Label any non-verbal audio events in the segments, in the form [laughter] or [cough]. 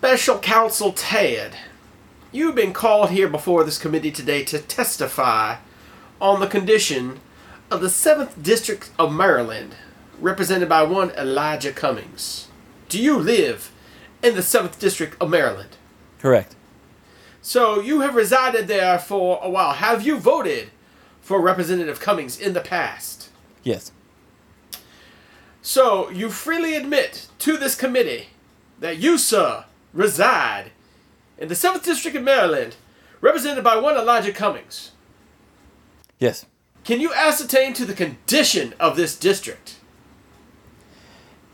Special Counsel Ted, you've been called here before this committee today to testify on the condition of the 7th District of Maryland, represented by one Elijah Cummings. Do you live in the 7th District of Maryland? Correct. So you have resided there for a while. Have you voted for Representative Cummings in the past? Yes. So you freely admit to this committee that you, sir, reside in the 7th District of Maryland, represented by one Elijah Cummings. Yes. Can you ascertain to the condition of this district?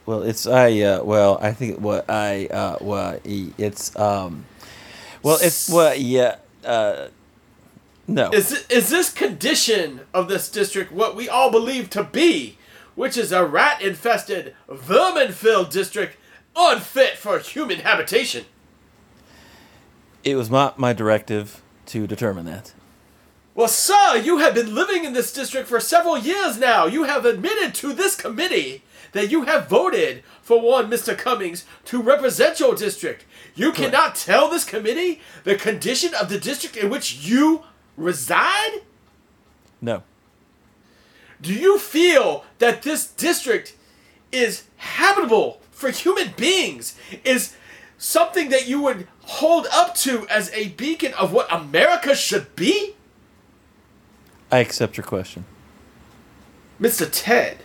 Well, it's I. Uh, well, I think what I. Uh, well, it's um. Well, it's well, yeah. Uh, no. Is, is this condition of this district what we all believe to be, which is a rat infested, vermin filled district unfit for human habitation? It was not my directive to determine that. Well, sir, you have been living in this district for several years now. You have admitted to this committee that you have voted for one Mr. Cummings to represent your district. You cannot tell this committee the condition of the district in which you reside? No. Do you feel that this district is habitable for human beings? Is something that you would hold up to as a beacon of what America should be? I accept your question. Mr. Ted,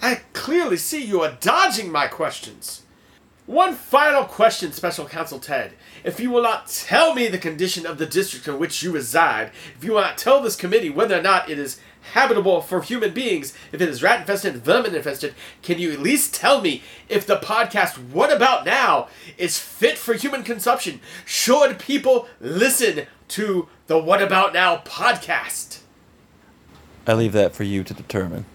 I clearly see you are dodging my questions. One final question, Special Counsel Ted. If you will not tell me the condition of the district in which you reside, if you will not tell this committee whether or not it is habitable for human beings, if it is rat infested, vermin infested, can you at least tell me if the podcast What About Now is fit for human consumption? Should people listen to the What About Now podcast? I leave that for you to determine.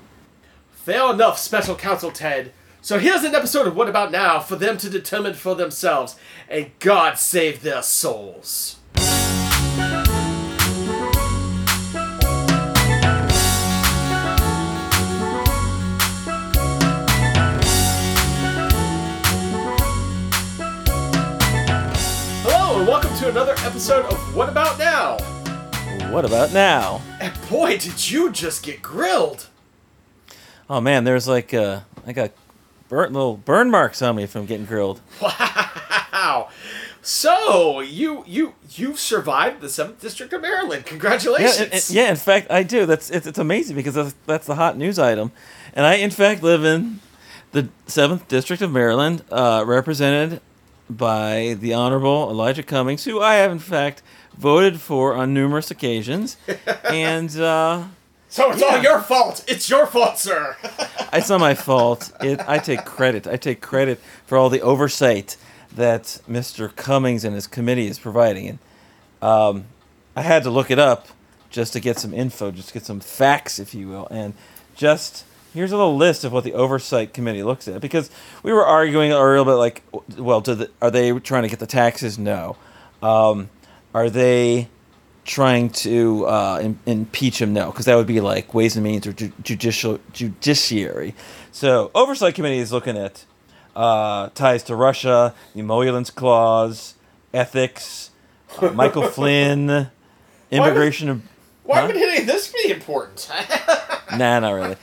Fair enough, Special Counsel Ted. So here's an episode of What About Now for them to determine for themselves, and God save their souls. Another episode of What About Now. What about now? And boy, did you just get grilled! Oh man, there's like uh, I got burnt little burn marks on me from getting grilled. Wow. So you you you've survived the seventh district of Maryland. Yeah, Congratulations. and- and- yeah. In fact, I do. That's it's, it's amazing because that's, that's the hot news item, and I in fact live in the seventh district of Maryland, uh, represented by the Honorable Elijah Cummings, who I have in fact voted for on numerous occasions, [laughs] and uh, so it's all your fault. It's your fault, sir. [laughs] it's not my fault. It, I take credit. I take credit for all the oversight that Mr. Cummings and his committee is providing. And um, I had to look it up just to get some info, just to get some facts, if you will. And just here's a little list of what the oversight committee looks at because we were arguing a little bit like, well, do the, are they trying to get the taxes? No. Um, are they trying to uh, im- impeach him? No, because that would be like Ways and Means or ju- judicial judiciary. So oversight committee is looking at uh, ties to Russia, the Emoluments Clause, ethics, uh, Michael [laughs] Flynn, immigration. Why Huh? would any of this be important? [laughs] nah, not really.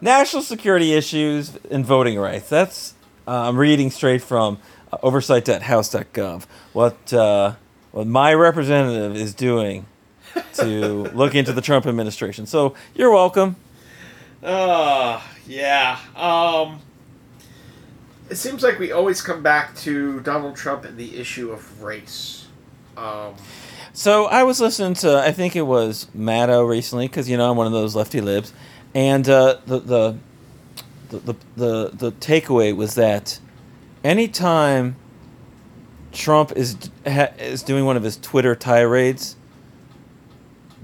National security issues and voting rights. That's uh, I'm reading straight from uh, oversight.house.gov. What uh, what my representative is doing to [laughs] look into the Trump administration. So you're welcome. uh, yeah. Um, it seems like we always come back to Donald Trump and the issue of race. Um, So I was listening to I think it was Maddow recently because you know I'm one of those lefty libs, and uh, the, the the the the the takeaway was that anytime Trump is ha, is doing one of his Twitter tirades,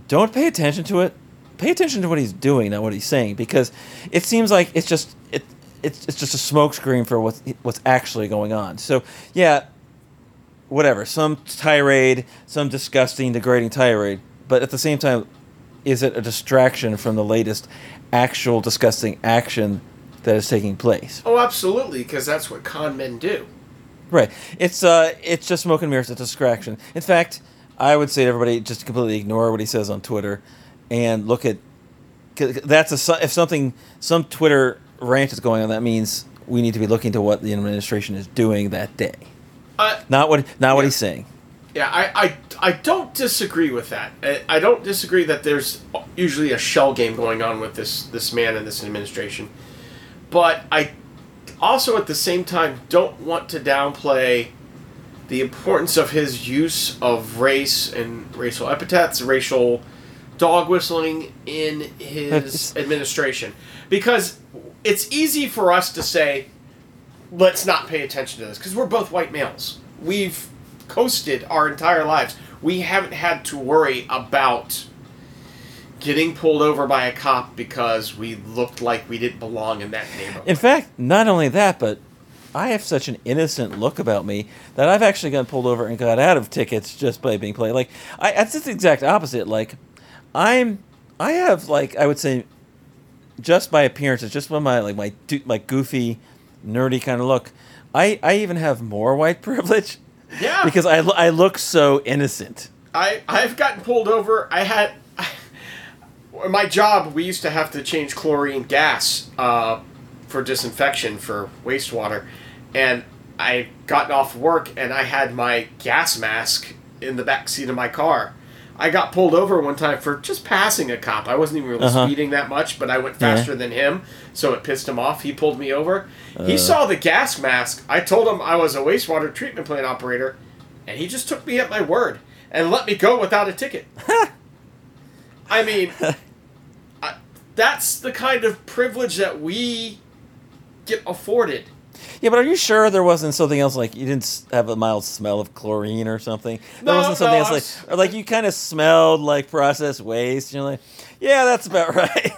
don't pay attention to it. Pay attention to what he's doing, not what he's saying, because it seems like it's just it it's it's just a smokescreen for what's what's actually going on. So yeah, whatever, some tirade, some disgusting, degrading tirade, but at the same time, is it a distraction from the latest actual disgusting action that is taking place? oh, absolutely, because that's what con men do. Right. It's uh, it's just smoke and mirrors. It's a distraction. In fact, I would say to everybody just completely ignore what he says on Twitter, and look at. that's a if something some Twitter rant is going on. That means we need to be looking to what the administration is doing that day, Uh, not what not what he's saying. Yeah, I, I, I don't disagree with that. I, I don't disagree that there's usually a shell game going on with this this man and this administration, but I also at the same time don't want to downplay the importance of his use of race and racial epithets, racial dog whistling in his [laughs] administration, because it's easy for us to say, let's not pay attention to this because we're both white males. We've coasted our entire lives. We haven't had to worry about getting pulled over by a cop because we looked like we didn't belong in that neighborhood. In fact, not only that, but I have such an innocent look about me that I've actually gotten pulled over and got out of tickets just by being played. Like, I, just the exact opposite. Like, I'm, I have like I would say, just by appearances, just by my like my my goofy, nerdy kind of look, I I even have more white [laughs] privilege yeah, because I I look so innocent. I I've gotten pulled over. I had [laughs] my job. We used to have to change chlorine gas uh, for disinfection for wastewater, and I gotten off work and I had my gas mask in the back seat of my car. I got pulled over one time for just passing a cop. I wasn't even really Uh-huh. speeding that much, but I went Yeah. faster than him, so it pissed him off. He pulled me over. Uh. he saw the gas mask. I told him I was a wastewater treatment plant operator, and he just took me at my word and let me go without a ticket. [laughs] I mean, [laughs] I, that's the kind of privilege that we get afforded. Yeah, but are you sure there wasn't something else like you didn't have a mild smell of chlorine or something? There No, wasn't something no, else I like, or like you kind of smelled like processed waste. You're like, yeah, that's about [laughs] right.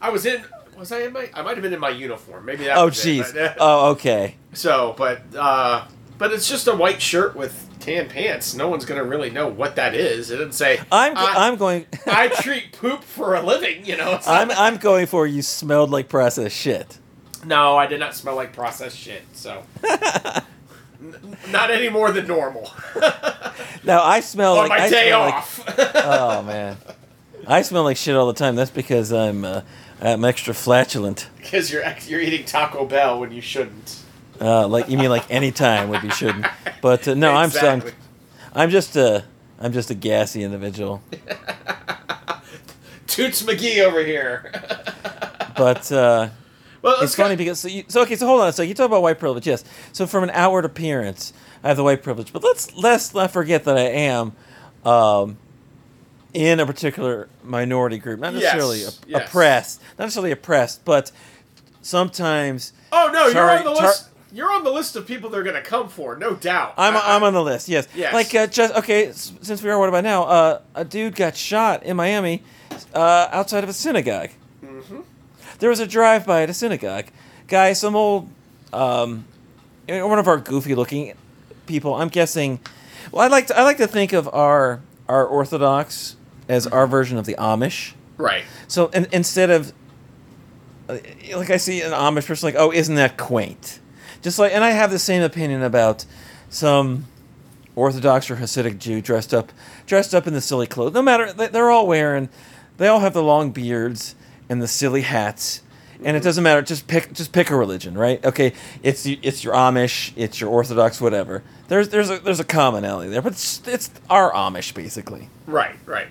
I was in. Was I in my? I might have been in my uniform. Maybe that. oh, jeez. Oh, okay. So, but uh, but it's just a white shirt with tan pants. No one's gonna really know what that is. It doesn't say. I'm I, I'm going. [laughs] I treat poop for a living. You know. I'm not- I'm going for you smelled like processed shit. no, I did not smell like processed shit. So. [laughs] N- not any more than normal [laughs] Now I smell on like my I day smell like- off. oh man, I smell like shit all the time. That's because I'm uh, I'm extra flatulent. Because you're you're eating Taco Bell when you shouldn't. Uh, like you mean like any time would be shouldn't. But uh, no, I'm so I'm, I'm just a I'm just a gassy individual. [laughs] Toots McGee over here. [laughs] But uh, well, it's funny because so, you, so okay. So hold on. So you talk about white privilege, yes. So from an outward appearance, I have the white privilege. But let's let's not forget that I am um, in a particular minority group, not Yes, necessarily op- yes. oppressed, not necessarily oppressed, but sometimes Oh no, you're on the tar- list. You're on the list of people they're gonna come for, no doubt. I'm, I- I'm on the list. Yes. Yes. Like uh, just okay. Since we are what about now? Uh, a dude got shot in Miami, uh, outside of a synagogue. Mm-hmm. There was a drive-by at a synagogue. Guy, some old, um, one of our goofy-looking people. I'm guessing. Well, I like to, I like to think of our our Orthodox as our version of the Amish. right. So in, instead of uh, like I see an Amish person like, oh, isn't that quaint? Just like, and I have the same opinion about some Orthodox or Hasidic Jew dressed up dressed up in the silly clothes. No matter, they- they're all wearing, they all have the long beards and the silly hats. And it doesn't matter. Just pick, just pick a religion, right? Okay, it's it's your Amish, it's your Orthodox, whatever. There's there's a there's a commonality there, but it's, it's our Amish basically. Right. Right.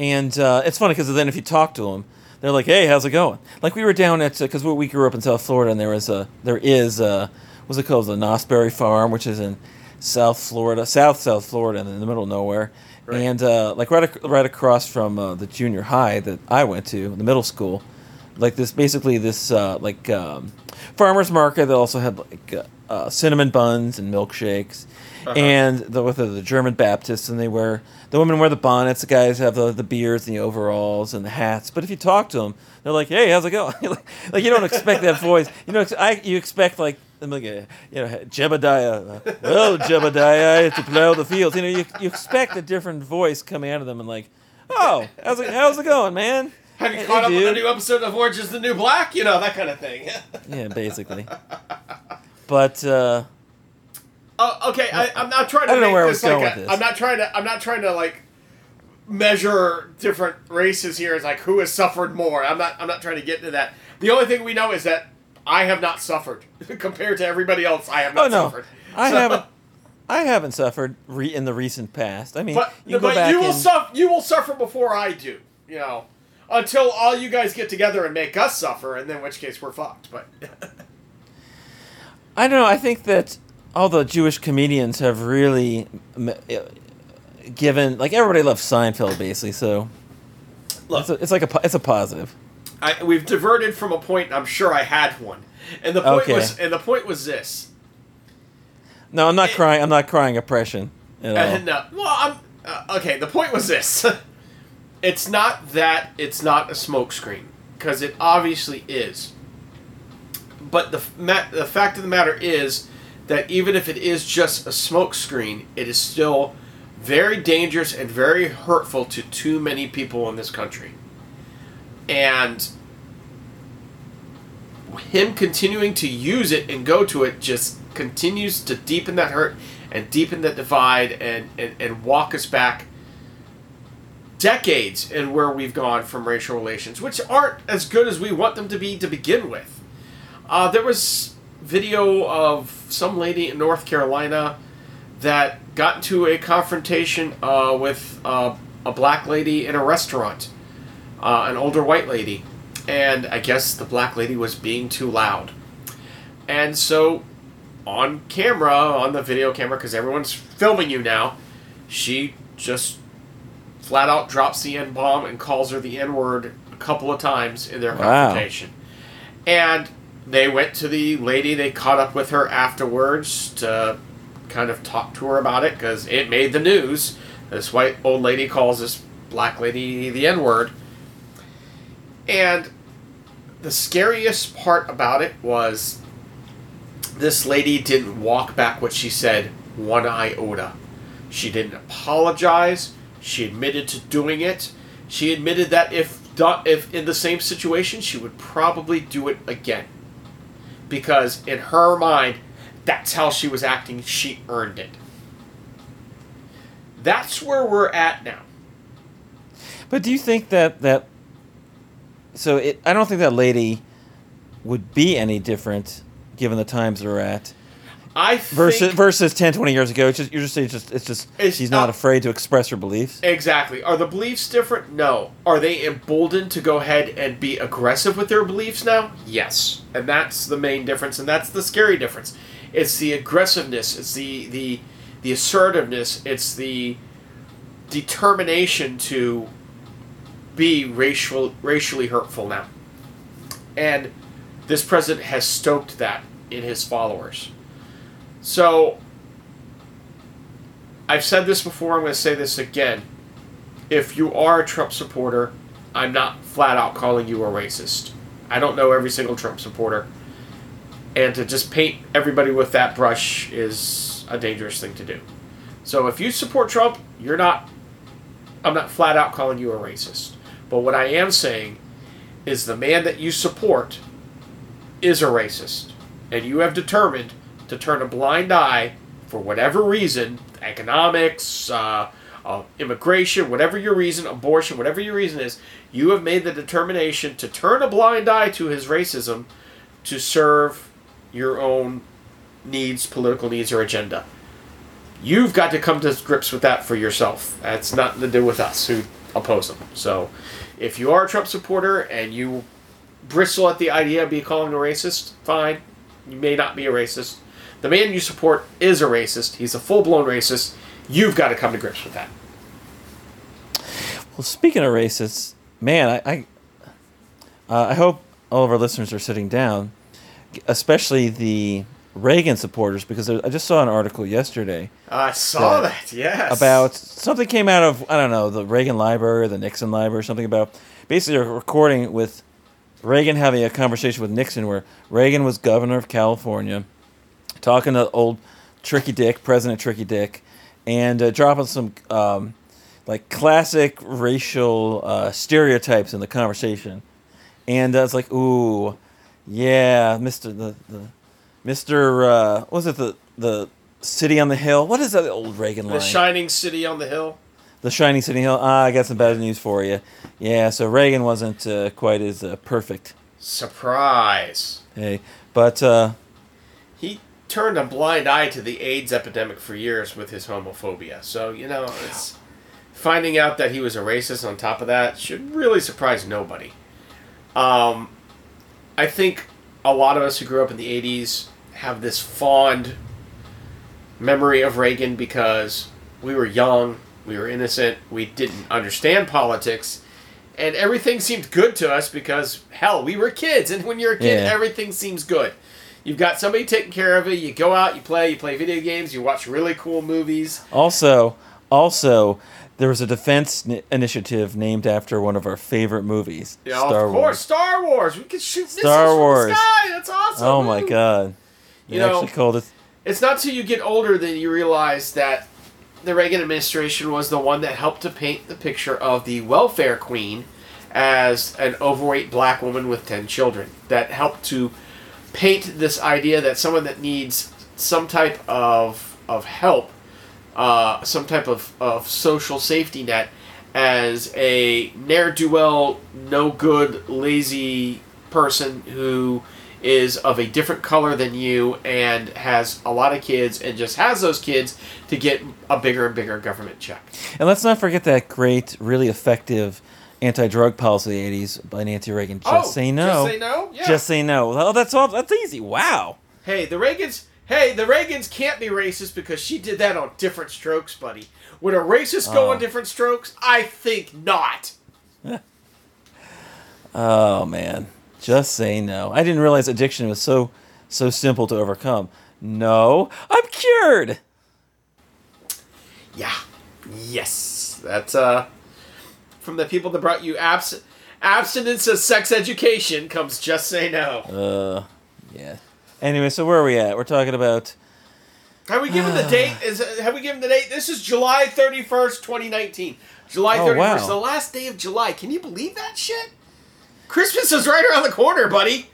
And uh, it's funny because then if you talk to them, they're like, "Hey, how's it going?" Like we were down at because we grew up in South Florida, and there was a there is a what's it called the Knaus Berry Farm, which is in South Florida, South South Florida, in the middle of nowhere. Right. And uh, like right ac- right across from uh, the junior high that I went to, the middle school, like this basically this uh, like um, farmers market that also had like uh, uh, cinnamon buns and milkshakes, Uh-huh. and the, with the, the German Baptists, and they wear the women wear the bonnets, the guys have the, the beards and the overalls and the hats. But if you talk to them, they're like, "Hey, how's it going?" [laughs] like, like, you don't expect that voice. You know, I you expect like like a, you know Jebediah. uh, well, Jebediah, I have to plow the fields. You know, you, you expect a different voice coming out of them, and like, "Oh, how's it how's it going, man?" Have you Hey, caught up with the new episode of Orange is the New Black? You know that kind of thing. [laughs] Yeah, basically. but uh, Uh, okay, I, I'm not trying to I don't know where I this was like going a, with this. I'm not trying to. I'm not trying to like measure different races here as like who has suffered more. I'm not. I'm not trying to get into that. The only thing we know is that I have not suffered [laughs] compared to everybody else. I have oh not no, suffered. I So- haven't. I haven't suffered re- in the recent past. I mean, But you go but back you will in- suffer. You will suffer before I do. You know, until all you guys get together and make us suffer, and then in which case we're fucked. But [laughs] I don't know. I think that all the Jewish comedians have really uh, given like everybody loves Seinfeld basically. So look, it's, a, it's like a it's a positive. I, we've diverted from a point. I'm sure I had one, and the point Okay. was, and the point was this. No, I'm not It- crying. I'm not crying oppression at uh, well, I'm uh, okay. The point was this: [laughs] it's not that it's not a smokescreen because it obviously is. But the ma- the fact of the matter is that even if it is just a smokescreen, it is still very dangerous and very hurtful to too many people in this country. And him continuing to use it and go to it just continues to deepen that hurt and deepen that divide and, and, and walk us back decades in where we've gone from racial relations, which aren't as good as we want them to be to begin with. Uh, there was video of some lady in North Carolina that got into a confrontation uh, with uh, a black lady in a restaurant, uh, an older white lady, and I guess the black lady was being too loud. And so, on camera, on the video camera, because everyone's filming you now, she just flat out drops the N bomb and calls her the N word a couple of times in their Wow. confrontation. And they went to the lady, they caught up with her afterwards to kind of talk to her about it because it made the news. This white old lady calls this black lady the N word. And the scariest part about it was this lady didn't walk back what she said one iota. She didn't apologize. She admitted to doing it. She admitted that if if in the same situation, she would probably do it again. Because in her mind, that's how she was acting. She earned it. That's where we're at now. But do you think that that? So it, I don't think that lady would be any different given the times we're at I versus versus 10, 20 years ago. It's just you're just saying it's just it's just It's she's not not- afraid to express her beliefs. Exactly. Are the beliefs different? No. Are they emboldened to go ahead and be aggressive with their beliefs now? Yes. And that's the main difference, and that's the scary difference. It's the aggressiveness. It's the the the assertiveness. It's the determination to be racial racially hurtful now. And this president has stoked that in his followers. So I've said this before, I'm going to say this again. If you are a Trump supporter, I'm not flat out calling you a racist. I don't know every single Trump supporter. And to just paint everybody with that brush is a dangerous thing to do. So if you support Trump, you're not, I'm not flat out calling you a racist. But what I am saying is the man that you support is a racist. And you have determined to turn a blind eye for whatever reason economics, uh, uh, immigration, whatever your reason, abortion, whatever your reason is, you have made the determination to turn a blind eye to his racism to serve your own needs, political needs, or agenda. You've got to come to grips with that for yourself. That's nothing to do with us who oppose him. So, if you are a Trump supporter and you bristle at the idea of being calling a racist, fine. You may not be a racist. The man you support is a racist. He's a full blown racist. You've got to come to grips with that. Well, speaking of racists, man, I I, uh, I hope all of our listeners are sitting down, especially the Reagan supporters, because there, I just saw an article yesterday I saw That- that, yes. about something came out of I don't know the Reagan Library or the Nixon Library, or something about basically a recording with Reagan having a conversation with Nixon, where Reagan was governor of California, talking to old Tricky Dick, President Tricky Dick, and uh, dropping some um, like classic racial uh, stereotypes in the conversation, and uh, it's like, ooh, yeah, Mister the, the Mr. Uh, what was it the the city on the hill? What is that old Reagan line? The shining city on the hill. The Shining City Hill. Ah, I got some bad news for you. Yeah, so Reagan wasn't uh, quite as uh, perfect. Surprise. Hey, but uh, turned a blind eye to the AIDS epidemic for years with his homophobia. So, you know, it's finding out that he was a racist on top of that should really surprise nobody. Um, I think a lot of us who grew up in the 80s have this fond memory of Reagan because we were young, we were innocent, we didn't understand politics, and everything seemed good to us because, hell, we were kids, and when you're a kid, Yeah. everything seems good. You've got somebody taking care of you, you go out, you play, you play video games, you watch really cool movies. also, also, there was a defense ni- initiative named after one of our favorite movies, Yeah, Star of Wars. course, Star Wars. We could shoot Star Wars. That's awesome. Oh my God! They You know- actually called it. It's not till you get older that you realize that the Reagan administration was the one that helped to paint the picture of the welfare queen as an overweight black woman with 10 children. That helped to paint this idea that someone that needs some type of, of help, uh, some type of, of social safety net, as a ne'er do well, no good, lazy person who is of a different color than you and has a lot of kids and just has those kids to get a bigger and bigger government check. And let's not forget that great, really effective anti-drug policy of the '80s by Nancy Reagan. Just Oh, say no. Just say no. Yeah. Just say no. Oh, that's all. That's easy. Wow. hey, the Reagans. Hey, the Reagans can't be racist because she did that on Diff'rent Strokes, buddy. Would a racist go Oh. on Diff'rent Strokes? I think not. [laughs] Oh man, just say no. I didn't realize addiction was so so simple to overcome. No, I'm cured. Yeah. Yes. That's uh from the people that brought you abs- abstinence of sex education comes just say no. Uh, yeah. Anyway, so where are we at? We're talking about. Have we given the [sighs] date? Is have we given the date? This is July thirty first, twenty nineteen. July Oh, thirty first, wow. the last day of July. Can you believe that shit? Christmas is right around the corner, buddy.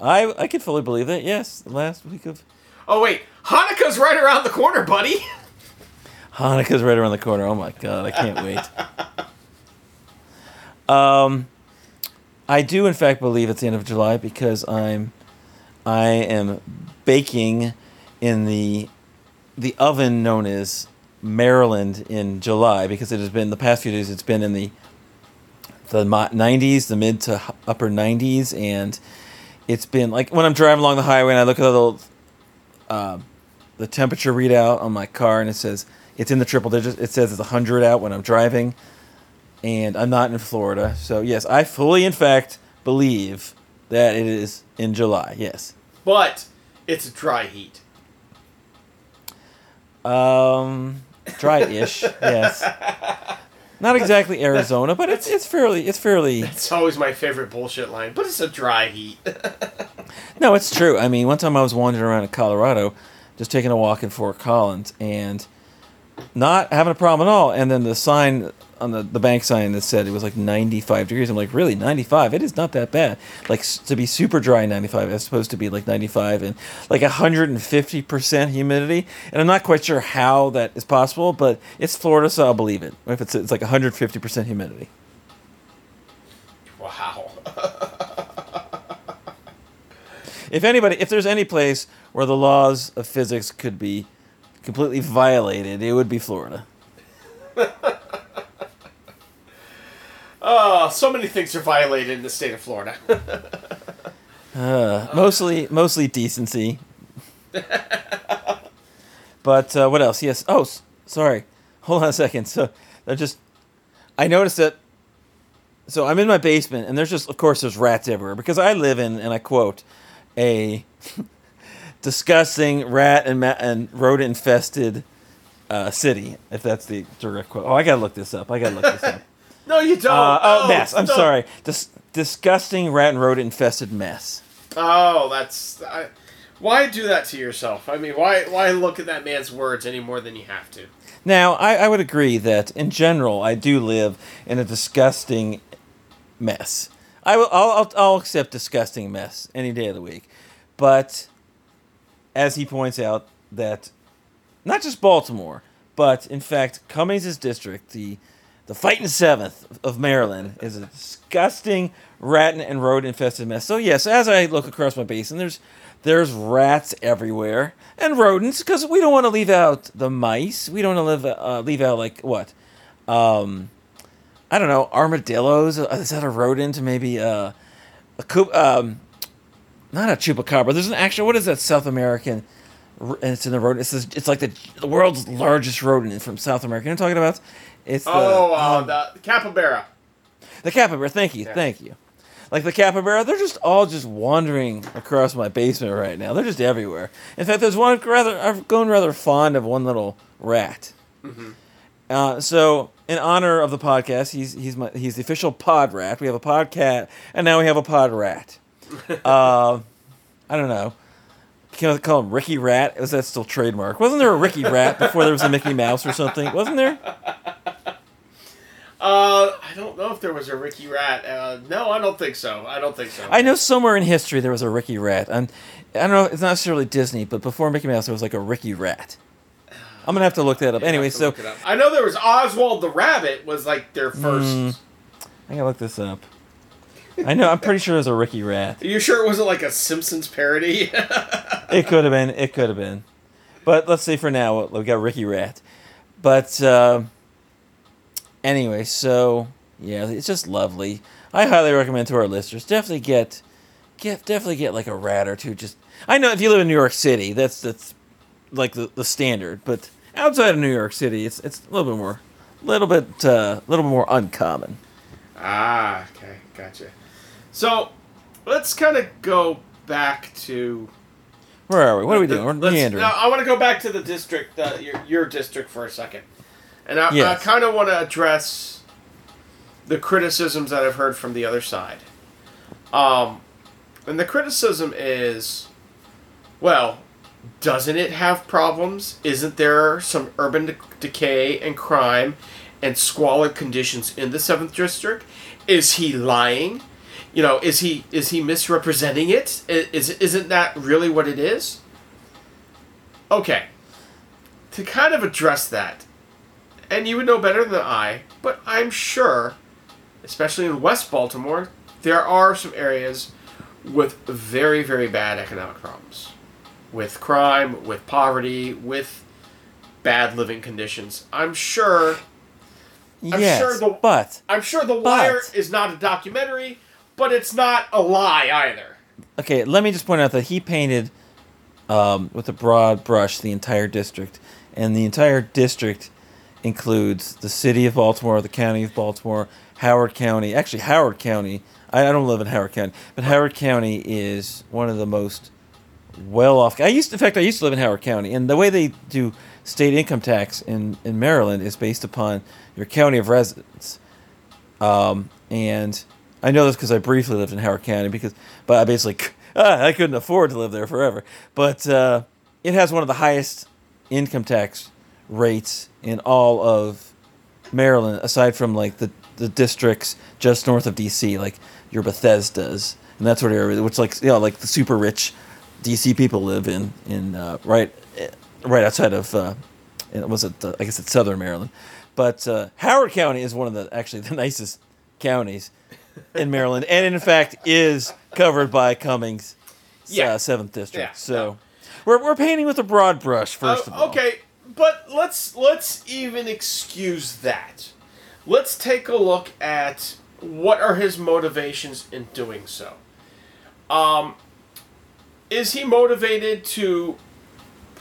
I I can fully believe that. Yes, the last week of Oh wait, Hanukkah's right around the corner, buddy. [laughs] Hanukkah's right around the corner. Oh my god, I can't wait. [laughs] Um, I do in fact believe it's the end of July because I'm, I am baking in the, the oven known as Maryland in July because it has been the past few days. It's been in the, the 90s, the mid to upper 90s, and it's been like when I'm driving along the highway and I look at the little uh, the temperature readout on my car and it says it's in the triple digits. It says it's 100 out when I'm driving, and I'm not in Florida. So yes, I fully, in fact, believe that it is in July. Yes. But it's dry heat. Um, dry-ish. [laughs] yes. Not exactly Arizona, but it's it's fairly it's fairly It's always my favorite bullshit line, but it's a dry heat. [laughs] No, it's true. I mean, one time I was wandering around in Colorado, just taking a walk in Fort Collins, and not having a problem at all. And then the sign on the, the bank sign that said it was like 95 degrees. I'm like, really, 95? It is not that bad. Like to be super dry, 95, as opposed to be like 95 and like 150% humidity. And I'm not quite sure how that is possible, but it's Florida, so I'll believe it. If it's it's like 150% humidity. wow. [laughs] If anybody, if there's any place where the laws of physics could be completely violated, it would be Florida. [laughs] Oh, so many things are violated in the state of Florida. Uh, [laughs] mostly, mostly decency. but uh, what else? Yes. Oh, sorry. Hold on a second. So I just, I noticed that. So I'm in my basement, and there's just, of course, there's rats everywhere because I live in, and I quote, a [laughs] disgusting rat and ma- and rodent infested uh, city. If that's the direct quote. Oh, I gotta look this up. I gotta look this up. No, you don't. Uh, oh, mess. I'm don't. sorry. Dis- disgusting rat and rodent infested mess. Oh, that's. I, why do that to yourself? I mean, why why look at that man's words any more than you have to? Now, I, I would agree that in general, I do live in a disgusting mess. I will, I'll, I'll, I'll accept disgusting mess any day of the week, but as he points out, that not just Baltimore, but in fact Cummings' district, the the fighting seventh of Maryland, is a disgusting rat and rodent infested mess. So yes, as I look across my basin, there's there's rats everywhere and rodents because we don't want to leave out the mice. We don't want to live, uh, leave out like what, um, I don't know, armadillos. Uh, Is that a rodent? Maybe uh, a coup, um, not a chupacabra. There's an actual. What is that South American? And it's in the rodent. It's it's like the, the world's largest rodent from South America. I'm talking about? It's the, Oh, uh, um, the, capybara. the capybara. Thank you, Yeah. thank you. Like the capybara, they're just all just wandering across my basement right now. They're just everywhere. In fact, there's one rather. I've grown rather fond of one little rat. Uh, so, in honor of the podcast, he's he's my he's the official pod rat. We have a pod cat, and now we have a pod rat. [laughs] uh, I don't know. Can I call him Ricky Rat? Was that still trademark? Wasn't there a Ricky Rat before there was a Mickey Mouse or something? Wasn't there? Uh, I don't know if there was a Ricky Rat. Uh, no, I don't think so. I don't think so. I know somewhere in history there was a Ricky Rat. And I don't know, it's not necessarily Disney, but before Mickey Mouse there was like a Ricky Rat. I'm gonna have to look that up. [sighs] Anyway, so up. I know there was Oswald the Rabbit was like their first. Mm. I gotta look this up. I know. I'm pretty sure there's a Ricky Rat. Are you sure it wasn't like a Simpsons parody? [laughs] It could have been. It could have been. But let's say for now we got Ricky Rat. But uh, anyway, so yeah, it's just lovely. I highly recommend to our listeners definitely get, get definitely get like a rat or two. Just I know if you live in New York City, that's that's like the, the standard. But outside of New York City, it's it's a little bit more, little bit, uh, little bit more uncommon. ah, okay, gotcha. So let's kind of go back to. Where are we? What are we doing? We're Let's- meandering. now, I want to go back to the district, uh, your your district for a second, and I, Yes. I kind of want to address the criticisms that I've heard from the other side. Um, and the criticism is, well, doesn't it have problems? Isn't there some urban de- decay and crime and squalid conditions in the seventh district? Is he lying? You know, is he is he misrepresenting it? Is isn't that really what it is? Okay. To kind of address that, and you would know better than I, but I'm sure, especially in West Baltimore, there are some areas with very, very bad economic problems. With crime, with poverty, with bad living conditions. I'm sure I'm yes, sure the- but I'm sure The Wire is not a documentary, but it's not a lie either. okay, let me just point out that he painted um, with a broad brush the entire district, and the entire district includes the city of Baltimore, the county of Baltimore, Howard County. Actually, Howard County. I, I don't live in Howard County, but Howard County is one of the most well-off. I used, in fact, I used to live in Howard County, and the way they do state income tax in in Maryland is based upon your county of residence. Um, and I know this because I briefly lived in Howard County because, but I basically ah, I couldn't afford to live there forever. But uh, it has one of the highest income tax rates in all of Maryland, aside from like the the districts just north of DC, like your Bethesda's and that sort of area, which like you know like the super rich DC people live in in uh, right eh, right outside of uh, was it I guess it's Southern Maryland, but uh, Howard County is one of the actually [laughs] the nicest counties in Maryland, and in fact is covered by Cummings' Yeah. uh, seventh district. Yeah, So we're we're painting with a broad brush first Uh, of all. Okay, but let's let's even excuse that. Let's take a look at what are his motivations in doing so. Um, is he motivated to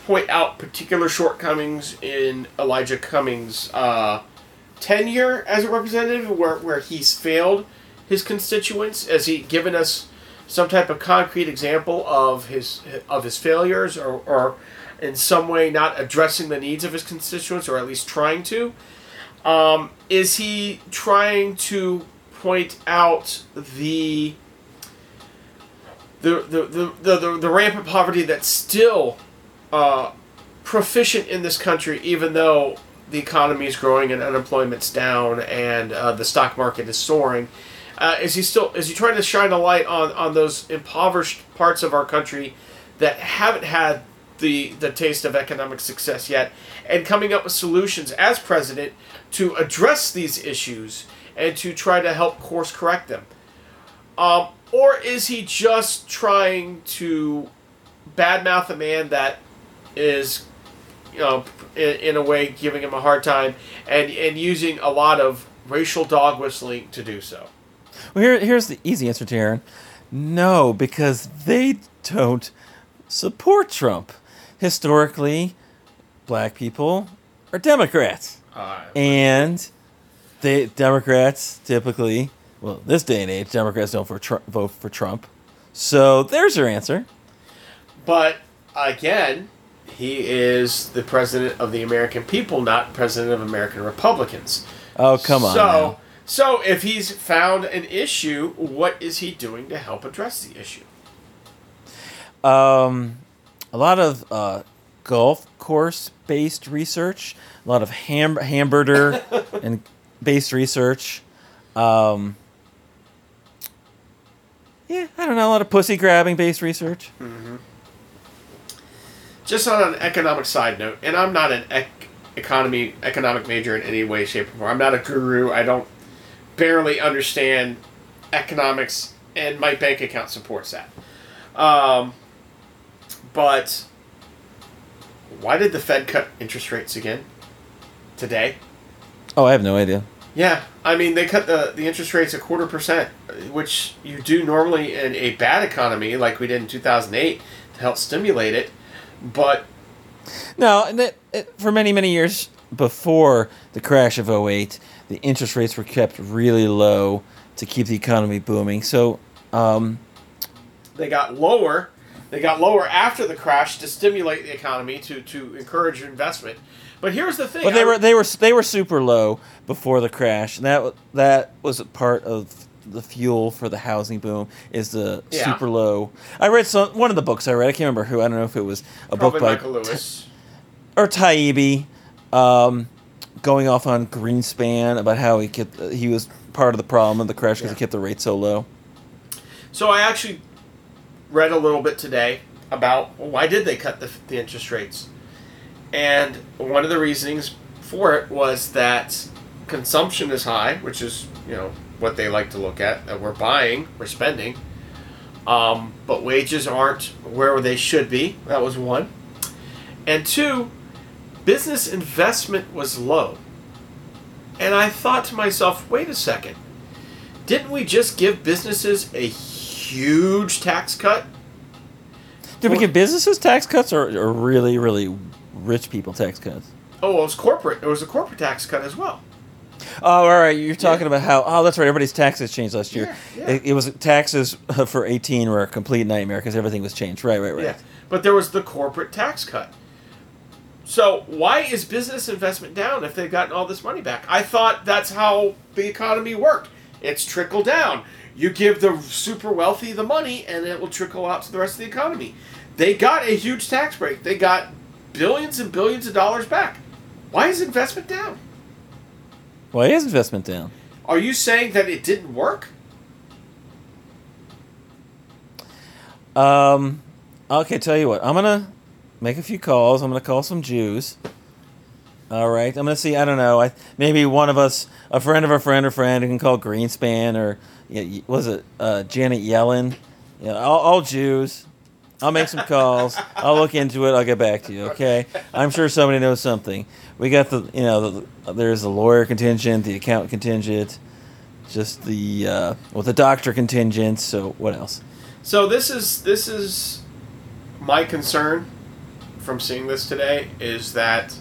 point out particular shortcomings in Elijah Cummings' uh, tenure as a representative, where where he's failed his constituents? Has he given us some type of concrete example of his of his failures, or, or in some way not addressing the needs of his constituents, or at least trying to? Um, is he trying to point out the the the, the, the, the, rampant poverty that's still uh, proficient in this country, even though the economy is growing and unemployment's down and uh, the stock market is soaring. Uh, is he still is he trying to shine a light on, on those impoverished parts of our country that haven't had the the taste of economic success yet, and coming up with solutions as president to address these issues and to try to help course correct them. Um, or is he just trying to badmouth a man that is, you know, in, in a way giving him a hard time and and using a lot of racial dog whistling to do so? Well, here, here's the easy answer, Taryn. No, because they don't support Trump. Historically, black people are Democrats. Uh, And they Democrats typically, well, this day and age, Democrats don't for Trump, vote for Trump. So there's your answer. But again, he is the president of the American people, not president of American Republicans. Oh, come on. So, now. So if he's found an issue, what is he doing to help address the issue? Um, a lot of uh, golf course based research, a lot of ham- hamburger [laughs] and based research. Um, yeah, I don't know, a lot of pussy grabbing based research. Just on an economic side note, and I'm not an ec- economy economic major in any way, shape, or form. I'm not a guru. I don't barely understand economics, and my bank account supports that. Um, but why did the Fed cut interest rates again today? Oh, I have no idea. Yeah, I mean they cut the the interest rates a quarter percent, which you do normally in a bad economy like we did in two thousand eight to help stimulate it, but No, and that, it, for many, many years before the crash of 08, the interest rates were kept really low to keep the economy booming. So, um, they got lower. They got lower after the crash to stimulate the economy to to encourage investment. But here's the thing. but they were they were they were super low before the crash, and that that was a part of the fuel for the housing boom is the Yeah. super low. I read some one of the books I read. I can't remember who. I don't know if it was a probably book by Michael Lewis. or Taibbi, um, going off on Greenspan about how he kept he was part of the problem of the crash because Yeah. he kept the rate so low. So I actually read a little bit today about why did they cut the, the interest rates, and one of the reasonings for it was that consumption is high, which is you know what they like to look at that we're buying, we're spending, um, but wages aren't where they should be. That was one, and two, business investment was low, and I thought to myself, wait a second. Didn't we just give businesses a huge tax cut? Did we give businesses tax cuts or, or really really rich people tax cuts? Oh, well, it was corporate. It was a corporate tax cut as well. Oh, all right. You're talking about how. Oh, that's right. Everybody's taxes changed last year. Yeah, yeah. It, it was taxes [laughs] for 18 were a complete nightmare because everything was changed. Right, right, right. Yeah, but there was the corporate tax cut. So why is business investment down if they've gotten all this money back? I thought that's how the economy worked. It's trickle down. You give the super wealthy the money, and it will trickle out to the rest of the economy. They got a huge tax break. They got billions and billions of dollars back. Why is investment down? Why is investment down? Are you saying that it didn't work? Um, okay, tell you what. I'm gonna make a few calls. I'm gonna call some Jews. All right. I'm gonna see. I don't know. I maybe one of us, a friend of a friend or friend, who can call Greenspan or yeah, y- was it uh, Janet Yellen? Yeah, all, all Jews. I'll make some calls. [laughs] I'll look into it. I'll get back to you. Okay. I'm sure somebody knows something. We got the you know the, there's the lawyer contingent, the account contingent, just the uh, well the doctor contingent. So what else? So this is this is my concern from seeing this today is that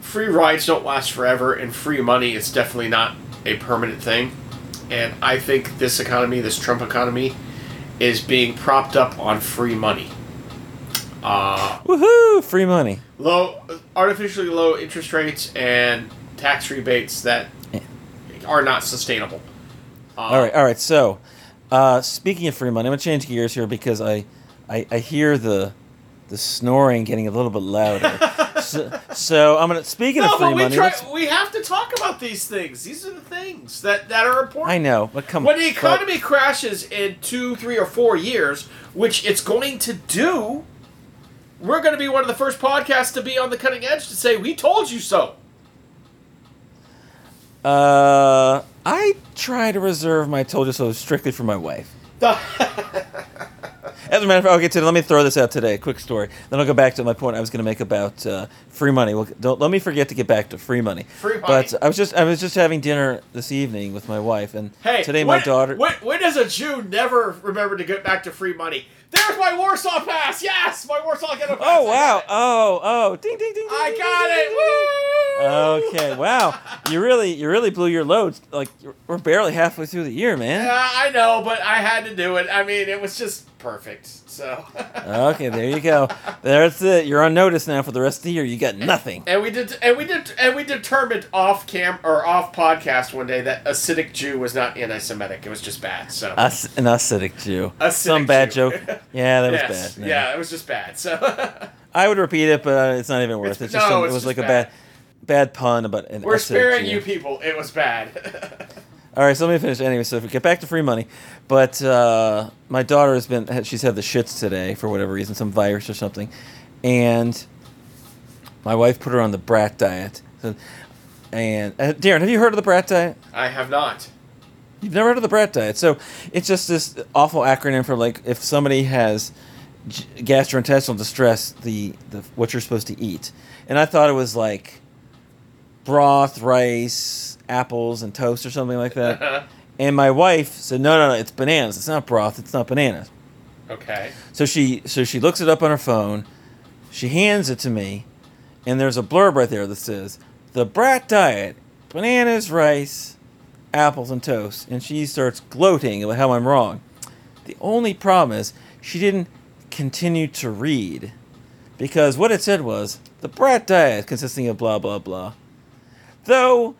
free rides don't last forever and free money is definitely not a permanent thing. And I think this economy, this Trump economy, is being propped up on free money. Uh, Woohoo! Free money. low, artificially low interest rates and tax rebates that Yeah. are not sustainable. Uh, All right, all right. So, uh, speaking of free money, I'm gonna change gears here because I, I, I hear the, the snoring getting a little bit louder. [laughs] so, so I'm gonna. Speaking No, of free but we money, try. We have to talk about these things. These are the things that that are important. I know, but come When the but- economy crashes in two, three, or four years, which it's going to do, we're going to be one of the first podcasts to be on the cutting edge to say, "We told you so." Uh, I try to reserve my told you so strictly for my wife. [laughs] As a matter of fact, okay, today, let me throw this out today. A quick story. Then I'll go back to my point I was going to make about uh, free money. Well, don't let me forget to get back to free money. Free money. But I was just I was just having dinner this evening with my wife, and hey, today my daughter. When, when does a Jew never remember to get back to free money? There's my Warsaw pass. Yes, my Warsaw get a pass. Oh wow! Oh oh! Ding ding ding! ding, I ding, got ding, it. ding, ding. Woo! Okay, wow! You really you really blew your load. Like we're barely halfway through the year, man. Yeah, I know, but I had to do it. I mean, it was just perfect. So. [laughs] Okay, there you go. That's it. You're on notice now for the rest of the year. You got nothing. And we did, and we did, and we determined off cam or off podcast one day that acidic Jew was not anti-Semitic. It was just bad. So an acidic Jew. Acidic Some bad Jew. joke. Yeah, that was [laughs] yes, bad. no. yeah, it was just bad. So [laughs] I would repeat it, but uh, it's not even worth it. It's- It's just no, some- it was like a bad. bad, bad pun about an we're acidic sparing you people. It was bad. All right, so let me finish. Anyway, so if we get back to free money, but uh, my daughter has been she's had the shits today for whatever reason, some virus or something, and my wife put her on the brat diet. And uh, Darren, have you heard of the brat diet? I have not. You've never heard of the brat diet? So it's just this awful acronym for like if somebody has g- gastrointestinal distress, the, the what you're supposed to eat. And I thought it was like broth, rice, apples, and toast or something like that. Uh-huh. and my wife said, "No, no, no, it's bananas. It's not broth. It's not bananas." okay. So she so she looks it up on her phone. She hands it to me, and there's a blurb right there that says the Brat Diet: bananas, rice, apples, and toast. And she starts gloating about how I'm wrong. The only problem is she didn't continue to read because what it said was the Brat Diet consisting of blah blah blah. Though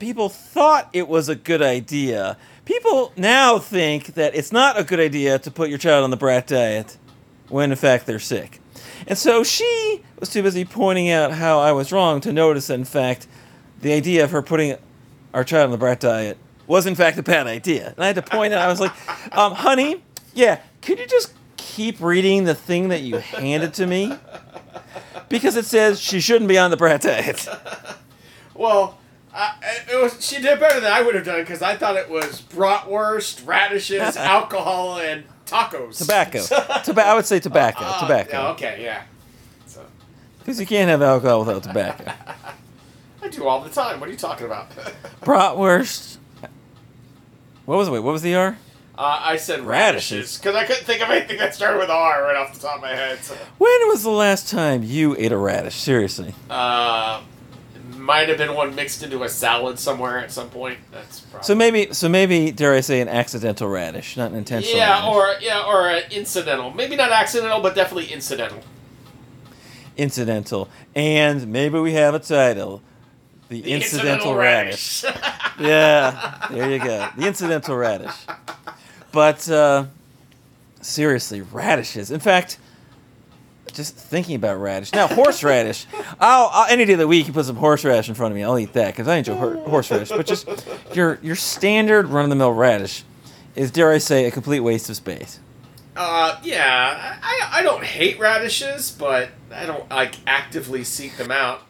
people thought it was a good idea. People now think that it's not a good idea to put your child on the brat diet when in fact they're sick. And so she was too busy pointing out how I was wrong to notice that in fact the idea of her putting our child on the brat diet was in fact a bad idea. And I had to point out, I was like, [laughs] um, honey, yeah, could you just keep reading the thing that you handed to me? Because it says she shouldn't be on the brat diet. [laughs] Well, I, it was. She did better than I would have done because I thought it was bratwurst, radishes, [laughs] alcohol, and tacos. Tobacco. [laughs] Toba- I would say tobacco. Uh, tobacco. yeah, okay, yeah. So Because you can't have alcohol without tobacco. [laughs] I do all the time. What are you talking about? Bratwurst. What was it? Wait, what was the R? Uh, I said Radishes. radishes because I couldn't think of anything that started with R right off the top of my head. So. When was the last time you ate a radish? Seriously. Uh, might have been one mixed into a salad somewhere at some point. That's probably. So maybe, so maybe, dare I say, an accidental radish, not an intentional. yeah, radish. or yeah, or uh, incidental. Maybe not accidental, but definitely incidental. incidental. And maybe we have a title: the, The incidental, radish. [laughs] yeah, there you go. The incidental radish. But uh, seriously, radishes. In fact, just thinking about radish. Now, horseradish. [laughs] I'll, I'll any day of the week you put some horseradish in front of me, I'll eat that because I enjoy hor- horseradish. But just your your standard run of the mill radish is, dare I say, a complete waste of space. Uh, yeah, I, I don't hate radishes, but I don't like actively seek them out.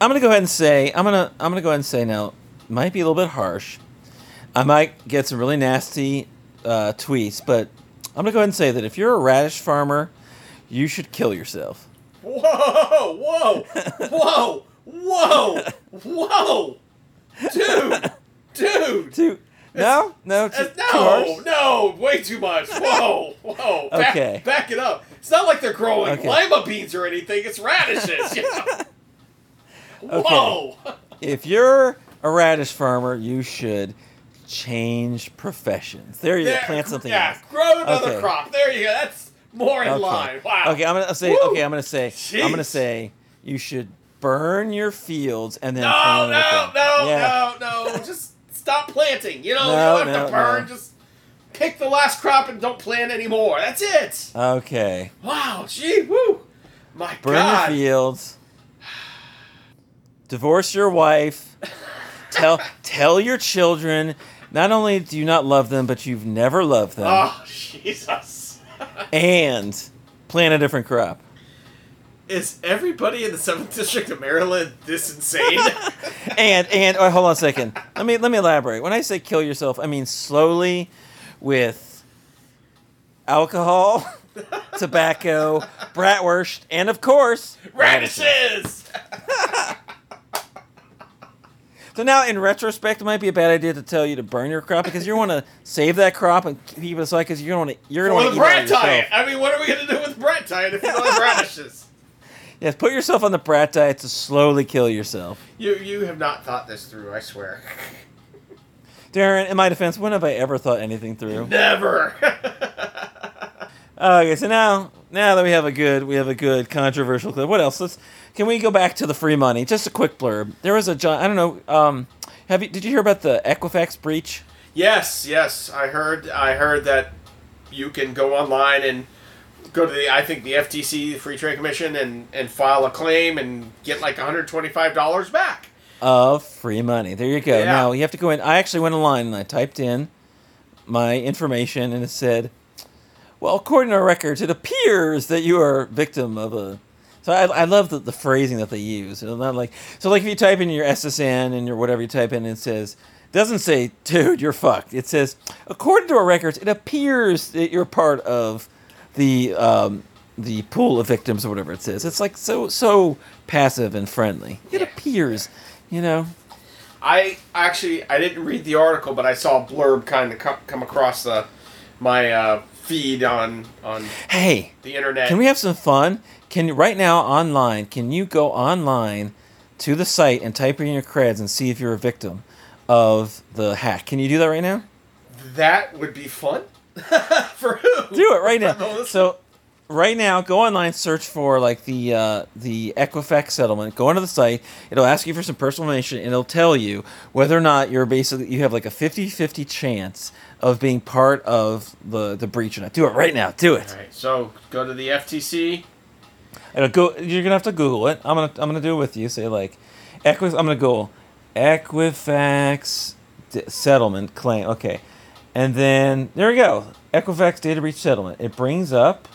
I'm gonna go ahead and say I'm gonna I'm gonna go ahead and say now might be a little bit harsh. I might get some really nasty uh, tweets, but I'm gonna go ahead and say that if you're a radish farmer, you should kill yourself. Whoa, whoa, whoa, whoa, whoa, dude, dude. Too no no too, no, no, way too much. Whoa, whoa. Back, Okay. Back it up. It's not like they're growing Okay. lima beans or anything. It's radishes. You know? [laughs] Whoa. If you're a radish farmer, you should change professions. There you go. Plant something else. yeah, else. grow another Okay. crop. There you go. That's more in Okay. line. Wow. Okay, I'm gonna say. Woo. Okay, I'm gonna say. I'm gonna say you should burn your fields and then No, no, no, Yeah. no, no. Just stop planting. You know, No, you don't have no, to burn. no. Just pick the last crop and don't plant anymore. That's it. Okay. Wow. Gee. Woo. My burn God. your fields, divorce your wife, tell [laughs] tell your children not only do you not love them, but you've never loved them, Oh, Jesus. And plant a different crop. Is everybody in the 7th District of Maryland this insane? [laughs] And and oh, hold on a second. Let me let me elaborate. When I say kill yourself, I mean slowly with alcohol, [laughs] tobacco, bratwurst, and of course Radishes! [laughs] So now, in retrospect, it might be a bad idea to tell you to burn your crop because you want to save that crop and keep it aside because you're going to you're going to eat it all brat diet. I mean, what are we going to do with brat diet if you don't have radishes? [laughs] Yes, put yourself on the brat diet to slowly kill yourself. You, you have not thought this through, I swear. Darren, in my defense, when have I ever thought anything through? Never. [laughs] Okay, so now now that we have a good we have a good controversial clip. What else? Let's can we go back to the free money? Just a quick blurb. There was a John. I don't know. Um, have you did you hear about the Equifax breach? yes, yes, I heard. I heard that you can go online and go to the, I think the FTC, the Free Trade Commission, and and file a claim and get like 125 dollars back. of free money. There you go. Yeah. Now you have to go in. I actually went online and I typed in my information and it said, "Well, according to our records, it appears that you are a victim of a." So I, I love the, the phrasing that they use. It's not like so like if you type in your SSN and your whatever you type in, it says doesn't say, "Dude, you're fucked." It says, "According to our records, it appears that you're part of the." Um, the pool of victims or whatever it says. It's like so so passive and friendly. It Yeah. appears, you know. I actually I didn't read the article, but I saw a blurb kind of come, come across the my uh, feed on on Hey, the internet. can we have some fun? Can right now online? Can you go online to the site and type in your creds and see if you're a victim of the hack? Can you do that right now? that would be fun. [laughs] For who? Do it right now. [laughs] So, right now, go online, search for like the uh, the Equifax settlement. Go onto the site. It'll ask you for some personal information, and it'll tell you whether or not you're basically you have like a 50-50 chance of being part of the the breach or not. Do it right now. Do it. All right, so go to the FTC. It'll go. You're gonna have to Google it. I'm gonna I'm gonna do it with you. Say like, Equif. I'm gonna go Equifax d- settlement claim. Okay, and then there we go. Equifax data breach settlement. It brings up.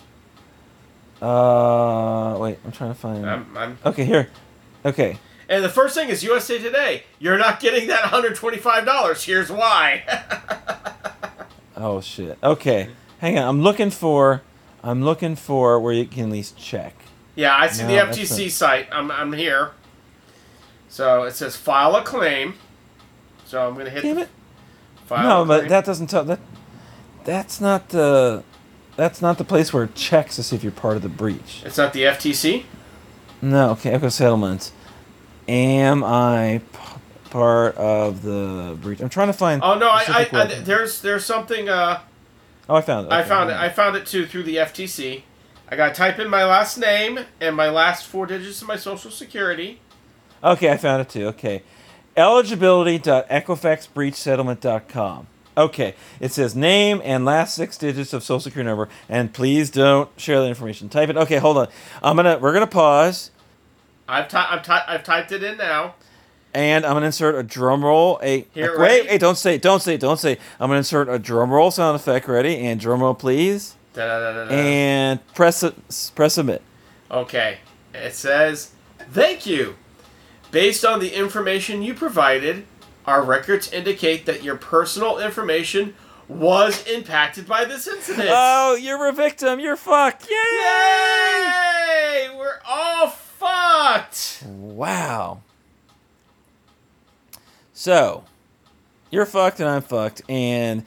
Uh, wait. I'm trying to find. I'm, I'm, okay, here. Okay. And the first thing is USA Today. You're not getting that $125. Here's why. [laughs] Oh shit. Okay. Hang on. I'm looking for. I'm looking for where you can at least check. yeah, I see No, the FTC not- site. I'm, I'm here. So it says file a claim. So I'm going to hit Damn it. file no, a but that doesn't tell that. That's not the. That's not the place where it checks to see if you're part of the breach. It's not the FTC? No, okay, Echo Settlements. Am I p- part of the breach? I'm trying to find. Oh no, I, I, I there's there's something uh oh, I found it. I Okay, found it. I found it too through the FTC. I got to type in my last name and my last four digits of my social security. Okay, I found it too. Okay. Eligibility.equifaxbreachsettlement.com. Okay, it says name and last six digits of social security number, and please don't share that information. Type it. Okay, hold on. I'm gonna. We're gonna pause. I've ty- I've, ty- I've typed it in now. And I'm gonna insert a drum roll. A Here, uh, wait, ready? hey, don't say, it, don't say, it, don't say. it. I'm gonna insert a drum roll sound effect. Ready? And drum roll, please. Da-da-da-da-da. And press it. Press submit. Okay. It says, "Thank you. Based on the information you provided, our records indicate that your personal information was impacted by this incident." Oh, you're a victim. You're fucked. Yay! Yay! We're all fucked. Wow. So, you're fucked and I'm fucked, and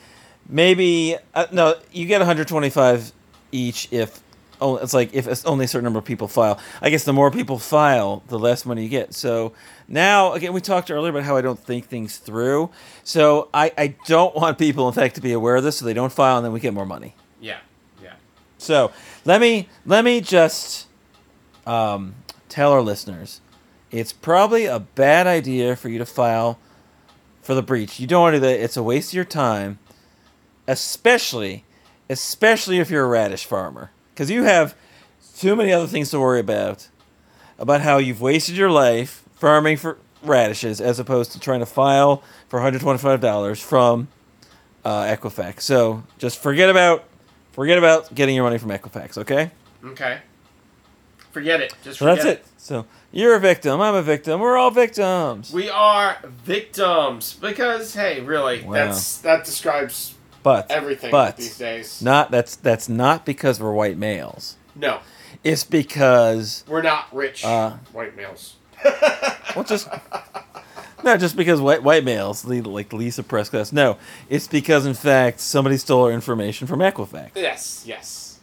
maybe uh, no, you get 125 each if oh, it's like if it's only a certain number of people file. I guess the more people file, the less money you get. So now again, we talked earlier about how I don't think things through. So I I don't want people, in fact, to be aware of this, so they don't file, and then we get more money. Yeah. Yeah. So let me let me just um, tell our listeners, it's probably a bad idea for you to file for the breach. You don't want to do that. It's a waste of your time, especially especially if you're a radish farmer, because you have too many other things to worry about. About how you've wasted your life farming for radishes as opposed to trying to file for $125 from uh, Equifax. So just forget about forget about getting your money from Equifax, okay? Okay. Forget it. Just forget that's it. So you're a victim. I'm a victim. We're all victims. We are victims because hey, really, Wow. that's that describes But everything But these days. not that's that's not because we're white males. No, It's because we're not rich Uh, white males. [laughs] well, just no, just because white white males lead like Lisa Prescott. No, it's because in fact somebody stole our information from Equifax. Yes, yes.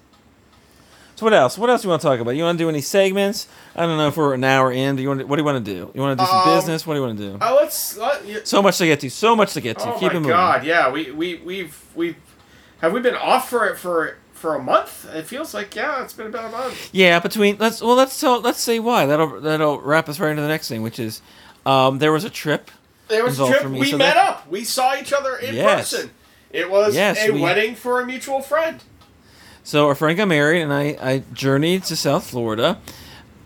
So what else? What else do you want to talk about? You want to do any segments? I don't know if we're an hour in. Do you want? To, what do you want to do? You want to do some Um, business? What do you want to do? Oh, let's let you. So much to get to. So much to get to. Oh Keep my it moving. god, yeah. We we we've we've have we been off for it for for a month? It feels like yeah, it's been about a month. Yeah, between let's well let's tell let's say why that'll that'll wrap us right into the next thing, which is um, there was a trip. There was a trip. me, We so met that- up. We saw each other in Yes. person. It was Yes, a we- wedding for a mutual friend. So our friend got married, and I I journeyed to South Florida,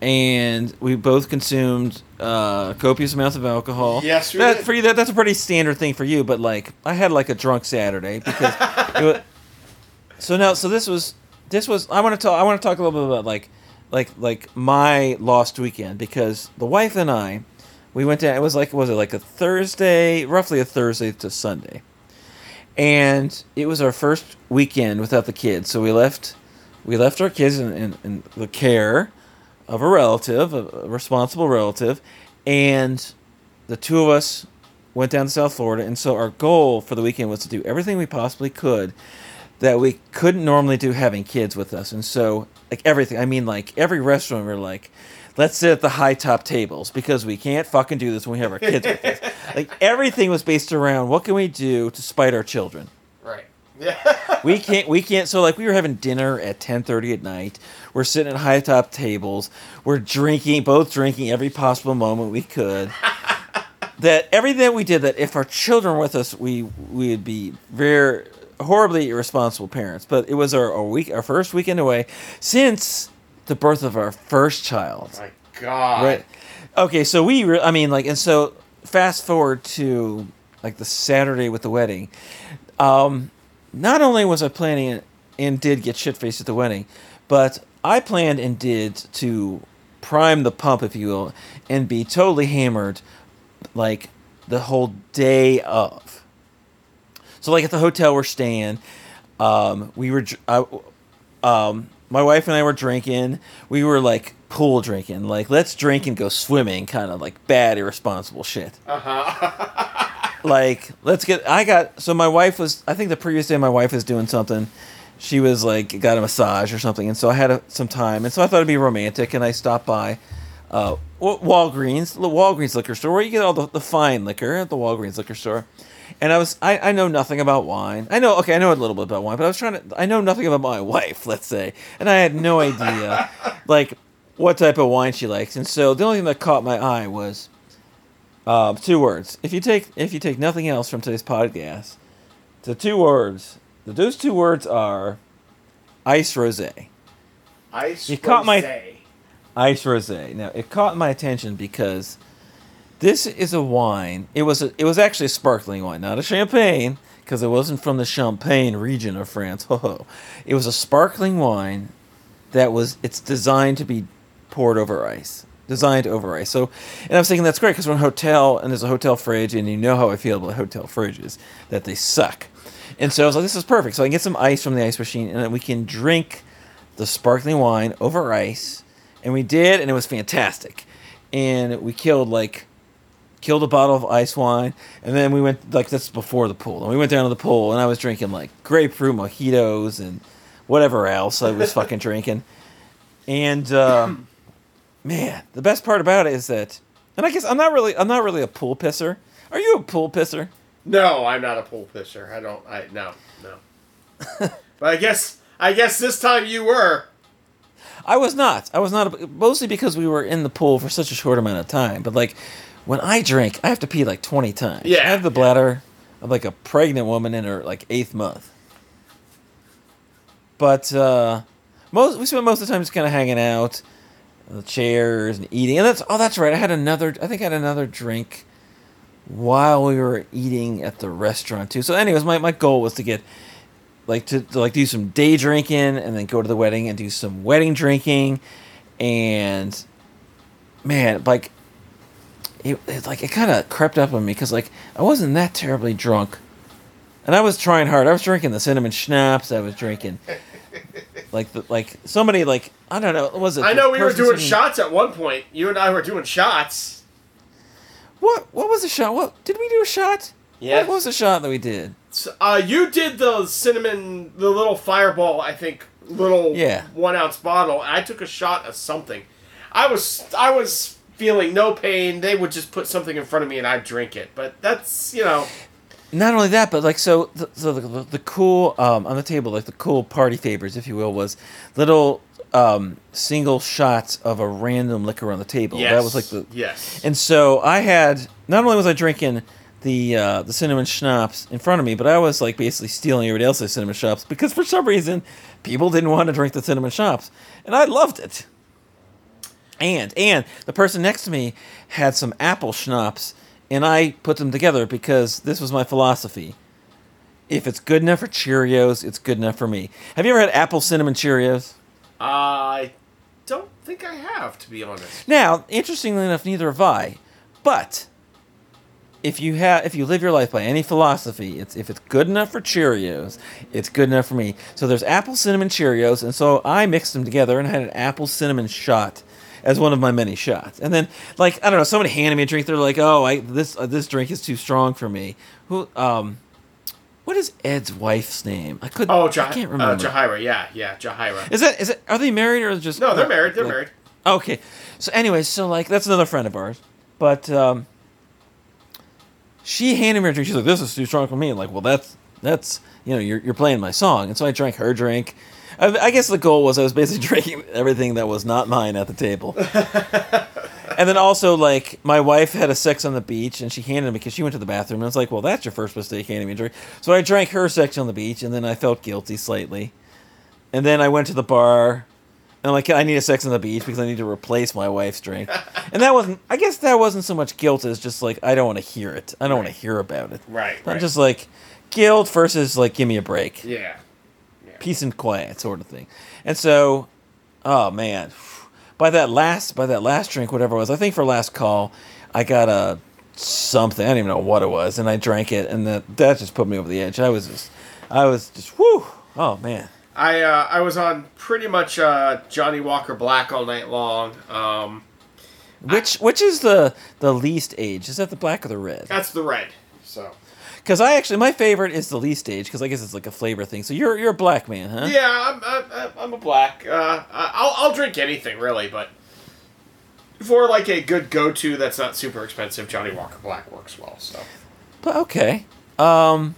and we both consumed uh, copious amounts of alcohol. Yes, we that, did. For you, that that's a pretty standard thing for you, but like I had like a drunk Saturday because. [laughs] it was, so now, so this was this was I want to talk I want to talk a little bit about like like like my lost weekend because the wife and I we went down it was like was it like a Thursday roughly a Thursday to Sunday and it was our first weekend without the kids. So we left we left our kids in, in, in the care of a relative a, a responsible relative. And the two of us went down to South Florida. And so our goal for the weekend was to do everything we possibly could that we couldn't normally do having kids with us. And so, like everything, I mean, like every restaurant, we're like, let's sit at the high top tables because we can't fucking do this when we have our kids with us. [laughs] Like everything was based around what can we do to spite our children. Right. Yeah. We can't, we can't. So like we were having dinner at ten thirty at night. We're sitting at high top tables. We're drinking, both drinking every possible moment we could. [laughs] that everything that we did, that if our children were with us, we we would be very horribly irresponsible parents. But it was our, our week, our first weekend away since the birth of our first child. my God. Right. Okay, so we, re- I mean, like, and so fast forward to like the Saturday with the wedding. Um, not only was I planning and did get shit faced at the wedding, but I planned and did to prime the pump, if you will, and be totally hammered like the whole day of. So, like at the hotel we're staying, um, we were, I, um, my wife and I were drinking. We were like pool drinking, like let's drink and go swimming, kind of like bad, irresponsible shit. Uh huh. [laughs] Like let's get. I got so my wife was. I think the previous day my wife was doing something. She was like got a massage or something, and so I had a, some time, and so I thought it'd be romantic, and I stopped by. Uh, Walgreens, the Walgreens liquor store, where you get all the, the fine liquor at the Walgreens liquor store. And I was, I, I know nothing about wine. I know, okay, I know a little bit about wine, but I was trying to, I know nothing about my [laughs] wife, let's say. And I had no idea, like, what type of wine she likes. And so the only thing that caught my eye was uh, two words. If you take, if you take nothing else from today's podcast, the two words, those two words are ice rosé. Ice. You caught my- Ice rosé. Now it caught my attention because this is a wine. It was a, it was actually a sparkling wine, not a champagne, because it wasn't from the Champagne region of France. Ho. It was a sparkling wine that was it's designed to be poured over ice. Designed over ice. So, and I was thinking that's great because we're in a hotel and there's a hotel fridge, and you know how I feel about hotel fridges that they suck. And so I was like, this is perfect. So I can get some ice from the ice machine, and then we can drink the sparkling wine over ice. And we did, and it was fantastic. And we killed like killed a bottle of ice wine, and then we went like that's before the pool. And we went down to the pool, and I was drinking like grapefruit mojitos and whatever else I was fucking [laughs] drinking. And um, man, the best part about it is that, and I guess I'm not really I'm not really a pool pisser. Are you a pool pisser? No, I'm not a pool pisser. I don't. I no no. [laughs] but I guess I guess this time you were. I was not. I was not. A, mostly because we were in the pool for such a short amount of time. But like, when I drink, I have to pee like twenty times. Yeah, I have the bladder of like a pregnant woman in her like eighth month. But uh, most we spent most of the time just kind of hanging out, the chairs and eating. And that's oh, that's right. I had another. I think I had another drink while we were eating at the restaurant too. So, anyways, my, my goal was to get like to, to like do some day drinking and then go to the wedding and do some wedding drinking, and man, like it, it like it kind of crept up on me because like I wasn't that terribly drunk, and I was trying hard. I was drinking the cinnamon schnapps. I was drinking like the, like somebody like I don't know. Was it? I know we were doing shots at one point. You and I were doing shots. What what was the shot? What did we do a shot? Yeah. What was the shot that we did? So, uh, you did the cinnamon, the little fireball. I think little Yeah. one ounce bottle. I took a shot of something. I was I was feeling no pain. They would just put something in front of me and I'd drink it. But that's you know Not only that, but like so, the, so the, the, the cool um, on the table, like the cool party favors, if you will, was little um, single shots of a random liquor on the table. yes, That was like the yes. And so I had not only was I drinking the uh, the cinnamon schnapps in front of me, but I was like basically stealing everybody else's cinnamon schnapps because for some reason people didn't want to drink the cinnamon schnapps, and I loved it. And and the person next to me had some apple schnapps, and I put them together because this was my philosophy. If it's good enough for Cheerios, it's good enough for me. Have you ever had apple cinnamon Cheerios? I don't think I have to be honest. Now, interestingly enough, neither have I. But if you have, if you live your life by any philosophy, it's if it's good enough for Cheerios, it's good enough for me. So there's apple cinnamon Cheerios, and so I mixed them together and had an apple cinnamon shot as one of my many shots. And then, like I don't know, somebody handed me a drink. They're like, "Oh, I this uh, this drink is too strong for me." Who um. What is Ed's wife's name? I could. Oh, I can't uh, remember. Jahira. Yeah, yeah, Jahira. is that is it? Are they married or just? No, they're married. They're like- married. Okay. So anyway, so like that's another friend of ours. But um she handed me a drink. She's like, This is too strong for me. And like, well that's that's you know, you're you're playing my song. And so I drank her drink. I, I guess the goal was I was basically [laughs] drinking everything that was not mine at the table. [laughs] and then also like my wife had a sex on the beach and she handed me because she went to the bathroom and I was like, Well that's your first mistake handing me a drink. So I drank her sex on the beach and then I felt guilty slightly. And then I went to the bar and I'm like, I need a sex on the beach because I need to replace my wife's drink. and that wasn't, I guess that wasn't so much guilt as just like, I don't want to hear it. I don't want to hear about it. Right. Not right. just like guilt versus like, give me a break. yeah. Peace and quiet sort of thing. And so, oh man, by that last, by that last drink, whatever it was, I think for last call, I got a something. I don't even know what it was. And I drank it and that, that just put me over the edge. I was just, I was just, whoo. Oh man. I uh, I was on pretty much uh, Johnnie Walker Black all night long. Um, Which which is the the least age? Is that the black or the red? that's the red. So Because I actually my favorite is the least age because I guess it's like a flavor thing. So you're you're a black man, huh? yeah, I'm I'm, I'm a black. Uh, I'll I'll drink anything really, but for like a good go to that's not super expensive, Johnnie Walker Black works well. So But okay. Um,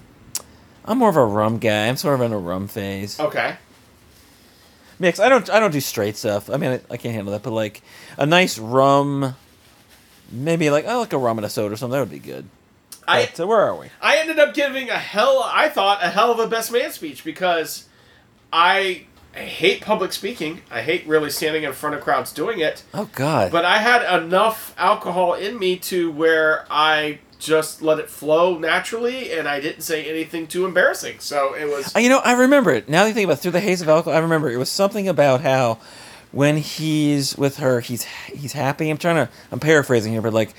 I'm more of a rum guy. I'm sort of in a rum phase. okay. Mix. I don't I don't do straight stuff. I mean I, I can't handle that. But like a nice rum, maybe like I like a rum and a soda or something. That would be good. I But, uh, where are we? I ended up giving a hell I thought a hell of a best man speech because I hate public speaking. I hate really standing in front of crowds doing it. Oh God. But I had enough alcohol in me to where I just let it flow naturally and I didn't say anything too embarrassing. So it was Uh, you know, I remember it. Now that you think about it, through the haze of alcohol, I remember it was something about how when he's with her, he's he's happy. I'm trying to, I'm paraphrasing here, but like,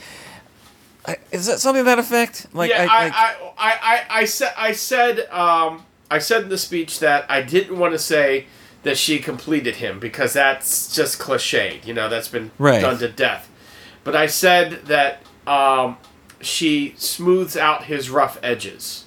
I, is that something to that effect? Like, yeah, I, I, like, I, I, I, I said I said um I said in the speech that I didn't want to say that she completed him because that's just cliched. You know, that's been Right. done to death. But I said that um, she smooths out his rough edges.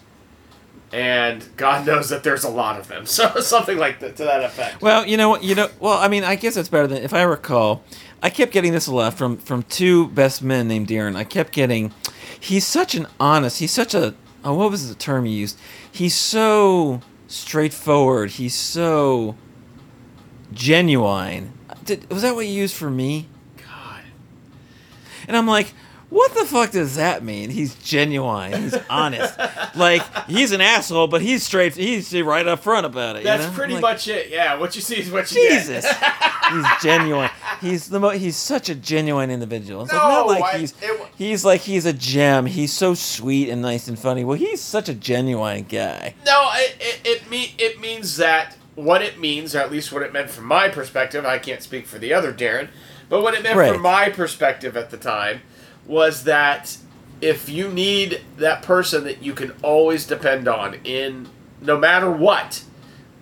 And God knows that there's a lot of them. [laughs] So something like that to that effect. well, you know what, you know, well, I mean, I guess it's better than if I recall. I kept getting this a lot from from two best men named Darren. I kept getting, he's such an honest. He's such a. Oh, what was the term he used? He's so straightforward. He's so genuine. Did, was that what you used for me? God. And I'm like, What the fuck does that mean? He's genuine. He's [laughs] honest. like he's an asshole, but he's straight. He's right up front about it. you That's know? pretty Like, much it. Yeah, what you see is what you Jesus. get. [laughs] he's genuine. He's the mo- he's such a genuine individual. It's like No, not like I- he's it he's like he's a gem. He's so sweet and nice and funny. Well, he's such a genuine guy. No, it it it, me, it means that what it means, or at least what it meant from my perspective. I can't speak for the other Darren, but what it meant Right. from my perspective at the time was that if you need that person that you can always depend on in no matter what,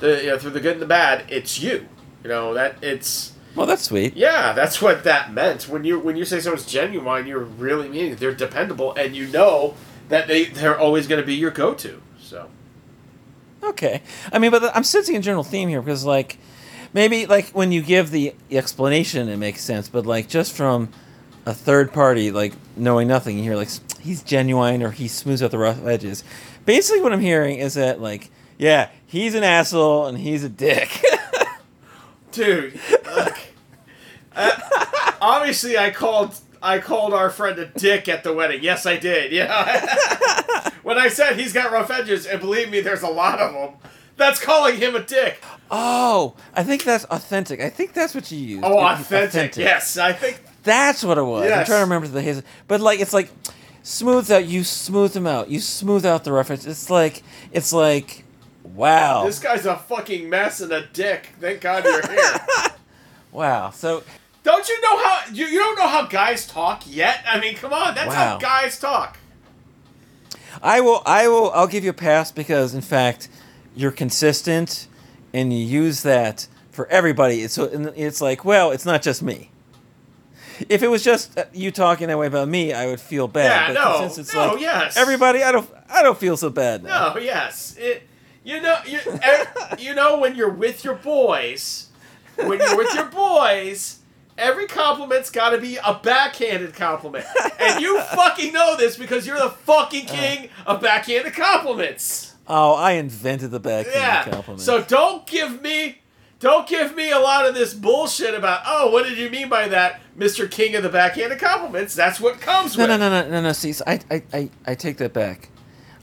the you know through the good and the bad, it's you. You know that it's Well, that's sweet. yeah, that's what that meant. When you when you say someone's genuine, you're really meaning they're dependable, and you know that they they're always going to be your go to. So. Okay. I mean, but I'm sensing a general theme here because, like, maybe like when you give the explanation, it makes sense. But like just from a third party, like knowing nothing, you hear like he's genuine or he smooths out the rough edges. Basically, what I'm hearing is that like, yeah, he's an asshole and he's a dick. [laughs] Dude, look. Uh, obviously, I called I called our friend a dick at the wedding. Yes, I did. Yeah. [laughs] when I said he's got rough edges, and believe me, there's a lot of them. That's calling him a dick. oh, I think that's authentic. I think that's what you use. Oh, It- authentic. Yes, I think. That's what it was. I'm Yes. trying to remember the his, but like it's like smooth out. You smooth them out. You smooth out the reference. It's like it's like wow, This guy's a fucking mess and a dick. Thank God you're here. [laughs] wow. So don't you know how you, you don't know how guys talk yet? I mean, come on, that's how guys talk. I will I will I'll give you a pass because in fact you're consistent and you use that for everybody. It's so and it's like well, it's not just me. If it was just uh, you talking that way about me, I would feel bad. Yeah, but no, since it's no, like yes. everybody, I don't I don't feel so bad now. No, yes. It, you know, you, eh, you know when you're with your boys, when you're with your boys, every compliment's got to be a backhanded compliment, and you fucking know this because you're the fucking king of backhanded compliments. Oh, I invented the backhand Yeah. compliment. So don't give me, don't give me a lot of this bullshit about. Oh, what did you mean by that, Mister King of the backhanded compliments? That's what comes No, with. no, no, no, no, no. See, I, I, I, I take that back.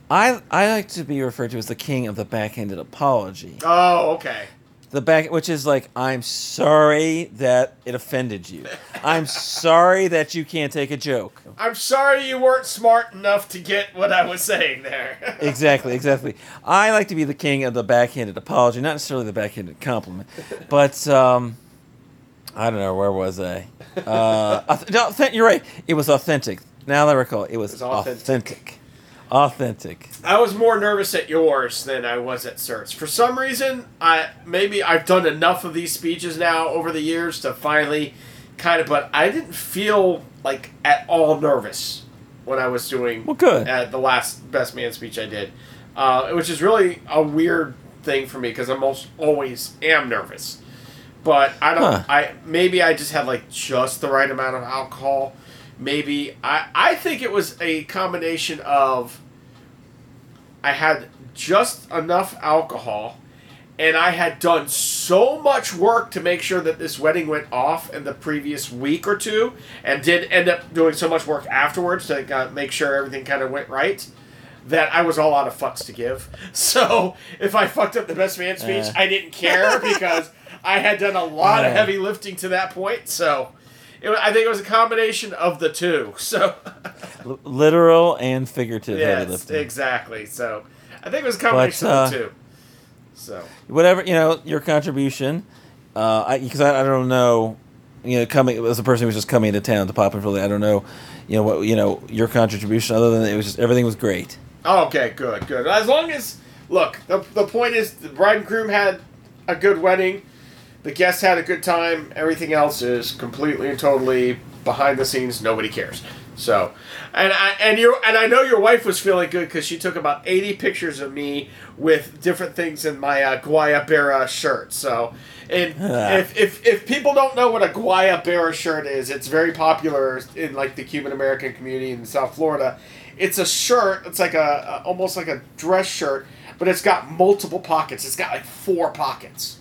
I, I like to be referred to as the king of the backhanded apology. Oh, okay. The back, which is like, I'm sorry that it offended you. I'm sorry that you can't take a joke. I'm sorry you weren't smart enough to get what I was saying there. [laughs] Exactly, exactly. I like to be the king of the backhanded apology, not necessarily the backhanded compliment, but um, I don't know where was I. Uh, [laughs] no, you're right. It was authentic. Now that I recall, it was, was authentic. authentic. Authentic. I was more nervous at yours than I was at Cert's. For some reason, I maybe I've done enough of these speeches now over the years to finally kind of, but I didn't feel like at all nervous when I was doing Well, good. at the last Best Man speech I did, uh, which is really a weird thing for me because I most always am nervous. But I don't. Huh. I maybe I just had like just the right amount of alcohol. Maybe I. I think it was a combination of. I had just enough alcohol, and I had done so much work to make sure that this wedding went off in the previous week or two, and did end up doing so much work afterwards to uh, make sure everything kind of went right. That I was all out of fucks to give. [laughs] So if I fucked up the best man speech, Uh. I didn't care [laughs] because I had done a lot of Uh. heavy lifting to that point. So it, I think it was a combination of the two. [laughs] So L- literal and figurative heavy lifting. exactly. So I think it was a combination But, of uh, the two. So Whatever you know, your contribution. Uh, because I, I, don't know, you know, coming as a person who was just coming into town to pop in Philly, I don't know, you know what you know your contribution other than it was just everything was great. Oh, okay, good, good. As long as look, the, the point is the bride and groom had a good wedding, the guests had a good time. Everything else is completely and totally behind the scenes. Nobody cares. So, and I and you and I know your wife was feeling good because she took about eighty pictures of me with different things in my uh, Guayabera shirt. So, and if, if if people don't know what a Guayabera shirt is, it's very popular in like the Cuban American community in South Florida. It's a shirt. It's like a, a almost like a dress shirt, but it's got multiple pockets. It's got like four pockets.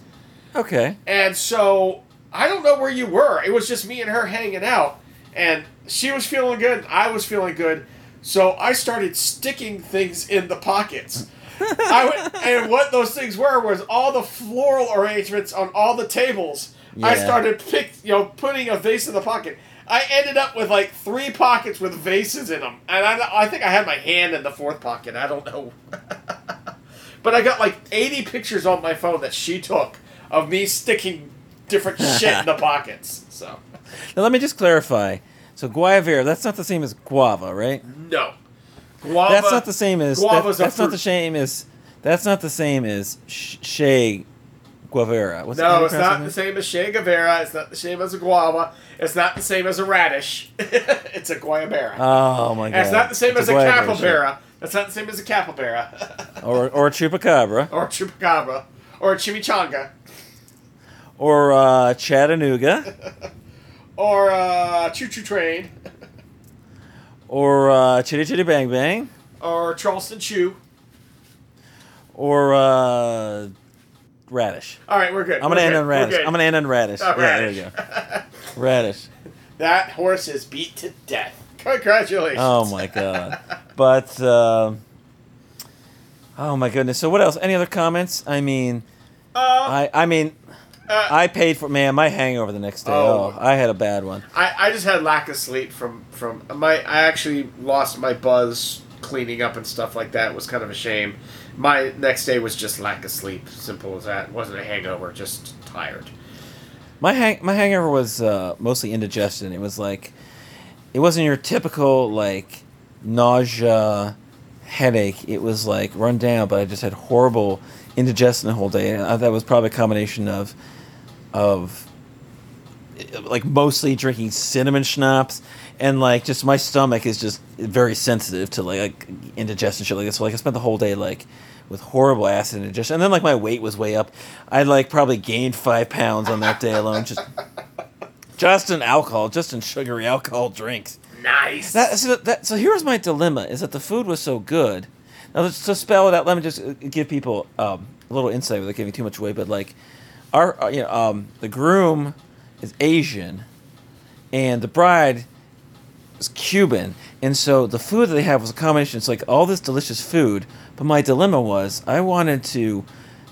Okay. And so I don't know where you were. It was just me and her hanging out, and she was feeling good. I was feeling good, so I started sticking things in the pockets. I went, [laughs] and what those things were was all the floral arrangements on all the tables. I started pick, you know, putting a vase in the pocket. I ended up with like three pockets with vases in them, and I, I think I had my hand in the fourth pocket. I don't know, [laughs] but I got like eighty pictures on my phone that she took of me sticking different shit in the [laughs] pockets. So Now let me just clarify. So guayavera, that's not the same as guava, right? no, guava. that's not the same as guava's a that's not the same as that's not the same as Shea Guavera. What's No, it's do you pronounce not the same as Che Guevara. It's not the same as a guava. It's not the same as a radish. [laughs] it's a guayabera. Oh my god! And it's not the same It's as a, guayabera capybara. That's not the same as a capybara. [laughs] or or a chupacabra, or a chupacabra. Or a chimichanga. or uh, Chattanooga, [laughs] Or a choo choo train. or uh, Chitty Chitty Bang Bang, Or Charleston Chew. or uh, radish. All right, we're good. I'm We're gonna end on radish. I'm gonna end on radish. Uh, yeah, there you go. [laughs] Radish. That horse is beat to death. Congratulations. Oh my god. But um oh my goodness. So what else? Any other comments? I mean, Uh, I I mean, uh, I paid for man. My hangover the next day. Oh. Oh, I had a bad one. I, I just had lack of sleep from from my I actually lost my buzz cleaning up and stuff like that. It was kind of a shame. My next day was just lack of sleep. Simple as that. It wasn't a hangover, just tired. My hang my hangover was uh, mostly indigestion. It was like, it wasn't your typical like nausea, headache. It was like run down, but I just had horrible indigestion the whole day. And I, that was probably a combination of, of, like mostly drinking cinnamon schnapps and like just my stomach is just very sensitive to like, like indigestion shit like this. So like I spent the whole day like with horrible acid indigestion, and then like my weight was way up. I like probably gained five pounds on that day alone, just [laughs] just in alcohol, just in sugary alcohol drinks. Nice. That, so, that, so here's my dilemma: is that the food was so good. Now, let's to spell it out. Let me just uh, give people um, a little insight without giving too much away. But like, our uh, you know, um, the groom is Asian, and the bride is Cuban, and so the food that they have was a combination. It's like all this delicious food, but my dilemma was I wanted to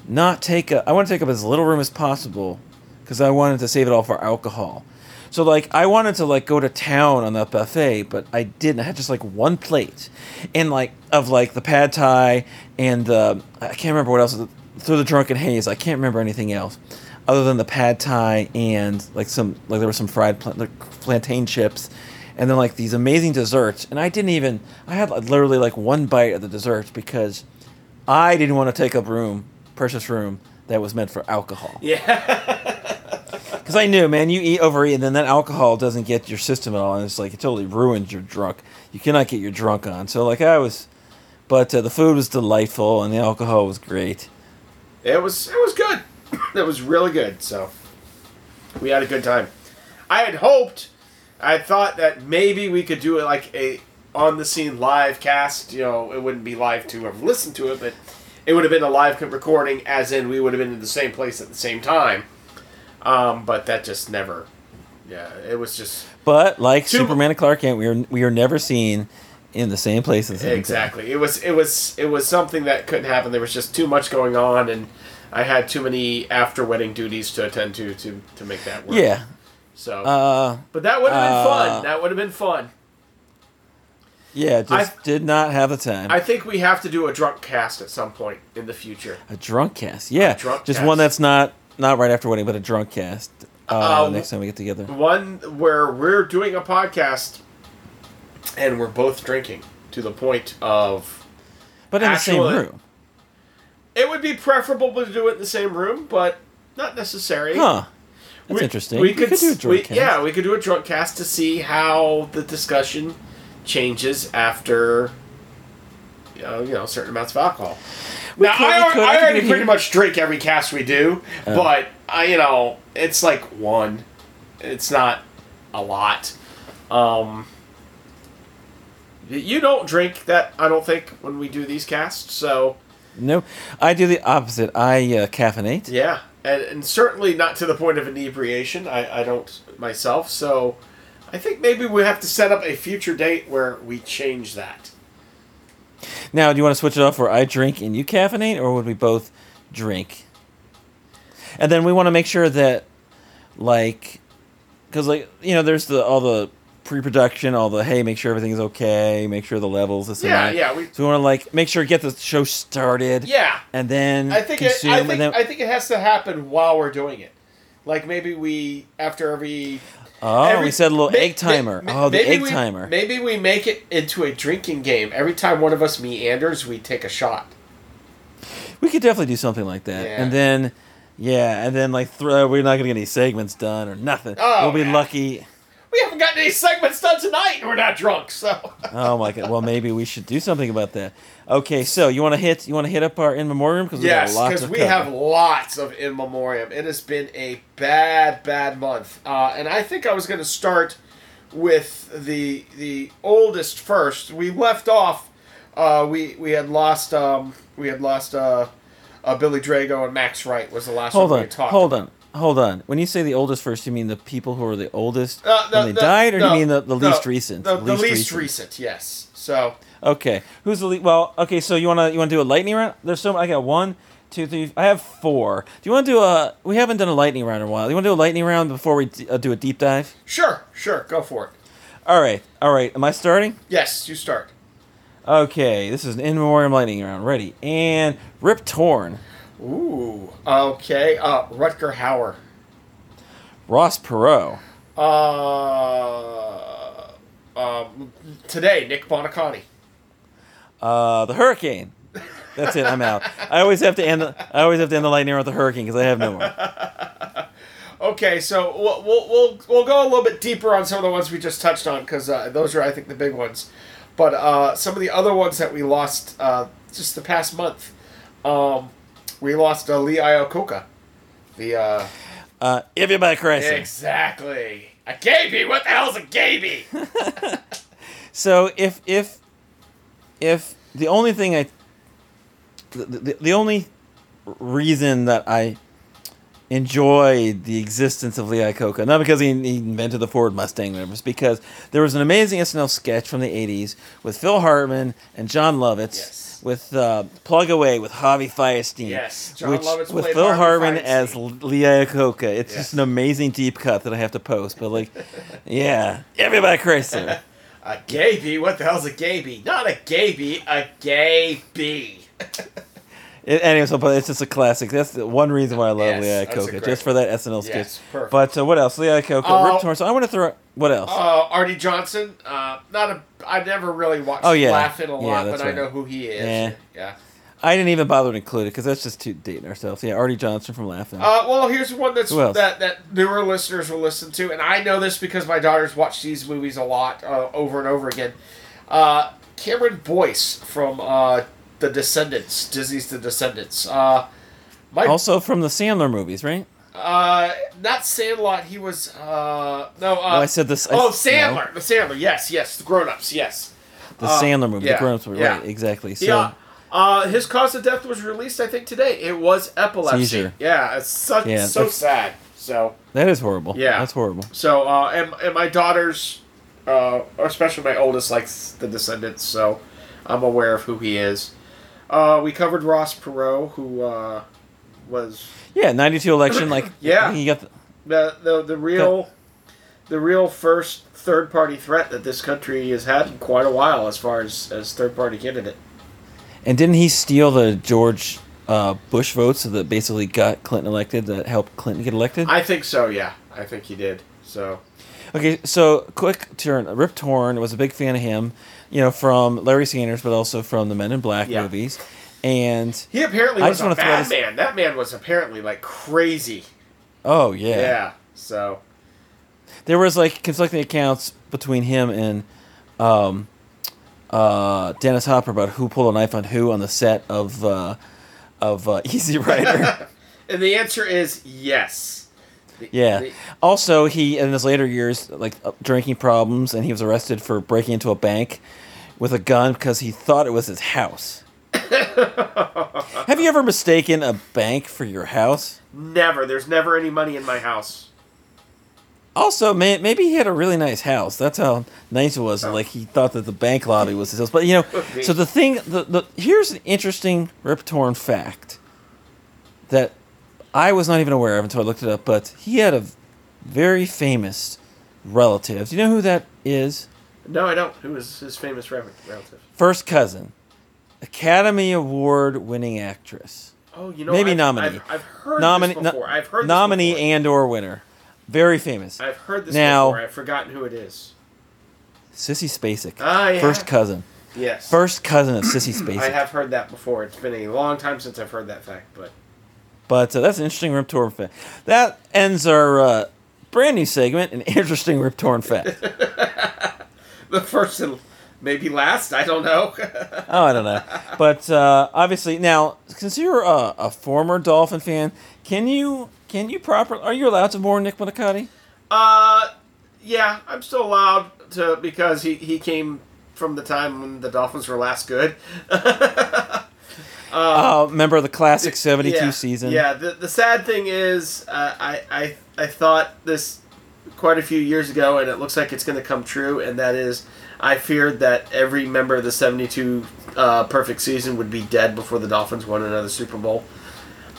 not take a, I want to take up as little room as possible because I wanted to save it all for alcohol. So like I wanted to like go to town on that buffet, but I didn't. I had just like one plate, and like of like the pad thai and the I can't remember what else. Through the drunken haze, I can't remember anything else other than the pad thai and like some like there were some fried pla- like plantain chips, and then like these amazing desserts. And I didn't even I had like, literally like one bite of the dessert because I didn't want to take up room, precious room that was meant for alcohol. yeah. [laughs] Because I knew, man, you eat overeat, and then that alcohol doesn't get your system at all, and it's like it totally ruins your drunk. You cannot get your drunk on. So like I was, but uh, the food was delightful, and the alcohol was great. It was it was good. [clears throat] It was really good. So we had a good time. I had hoped, I thought that maybe we could do it like a on the scene live cast. You know, it wouldn't be live to have listened to it, but it would have been a live recording, as in we would have been in the same place at the same time. Um, but that just never. Yeah, it was just But like Superman and Clark Kent, we are we are never seen in the same place the same time. exactly. It was it was it was something that couldn't happen. There was just too much going on, and I had too many after wedding duties to attend to to to make that work. Yeah. So, Uh, but that would have been uh, fun. That would have been fun. yeah. Just I- did not have the time. I think we have to do a drunk cast at some point in the future. a drunk cast. Yeah. Drunk just cast. one that's not not right after wedding, but a drunk cast. Uh, Uh, next time we get together. One where we're doing a podcast and we're both drinking to the point of But in the same room. it would be preferable to do it in the same room, but not necessary. Huh. That's We- interesting. We could, do a drunk we- cast. yeah, we could do a drunk cast to see how the discussion changes after you know, you know certain amounts of alcohol. Now I. I I already pretty much drink every cast we do, Oh. but I you know it's like one. It's not a lot. Um, you don't drink that I don't think when we do these casts, so No, I do the opposite. I uh, caffeinate. yeah, and, and certainly not to the point of inebriation. I, I don't myself, so I think maybe we have to set up a future date where we change that. Now, do you want to switch it off where I drink and you caffeinate, or would we both drink? And then we want to make sure that, like, because like you know, there's the all the pre-production, all the hey, make sure everything's okay, make sure the levels this Yeah, and that. yeah, we- so we want to like make sure get the show started. Yeah. And then I think it, I think and then I think it has to happen while we're doing it. Like maybe we after every oh, every- we said a little may- egg timer. may- oh, the egg we- timer. Maybe we make it into a drinking game. Every time one of us meanders, we take a shot. We could definitely do something like that. Yeah. And then, yeah, and then like throw, we're not gonna get any segments done or nothing. Oh, we'll be yeah. lucky. We haven't gotten any segments done tonight, and we're not drunk. So Oh my god. Well, maybe we should do something about that. Okay, so you want to hit you want to hit up our in memoriam because yes, got a lot because we cover. have lots of in memoriam. It has been a bad, bad month, uh, and I think I was going to start with the the oldest first. We left off. Uh, we we had lost um, we had lost uh, uh, Billy Drago and Max Wright was the last Hold one we on, had talked hold on, hold on. When you say the oldest first, you mean the people who are the oldest Uh, no, when they no, died, or do you mean the, the no, least recent? The, the least, recent. yes. So Okay, who's the least? Well, okay, so you wanna you wanna do a lightning round? There's so I got one, two, three. I have four. Do you want to do a? We haven't done a lightning round in a while. Do You want to do a lightning round before we d- uh, do a deep dive? sure, sure, go for it. All right, all right. Am I starting? Yes, you start. Okay, this is an in memoriam lightning round. Ready and Rip Torn, Ooh. Okay. Uh, Rutger Hauer. Ross Perot, Uh, um, today, Nick Buoniconti. uh, the Hurricane. That's it. I'm out. I always have to end. The, I always have to end the lightning round with the Hurricane because I have no more. [laughs] Okay, so we'll, we'll, we'll, we'll go a little bit deeper on some of the ones we just touched on because uh, those are, I think, the big ones. But uh, some of the other ones that we lost uh, just the past month, um, we lost uh, Lee Iacocca. The uh, Uh, everybody crazy. exactly a gaby. What the hell's a gaby? [laughs] So if if if the only thing I the, the, the only reason that I enjoyed the existence of Lee Iacocca, not because he, he invented the Ford Mustang, it's because there was an amazing SNL sketch from the '80s with Phil Hartman and Jon Lovitz. Yes. With uh, Plug Away with Harvey Fierstein, Yes, Jon which Lovitz with Phil Hartman as. Lee Iacocca. It's Yes. just an amazing deep cut that I have to post. But like, [laughs] yeah, everybody crazy. [laughs] A gaby? What the hell's a gay bee? Not a gay bee, a gaby. [laughs] It, anyway, so but it's just a classic. That's the one reason why I love Yes, Lee that's a Iacocca, great just for that SNL skit. Yes, perfect. But uh, what else? Lee Iacocca, Uh, Rip Torn. So I want to throw. What else? Uh, Arte Johnson. Uh, not a. I never really watched Oh, yeah. Laughing a Yeah, lot, that's but I know who he is. Yeah. Yeah. I didn't even bother to include it because that's just too dating ourselves. Yeah, Arte Johnson from Laugh-In. Uh, well, here's one that's Who that that newer listeners will listen to, and I know this because my daughters watch these movies a lot, uh, over and over again. Uh, Cameron Boyce from uh, The Descendants, Disney's The Descendants. Uh, my also from the Sandler movies, right? uh, not Sandlot. He was uh, no. Uh, No, I said this. I- oh, no. Sandler. The Sandler. Yes, yes. The Grown Ups. Yes. the uh, Sandler movie, yeah, the grown-ups movie, yeah. right? Exactly. So yeah. Uh, his cause of death was released, I think, today. It was epilepsy. Seizure. Yeah, it's so, Yeah, so sad. So, that is horrible. Yeah. that's horrible. so, uh, and, and my daughters, uh, especially my oldest, likes The Descendants, so I'm aware of who he is. Uh, we covered Ross Perot, who uh, was Yeah, '92 election, like [coughs] Yeah. he got the, the, the the real the real first third party threat that this country has had in quite a while as far as as third party candidate. and didn't he steal the George uh, Bush votes that basically got Clinton elected, that helped Clinton get elected? I think so. Yeah, I think he did. So Okay, so quick turn. Rip Torn was a big fan of him, you know, from Larry Sanders, but also from the Men in Black Yeah. movies. And he apparently I was just a bad this- man. That man was apparently like crazy. oh yeah, Yeah. So there was like conflicting accounts between him and um, uh, Dennis Hopper about who pulled a knife on who on the set of uh, of uh, [laughs] Easy Rider. [laughs] and the answer is yes. Yeah. Also, he in his later years, like uh, drinking problems, and he was arrested for breaking into a bank with a gun because he thought it was his house. [laughs] Have you ever mistaken a bank for your house? never. There's never any money in my house. Also, may, maybe he had a really nice house. That's how nice it was. Like he thought that the bank lobby was his house. But you know, [laughs] so the thing, the, the here's an interesting Rip Torn fact that I was not even aware of until I looked it up. But he had a very famous relative. Do you know who that is? No, I don't. Who is his famous relative? First cousin, Academy Award winning actress, Oh, you know, Maybe I've, nominee. I've, I've heard nominee, this before. I've heard nominee and or winner, very famous. I've heard this Now- before. I've forgotten who it is. Sissy Spacek, Ah, yeah. first cousin, Yes. first cousin of Sissy [clears throat] Spacek. I have heard that before. It's been a long time since I've heard that fact, but But uh, that's an interesting Rip Torn fact. That ends our uh, brand new segment, an interesting Rip Torn fact. [laughs] the first and maybe last. I don't know. [laughs] oh, I don't know. But uh, obviously, now since you're a, a former Dolphin fan, can you can you proper are you allowed to mourn Nick Buoniconti? uh, yeah, I'm still allowed to because he he came from the time when the Dolphins were last good. [laughs] Uh, member of the classic '72 yeah, season. Yeah. The the sad thing is, uh, I I I thought this quite a few years ago, and it looks like it's going to come true. And that is, I feared that every member of the '72 uh, perfect season would be dead before the Dolphins won another Super Bowl.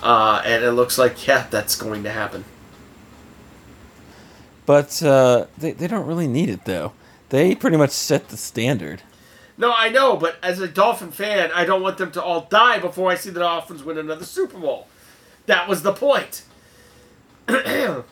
Uh, and it looks like yeah, that's going to happen. But uh, they they don't really need it though. They pretty much set the standard. No, I know, but as a Dolphin fan, I don't want them to all die before I see the Dolphins win another Super Bowl. That was the point. [clears throat]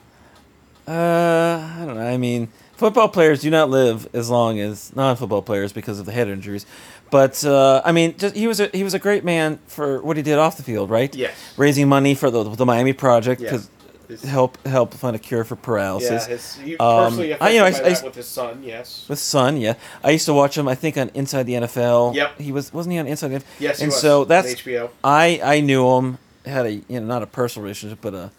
Uh, I don't know. I mean, football players do not live as long as non-football players because of the head injuries. But uh, I mean, just he was a he was a great man for what he did off the field, right? Yes. Raising money for the the Miami project because His- help help find a cure for Yeah, paralysis. his, he Um, personally I- affected you know, I- I with his son. Yes. With son, yeah, I used to watch him. I think on Inside the NFL. Yep. He was wasn't he on Inside the NFL? Yes, he and was, so that's HBO. I I knew him. Had a you know not a personal relationship, but a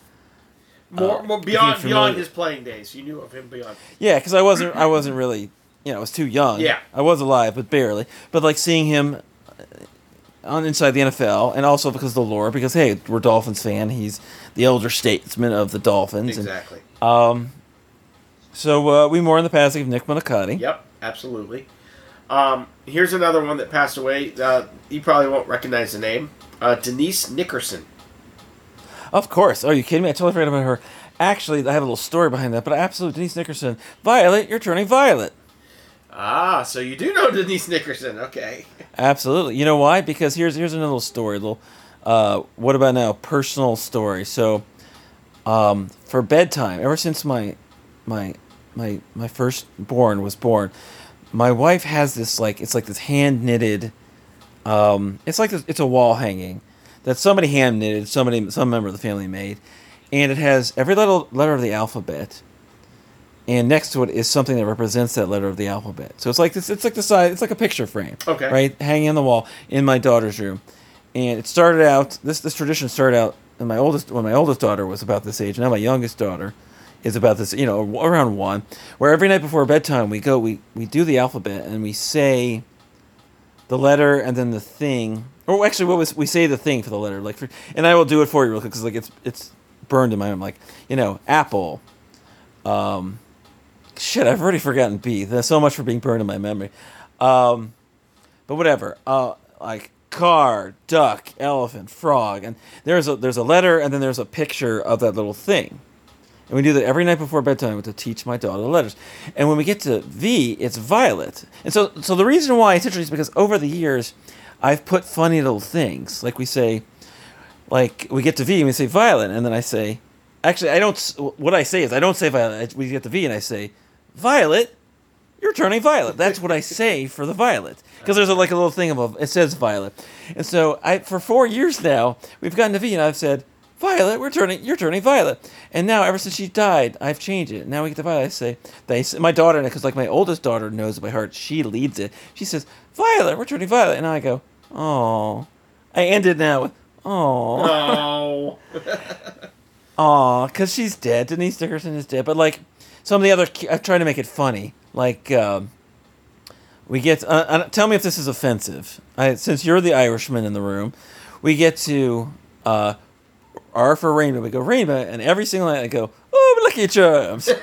More, uh, more beyond beyond his playing days. You knew of him beyond. Yeah, because I wasn't I wasn't really you know I was too young. Yeah. I was alive, but barely. But like seeing him on inside the NFL, and also because of the lore, because hey, we're Dolphins fan. He's the elder statesman of the Dolphins. and, Exactly. um, so uh, we mourn the passing of Nick Buoniconti. Yep. Absolutely. Um, here's another one that passed away. Uh, you probably won't recognize the name. Uh, Denise Nickerson. Of course. Are you kidding me? I totally forgot about her. Actually, I have a little story behind that. But absolutely, Denise Nickerson, Violet, you're turning violet. Ah, so you do know Denise Nickerson. Okay. Absolutely. You know why? Because here's here's another little story. Little, uh, what about now? Personal story. So, um, for bedtime, ever since my my my my firstborn was born, my wife has this like it's like this hand knitted. Um, it's like this, it's a wall hanging that somebody hand knitted, somebody some member of the family made, and it has every little letter of the alphabet. And next to it is something that represents that letter of the alphabet. So it's like this. It's like the side. It's like a picture frame. Okay. Right, hanging on the wall in my daughter's room, and it started out. This this tradition started out. And my oldest, when my oldest daughter was about this age, now my youngest daughter is about this, you know, around one. Where every night before bedtime we go, we we do the alphabet and we say the letter and then the thing. Or actually, what was we say the thing for the letter? Like, for, and I will do it for you real quick because like it's it's burned in my mind. Like, you know, apple. Um, shit, I've already forgotten B. There's so much for being burned in my memory. Um, but whatever. Uh, like car, duck, elephant, frog, and there's a there's a letter and then there's a picture of that little thing. And we do that every night before bedtime to teach my daughter the letters. And when we get to V, it's violet. And so so the reason why it's interesting is because over the years, I've put funny little things like we say, like we get to V and we say violet, and then I say, actually I don't. What I say is I don't say violet. We get to V and I say, violet, you're turning violet. That's what I say for the violet because there's a, like a little thing of a, it says violet, and so I for four years now we've gotten to V and I've said violet, we're turning, you're turning violet, and now ever since she died I've changed it. Now we get to violet. I say they my daughter because like my oldest daughter knows it by heart. She leads it. She says violet, we're turning violet, and I go oh. I ended it now with oh. Oh. Aw, because [laughs] she's dead. Denise Nickerson is dead. But like some of the other, I'm trying to make it funny. Like um, we get. Uh, uh, tell me if this is offensive. I, since you're the Irishman in the room, we get to uh, R for rainbow. We go rainbow, and every single night I go Oh, lucky charms. [laughs]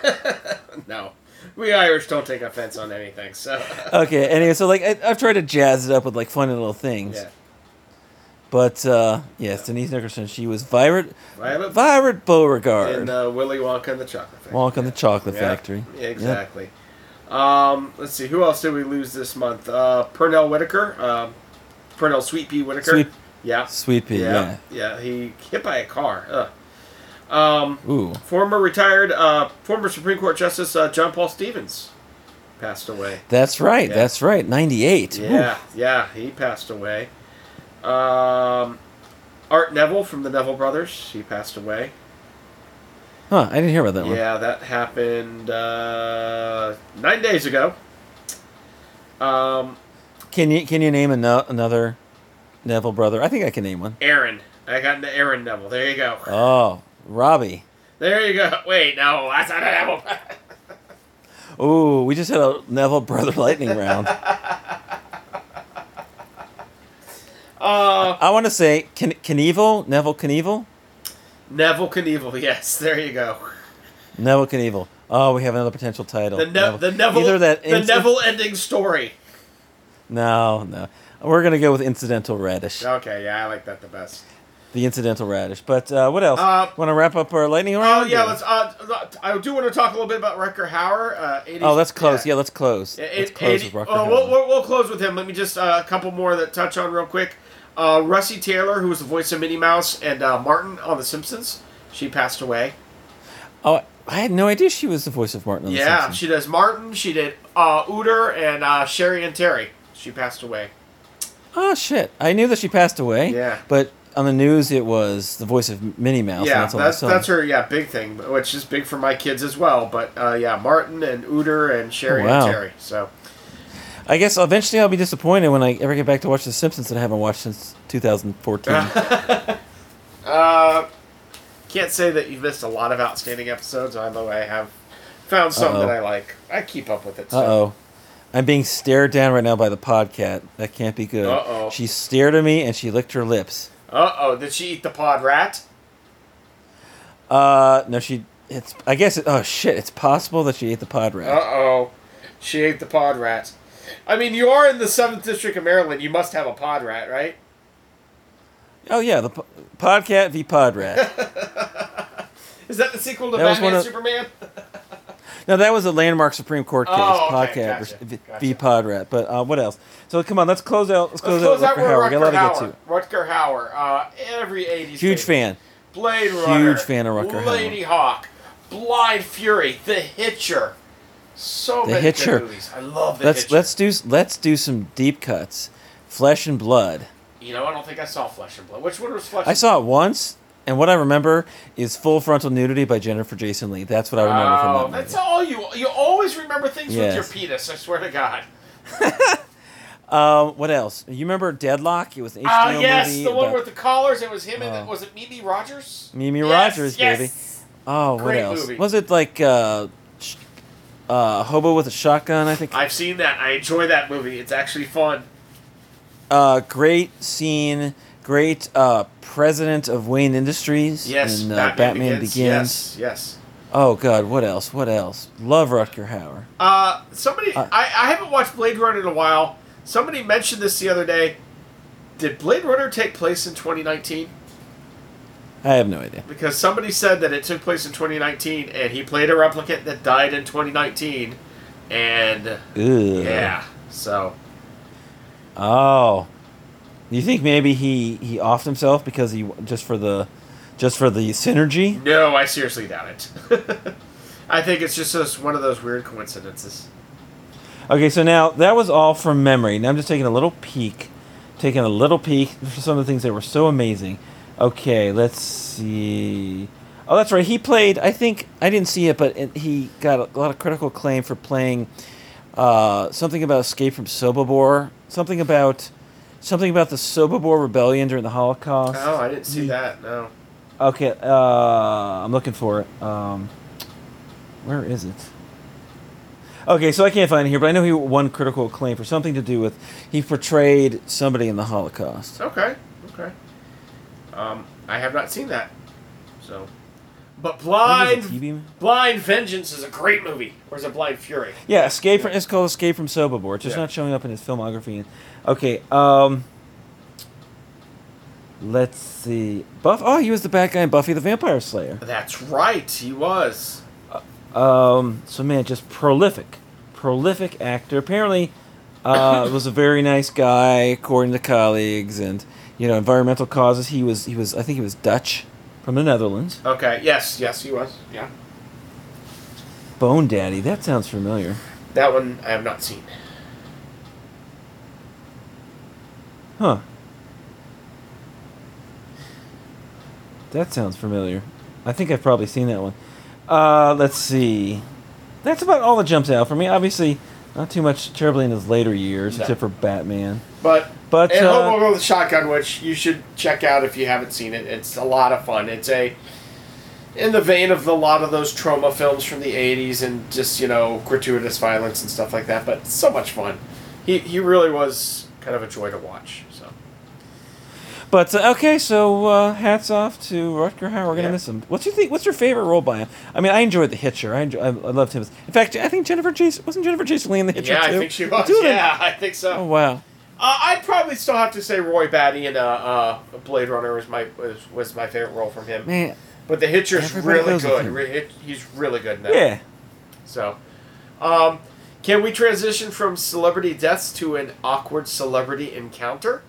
No, we Irish don't take offense on anything. So okay. Anyway, so like I, I've tried to jazz it up with like funny little things. yeah, But uh, yes, Denise Nickerson. She was Violet Violet Violet Beauregarde. and uh, Willy Wonka and the Chocolate Factory. Walk on the Chocolate Yeah, Factory. yeah, exactly. Um, let's see, who else did we lose this month? Uh, Pernell Whitaker, um, Pernell Sweet Pea Whitaker. Sweet- yeah, Sweet pea. yeah, Yeah. yeah. He hit by a car. Um, Ooh. former retired, uh, former Supreme Court Justice uh, John Paul Stevens passed away. That's right. That's right. Ninety-eight. Ooh. Yeah, yeah, he passed away. Um, Art Neville from the Neville Brothers, he passed away. Huh. I didn't hear about that one. Yeah, that happened uh, nine days ago. Um, Can you can you name ano- another Neville brother? I think I can name one. Aaron. I got into Aaron Neville. There you go. Oh, Robbie. There you go. Wait, no, that's not a Neville. Ooh, we just had a Neville brother lightning round. [laughs] Uh, I want to say Ken- Knievel, Neville Knievel, Neville Knievel. Yes, there you go. Neville Knievel. Oh, we have another potential title. The, ne- the Neville. Either that the Neville ending story. No, no. We're gonna go with incidental radish. Okay, yeah, I like that the best. The incidental radish. But uh, what else? Uh, want to wrap up our lightning round? Oh yeah, or- let's. Uh, I do want to talk a little bit about Rutger Hauer. Uh, 80s, Oh, let's close. Yeah, let's close. Yeah, let's close 80 with Rutger oh, we'll, Hauer. we'll, we'll close with him. Let me just uh, a couple more that touch on real quick. Uh, Russi Taylor, who was the voice of Minnie Mouse and uh, Martin on The Simpsons, she passed away. Oh, I had no idea she was the voice of Martin. On The yeah, she does Martin. She did uh, Uter and uh, Sherri and Terri. She passed away. Oh shit! I knew that she passed away. Yeah. But on the news, it was the voice of Minnie Mouse. and yeah, that's all that's that's her yeah big thing, which is big for my kids as well. But uh, yeah, Martin and Uter and Sherri Wow. and Terri. So I guess eventually I'll be disappointed when I ever get back to watch The Simpsons that I haven't watched since 2014. [laughs] Uh, can't say that you've missed a lot of outstanding episodes, although I have found some Uh-oh. that I like. I keep up with it. Uh oh. I'm being stared down right now by the podcat. That can't be good. Uh-oh. She stared at me and she licked her lips. Uh oh, did she eat the pod rat? Uh, no, she. It's. I guess. It, oh shit! It's possible that she ate the pod Uh rat. oh, she ate the pod rat. I mean, you are in the seventh district of Maryland. You must have a pod rat, right? oh yeah, the po- podcat v pod rat. [laughs] Is that the sequel to That Batman of- Superman? no, that was a landmark Supreme Court case. Oh, okay, podcat gotcha, v, gotcha. v pod rat. But uh, what else? So come on, let's close out. Let's close, Let's close out. out Rutger Hauer. We got a Rutger lot to get to. Hauer. Rutger Hauer. Uh, every '80s Huge fan. Blade Runner. Huge fan of Rutger Hauer. Lady Hawk. Blind Fury. The Hitcher. So The many Hitcher. good movies. I love the Let's Hitcher. let's do let's do some deep cuts. Flesh and blood. You know, I don't think I saw Flesh and Blood. Which one was Flesh? I saw it once, and what I remember is full frontal nudity by Jennifer Jason Lee. That's what I remember Oh, from that that's movie. all you. You always remember things with your Yes. penis. I swear to God. Um, [laughs] what else? You remember Deadlock? It was an HBO Ah, yes, movie the one about with the collars. It was him and Oh. was it Mimi Rogers? Mimi Yes, Rogers, yes. baby. Oh, what else? movie. Was it like uh, uh, Hobo with a Shotgun? I think. I've seen that. I enjoy that movie. It's actually fun. Uh, great scene. Great uh, president of Wayne Industries. Yes, in, uh, Batman, Begins. Yes, yes. Oh God, what else? What else? Love Rutger Hauer. Uh, somebody, Uh, I, I haven't watched Blade Runner in a while. Somebody mentioned this the other day. Did Blade Runner take place in 2019? I have no idea. Because somebody said that it took place in 2019, and he played a replicant that died in 2019, and yeah, so Oh, you think maybe he he offed himself because he just for the just for the synergy? no, I seriously doubt it. [laughs] I think it's just those, one of those weird coincidences. Okay, so now that was all from memory. Now I'm just taking a little peek, taking a little peek for some of the things that were so amazing. Okay, let's see. Oh, that's right. He played. I think I didn't see it, but it, he got a lot of critical acclaim for playing uh, something about Escape from Sobibor. Something about something about the Sobibor rebellion during the Holocaust. Oh, I didn't see He- that. No. Okay, uh, I'm looking for it. Um, where is it? Okay, so I can't find it here, but I know he won critical acclaim for something to do with he portrayed somebody in the Holocaust. Okay. Um, I have not seen that. So, But Blind think it's a TV Blind Vengeance is a great movie. Or is it Blind Fury? Yeah, Escape from it's called Escape from Sobibor. It's just Yeah. not showing up in his filmography. Okay, um let's see. Buff oh, he was the bad guy in Buffy the Vampire Slayer. That's right, he was. Um so man, just prolific. Prolific actor. Apparently uh [laughs] was a very nice guy according to colleagues and you know, environmental causes. He was he was I think he was Dutch from the Netherlands. Okay, yes, yes, he was. Yeah. Bone Daddy, that sounds familiar. That one I have not seen. Huh. That sounds familiar. I think I've probably seen that one. Uh, let's see. That's about all that jumps out for me. Obviously, not too much terribly in his later years, No. except for Batman. But But and uh, Hobo with a Shotgun, which you should check out if you haven't seen it. It's a lot of fun. It's a in the vein of a lot of those trauma films from the '80s and just you know gratuitous violence and stuff like that. But so much fun. He he really was kind of a joy to watch. But uh, okay, so uh, hats off to Rutger Hauer. We're gonna Yeah. miss him. What's your think? What's your favorite role by him? I mean, I enjoyed The Hitcher. I enjoy, I, I loved him. In fact, I think Jennifer Jason wasn't Jennifer Jason Lee in The Hitcher yeah, too. I think she was. them- Yeah, I think so. Oh wow. Uh, I'd probably still have to say Roy Batty in uh, uh, Blade Runner was my was, was my favorite role from him. Man, But the Hitcher's really good. He's really good now. yeah. So, um, can we transition from celebrity deaths to an awkward celebrity encounter?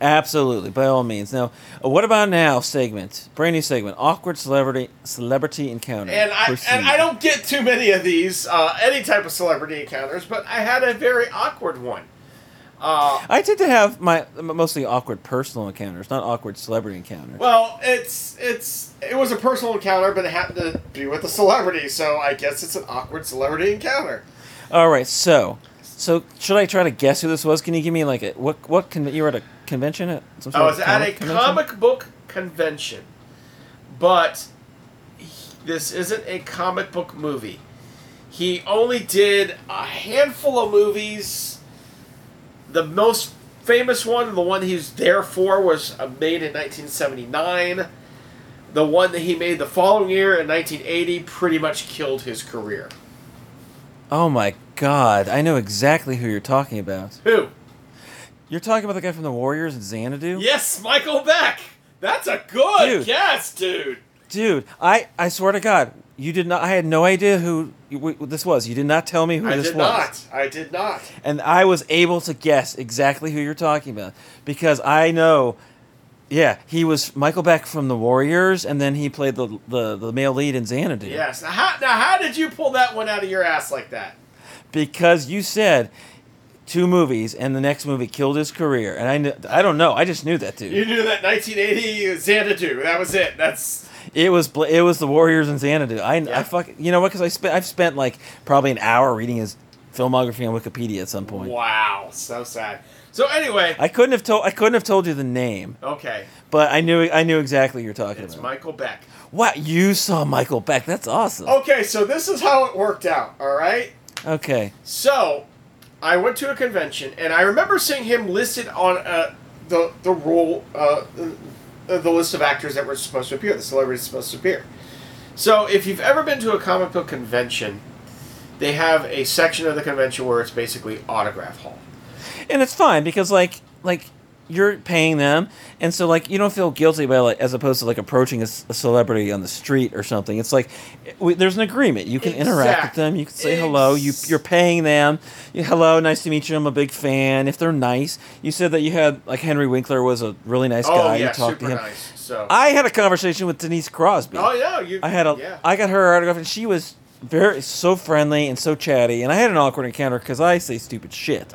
Absolutely, by all means. Now, uh, what about now? Segment, brand new segment, awkward celebrity celebrity encounter. And I Proceed. and I don't get too many of these, uh, any type of celebrity encounters, but I had a very awkward one. Uh, I tend to have my mostly awkward personal encounters, not awkward celebrity encounters. well, it's it's it was a personal encounter, but it happened to be with a celebrity, so I guess it's an awkward celebrity encounter. all right, so so should I try to guess who this was? Can you give me like a what what con- you were at a convention at some sort I was at a comic convention? comic book convention, but this isn't a comic book movie. He only did a handful of movies. The most famous one, the one he's there for, was uh, made in 1979. The one that he made the following year in 1980 pretty much killed his career. Oh my god, I know exactly who you're talking about. Who? You're talking about the guy from the Warriors and Xanadu? Yes, Michael Beck. That's a good Dude. guess, dude. Dude, I I swear to God, you did not. I had no idea who this was. You did not tell me who I this was. I did not. I did not. and I was able to guess exactly who you're talking about because I know. Yeah, he was Michael Beck from the Warriors, and then he played the the, the male lead in Xanadu. Yes. Now how, now, how did you pull that one out of your ass like that? Because you said two movies, and the next movie killed his career, and I kn- I don't know. I just knew that dude. You knew that 1980 Xanadu. That was it. That's It was Bla- it was the Warriors and Xanadu. I Yeah. I fuck you know what? Because I spent I've spent like probably an hour reading his filmography on Wikipedia at some point. wow. So sad. So anyway, I couldn't have told I couldn't have told you the name, okay, but I knew I knew exactly who you're talking it's about. It's Michael Beck. Wow, you saw Michael Beck. That's awesome. Okay, so this is how it worked out. All right. Okay. So, I went to a convention, and I remember seeing him listed on uh, the the role, uh, the list of actors that were supposed to appear, the celebrities supposed to appear. So, if you've ever been to a comic book convention, they have a section of the convention where it's basically autograph hall. And it's fine because like like you're paying them, and so like you don't feel guilty about like as opposed to like approaching a celebrity on the street or something. It's like we, there's an agreement. You can interact with them. You can say hello. you, you're paying them. You, hello, nice to meet you. I'm a big fan. If they're nice, you said that you had like Henry Winkler was a really nice Oh guy. yeah, you talked to him. nice. So. I had a conversation with Denise Crosby. oh yeah, you. I had a, I Yeah. got her autograph, and she was very so friendly and so chatty. And I had an awkward encounter because I say stupid shit.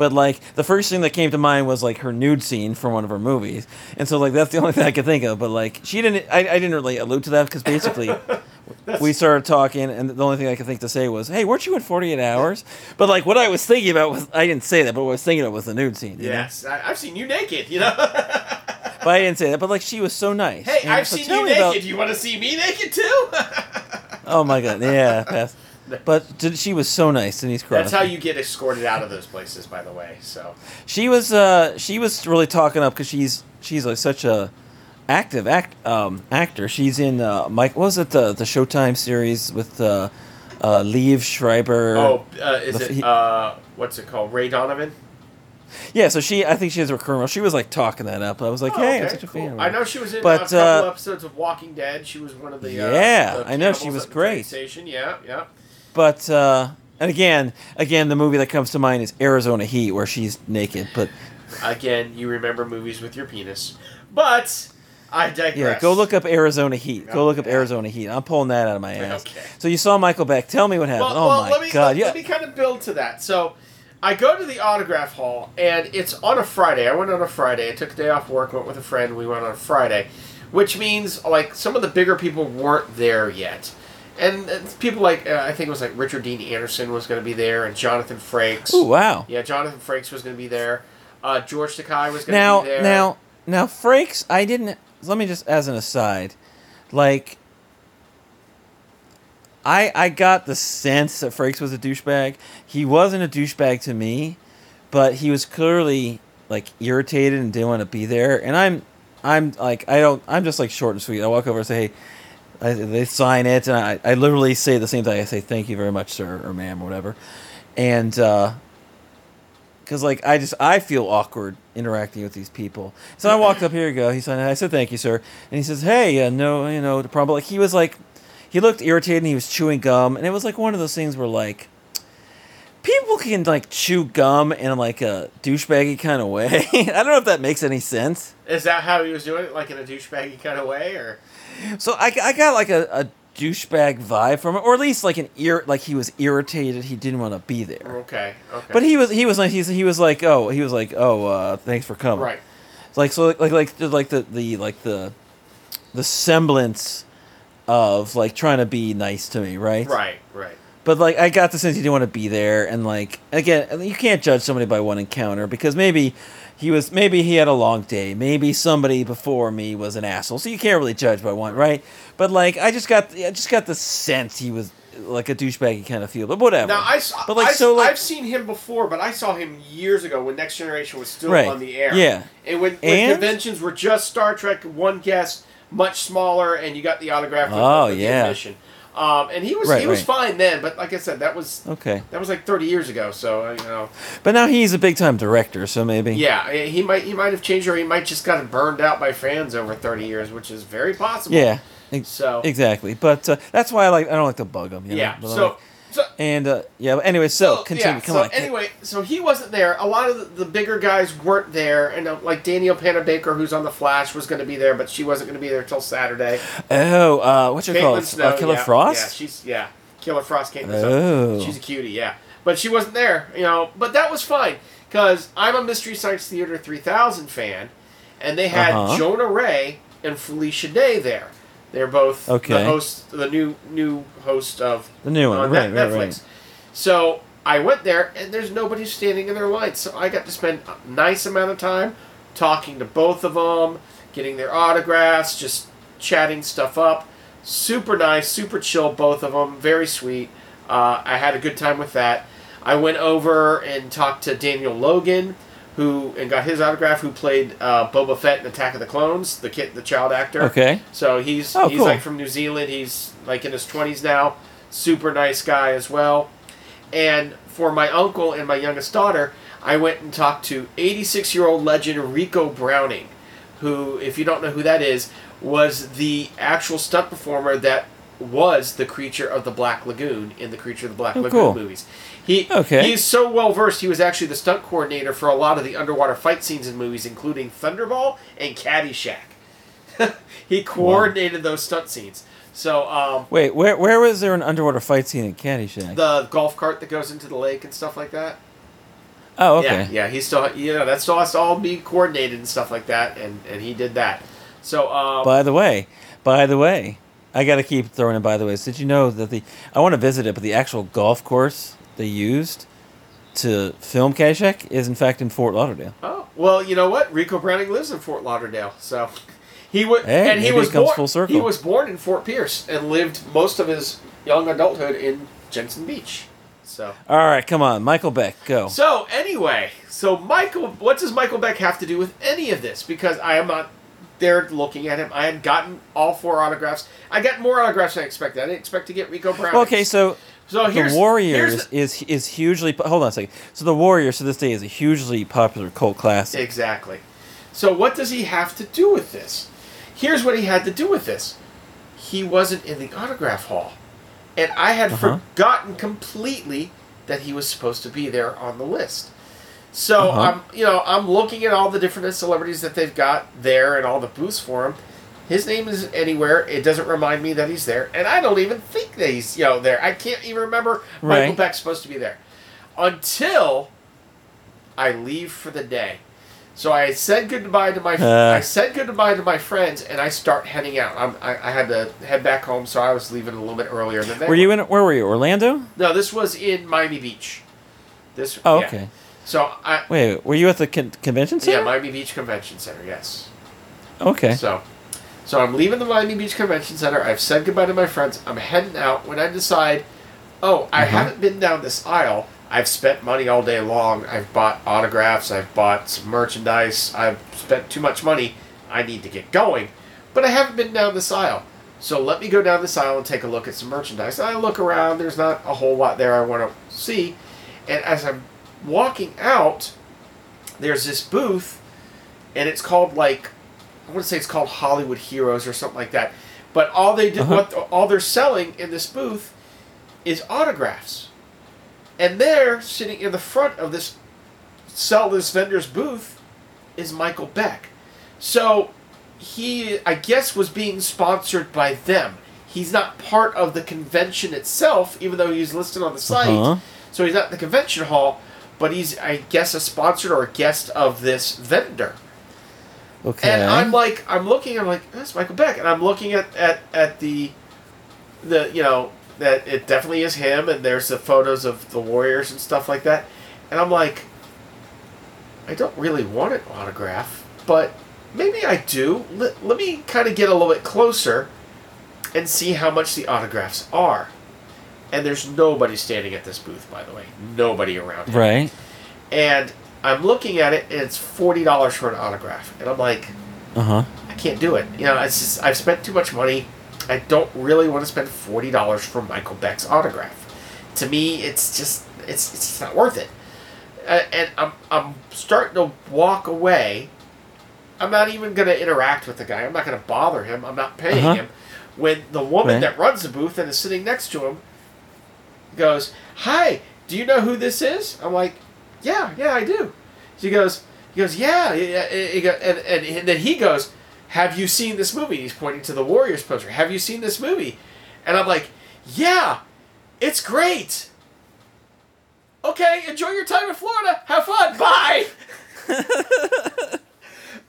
But like the first thing that came to mind was like her nude scene from one of her movies, and so like that's the only [laughs] thing I could think of. But like she didn't, I, I didn't really allude to that because basically [laughs] we started talking, and the only thing I could think to say was, "Hey, weren't you in Forty Eight Hours?" But like what I was thinking about was I didn't say that, but what I was thinking about was the nude scene. know? Yes, I, I've seen you naked. You know. [laughs] But I didn't say that. But like she was so nice. hey, I've so seen you naked. about- You want to see me naked too? Oh my god, yeah, pass. But did, she was so nice, Denise Crosby. That's how you get escorted out of those places, by the way. So She was uh she was really talking up because she's she's like such a active act um, actor. She's in uh, Mike. What was it the the Showtime series with uh, uh, Liev Schreiber? Oh, uh, is the- it uh, what's it called? Ray Donovan. yeah. So she, I think she has a recurring role. She was like talking that up. I was like, Oh, hey, I'm such a cool. fan. I know she was in But, a couple uh, episodes of Walking Dead. She was one of the uh, Yeah, the I know, she was at the train great. Station. Yeah, yeah. But uh, and again, again, the movie that comes to mind is Arizona Heat, where she's naked. But Again, you remember movies with your penis, but I digress. yeah, go look up Arizona Heat. Go look up Arizona Heat. I'm pulling that out of my ass. Okay. So you saw Michael Beck. Tell me what happened. Well, oh well, my let me, god! Let, yeah. let me kind of build to that. So, I go to the autograph hall, and it's on a Friday. I went on a Friday. I took a day off work, went with a friend. We went on a Friday, which means like some of the bigger people weren't there yet. And uh, people like uh, I think it was like Richard Dean Anderson was going to be there, and Jonathan Frakes. Oh wow. Yeah, Jonathan Frakes was going to be there. Uh, George Takei was going to Now, be there. now, now, Frakes. I didn't. Let me just, as an aside, like, I I got the sense that Frakes was a douchebag. He wasn't a douchebag to me, but he was clearly like irritated and didn't want to be there. And I'm, I'm like, I don't. I'm just like short and sweet. I walk over and say, hey. I, they sign it, and I, I literally say the same thing. I say, "Thank you very much, sir," or "ma'am," or whatever. And uh, because like I just I feel awkward interacting with these people. So I walked up here. You go. He said, "I said thank you, sir." And he says, "Hey, uh, no, you know the problem." Like he was like, he looked irritated. and He was chewing gum, and it was like one of those things where like people can like chew gum in like a douchebaggy kind of way. [laughs] I don't know if that makes any sense. is that how he was doing it, like in a douchebaggy kind of way, or So I, I got like a, a douchebag vibe from it, or at least like an ear like he was irritated. He didn't want to be there. okay, okay, But he was he was like he's, he was like oh he was like oh uh, thanks for coming. right. Like so like like the- like the the like the the semblance of like trying to be nice to me, right? Right, right. But like I got the sense he didn't want to be there, and like again, you can't judge somebody by one encounter because maybe he was maybe he had a long day, maybe somebody before me was an asshole, so you can't really judge by one, right? But like I just got I just got the sense he was like a douchebaggy kind of feel, but whatever. Now I, s- but like I, so like I've seen him before, but I saw him years ago when Next Generation was still Right. on the air. Yeah. and when, when And- conventions were just Star Trek, one guest, much smaller, and you got the autograph. Oh, yeah. Um, and he was Right, he was right. fine then, but like I said, that was okay, that was like thirty years ago. So you know, but now he's a big time director, so maybe yeah, eh, he might he might have changed, or he might just gotten burned out by fans over thirty years, which is very possible. yeah, ex- So exactly. But uh, that's why I like I don't like to bug him. You know? yeah. But So like- so and uh, yeah. But anyway, so, continue. Yeah, Come so on. anyway, so he wasn't there. A lot of the, the bigger guys weren't there, and uh, like Danielle Panabaker, who's on the Flash, was going to be there, but she wasn't going to be there till Saturday. Oh, uh, what's Caitlin called? Snow, uh, Killer yeah, Frost. Yeah, she's yeah, Killer Frost. Caitlin Oh. She's a cutie, yeah, but she wasn't there, you know. But that was fine because I'm a Mystery Science Theater 3000 fan, and they had Uh-huh. Jonah Ray and Felicia Day there. They're both Okay. the host, the new new host of The new one, on right, Net- right, Netflix. right. So I went there, and there's nobody standing in their line. So I got to spend a nice amount of time talking to both of them, getting their autographs, just chatting stuff up. Super nice, super chill, both of them. Very sweet. Uh, I had a good time with that. I went over and talked to Daniel Logan, who and got his autograph. Who played uh, Boba Fett in Attack of the Clones, the kid, the child actor. Okay. So he's Oh, he's cool. like from New Zealand. He's like in his twenties now. Super nice guy as well. And for my uncle and my youngest daughter, I went and talked to 86 year old legend Ricou Browning, who, if you don't know who that is, was the actual stunt performer that was the creature of the Black Lagoon in the Creature of the Black Oh, Lagoon cool. movies. He Okay. he's so well versed. He was actually the stunt coordinator for a lot of the underwater fight scenes in movies, including Thunderball and Caddyshack. [laughs] he coordinated those stunt scenes. So um, Wait, where where was there an underwater fight scene in Caddyshack? the golf cart that goes into the lake and stuff like that. oh, okay. Yeah, yeah. He still, you know, that still has to all be coordinated and stuff like that, and and he did that. So um, By the way, by the way, I got to keep throwing in by the way, Did you know that the I want to visit it, but the actual golf course they used to film Caddyshack is in fact in Fort Lauderdale. oh well, you know what? Ricou Browning lives in Fort Lauderdale, so [laughs] he was Hey, and he was born. full circle. He was born in Fort Pierce and lived most of his young adulthood in Jensen Beach. So. All right, come on, Michael Beck, go. So anyway, so Michael, what does Michael Beck have to do with any of this? Because I am not there looking at him. I had gotten all four autographs. I got more autographs than I expected. I didn't expect to get Rico Brown. Okay, so so the Warriors the- is is hugely. Hold on a second. So the Warriors to this day is a hugely popular cult classic. Exactly. So what does he have to do with this? Here's what he had to do with this. He wasn't in the autograph hall. And I had Uh-huh. forgotten completely that he was supposed to be there on the list. So Uh-huh. I'm you know, I'm looking at all the different celebrities that they've got there and all the booths for him. His name is anywhere. It doesn't remind me that he's there, and I don't even think that he's you know there. I can't even remember Michael Right. Beck's supposed to be there until I leave for the day. So I said goodbye to my Uh. I said goodbye to my friends, and I start heading out. I'm, I, I had to head back home, so I was leaving a little bit earlier than that. Were you in? Where were you? Orlando? No, this was in Miami Beach. This. Oh, yeah. okay. So I Wait, were you at the con- convention center? yeah? Miami Beach Convention Center. Yes. okay. So, so I'm leaving the Miami Beach Convention Center. I've said goodbye to my friends. I'm heading out. When I decide, oh, I Uh-huh. haven't been down this aisle. I've spent money all day long. I've bought autographs. I've bought some merchandise. I've spent too much money. I need to get going, but I haven't been down this aisle. So let me go down this aisle and take a look at some merchandise. And I look around. There's not a whole lot there I want to see. And as I'm walking out, there's this booth, and it's called like I want to say it's called Hollywood Heroes or something like that. But all they did, Uh-huh. what all they're selling in this booth, is autographs, and there, sitting in the front of this sell this vendor's booth, is Michael Beck. So he, I guess, was being sponsored by them. He's not part of the convention itself, even though he's listed on the site. Uh-huh. So he's not in the convention hall, but he's, I guess, a sponsor or a guest of this vendor. Okay. And I'm like, I'm looking, I'm like, that's Michael Beck, and I'm looking at at at the, the you know that it definitely is him, and there's the photos of the Warriors and stuff like that, and I'm like, I don't really want an autograph, but maybe I do. Let, let me kind of get a little bit closer, and see how much the autographs are. And there's nobody standing at this booth, by the way, nobody around him right. and I'm looking at it, and it's forty dollars for an autograph, and I'm like, Uh huh. I can't do it. You know, it's just I've spent too much money. I don't really want to spend forty dollars for Michael Beck's autograph. To me, it's just it's it's just not worth it. Uh, and I'm I'm starting to walk away. I'm not even gonna interact with the guy. I'm not gonna bother him. I'm not paying Uh-huh. him. When the woman Right. that runs the booth and is sitting next to him goes, "Hi, do you know who this is?" I'm like, "Yeah, yeah, I do." She goes, "He goes, yeah." yeah, yeah," he go- And, and, and then he goes, "Have you seen this movie?" He's pointing to the Warriors poster. Have you seen this movie? And I'm like, "Yeah, it's great." Okay, enjoy your time in Florida. Have fun. Bye. [laughs]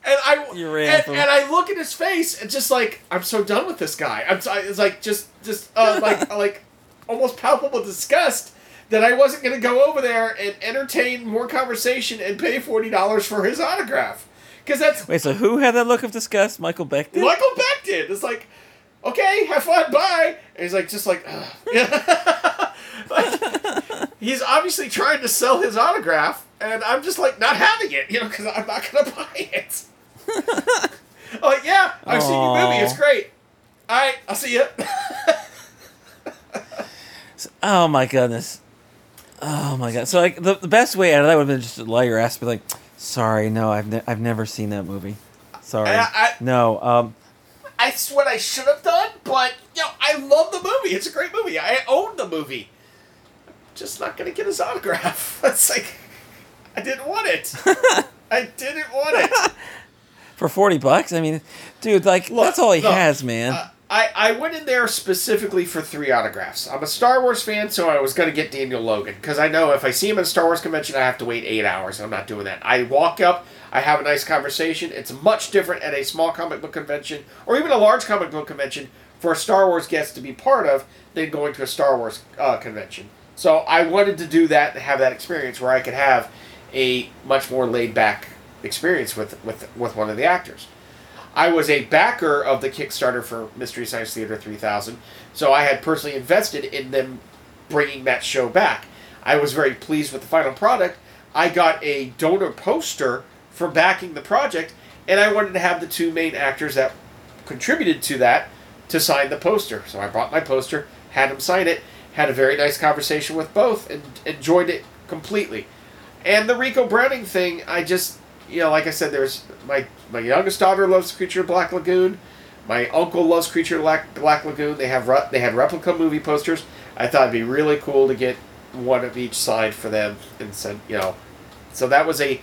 And I and, and I look at his face and just like I'm so done with this guy. I'm so, it's like just just uh, like [laughs] like almost palpable disgust that I wasn't going to go over there and entertain more conversation and pay forty dollars for his autograph because that's Wait. So who had that look of disgust? Michael Beck did. Michael Beck did. It's like okay, have fun, bye. And he's like just like. [laughs] Like, he's obviously trying to sell his autograph, and I'm just like not having it, you know, because I'm not gonna [laughs] buy it. [laughs] Like, yeah, I've seen your movie. It's great. All right, I'll see you. Oh my goodness. Oh my god. So like the, the best way out of that would have been just to lie your ass, be like, "Sorry, no, I've ne- I've never seen that movie. Sorry, I- I- no." Um, That's what I should have done, but you know, I love the movie. It's a great movie. I own the movie. I'm just not gonna get his autograph. [laughs] It's like I didn't want it. [laughs] I didn't want it. for forty bucks, I mean, dude, like Look, that's all he has, man. Uh, I, I went in there specifically for three autographs. I'm a Star Wars fan, so I was going to get Daniel Logan because I know if I see him at a Star Wars convention, I have to wait eight hours. I'm not doing that. I walk up, I have a nice conversation. It's much different at a small comic book convention or even a large comic book convention for a Star Wars guest to be part of than going to a Star Wars uh, convention. So I wanted to do that and have that experience where I could have a much more laid back experience with, with, with one of the actors. I was a backer of the Kickstarter for Mystery Science Theater 3000, so I had personally invested in them bringing that show back. I was very pleased with the final product. I got a donor poster for backing the project, and I wanted to have the two main actors that contributed to that to sign the poster. So I brought my poster, had them sign it, had a very nice conversation with both, and enjoyed it completely. And the Ricou Browning thing, I just, you know, like I said, there's my my youngest daughter loves Creature Black Lagoon. My uncle loves Creature Black, Black Lagoon. They have re- they had replica movie posters. I thought it'd be really cool to get one of each side for them, and said, you know, so that was a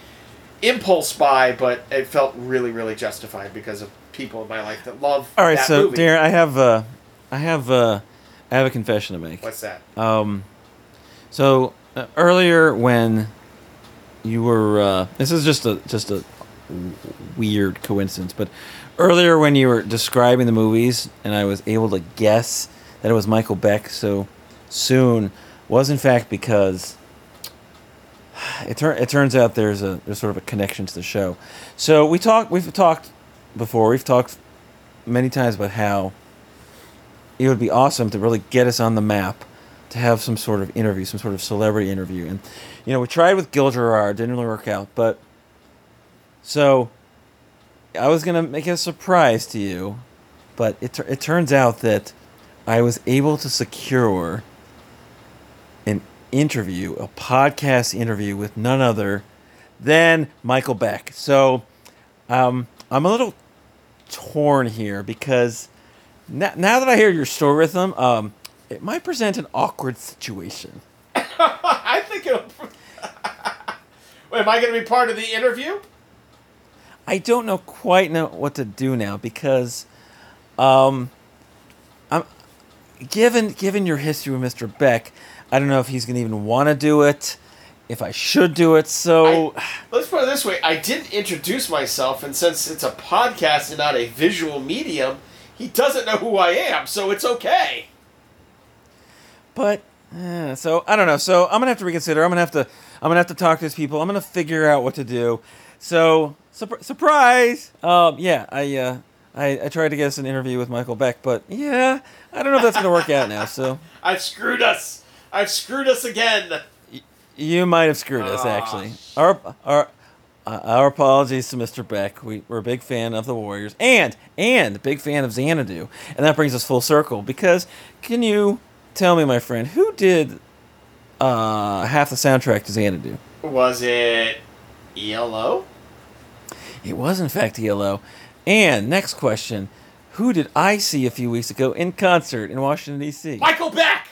impulse buy, but it felt really, really justified because of people in my life that love. All right, so movie. Darren, I have uh, I have uh, I have a confession to make. What's that? Um, so uh, earlier when you were, uh, this is just a just a weird coincidence, but earlier when you were describing the movies, and I was able to guess that it was Michael Beck so soon, was in fact because it, tur- it turns out there's a there's sort of a connection to the show. So we talked we've talked before we've talked many times about how it would be awesome to really get us on the map to have some sort of interview, some sort of celebrity interview. And you know, we tried with Gil Gerard, didn't really work out, but so I was gonna make a surprise to you, but it it turns out that I was able to secure an interview, a podcast interview with none other than Michael Beck. So um, I'm a little torn here because now, now that I hear your story with um, it might present an awkward situation. [laughs] I think it'll. Am I going to be part of the interview? I don't know quite know what to do now because, um, I'm given given your history with Mr. Beck, I don't know if he's gonna even want to do it, if I should do it. So, Let's put it this way: I didn't introduce myself, and since it's a podcast and not a visual medium, he doesn't know who I am, so it's okay. but uh, so I don't know. So I'm gonna have to reconsider. I'm gonna have to I'm gonna have to talk to these people. I'm gonna figure out what to do. So surp- surprise! Um, yeah, I uh. I, I tried to get us an interview with Michael Beck, but yeah, I don't know if that's gonna work out now. So [laughs] I've screwed us. I've screwed us again. You might have screwed us, actually. Our our uh, our apologies to Mr. Beck. We, we're a big fan of the Warriors, and and big fan of Xanadu, and that brings us full circle. Because can you tell me, my friend, who did uh, half the soundtrack to Xanadu? Was it ELO? It was, in fact, ELO. And next question: Who did I see a few weeks ago in concert in Washington D.C.? Michael Beck.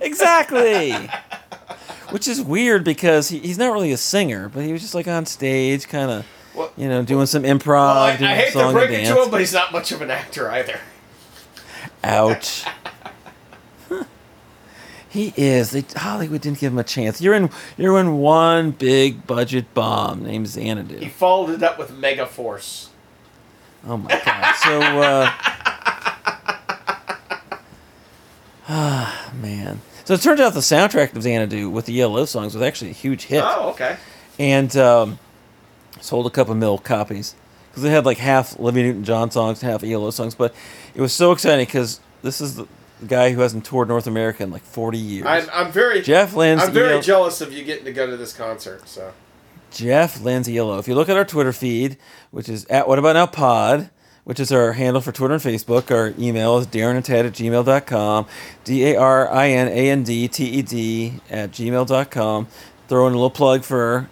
Exactly. [laughs] Which is weird because he, he's not really a singer, but he was just like on stage, kind of, Well, you know, doing some improv, well, I, doing I hate song to break it to him, but he's not much of an actor either. Ouch. [laughs] he is. They, Hollywood didn't give him a chance. You're in. You're in one big budget bomb named Xanadu. He followed it up with Megaforce. Oh my god. So, uh, [sighs] ah, man. So it turns out the soundtrack of Xanadu with the ELO songs was actually a huge hit. Oh, okay. and um, sold a couple mil copies because they had like half Olivia Newton-John songs, and half ELO songs. But it was so exciting because this is the guy who hasn't toured North America in like 40 years. I'm, I'm very Jeff Lynne's I'm very jealous of you getting to go to this concert. So Jeff Lynne's ELO. If you look at our Twitter feed, which is at What About Now Pod, which is our handle for Twitter and Facebook, our email is Darin and Ted at gmail.com, D A R I N A N D T E D at gmail.com. Throw in a little plug for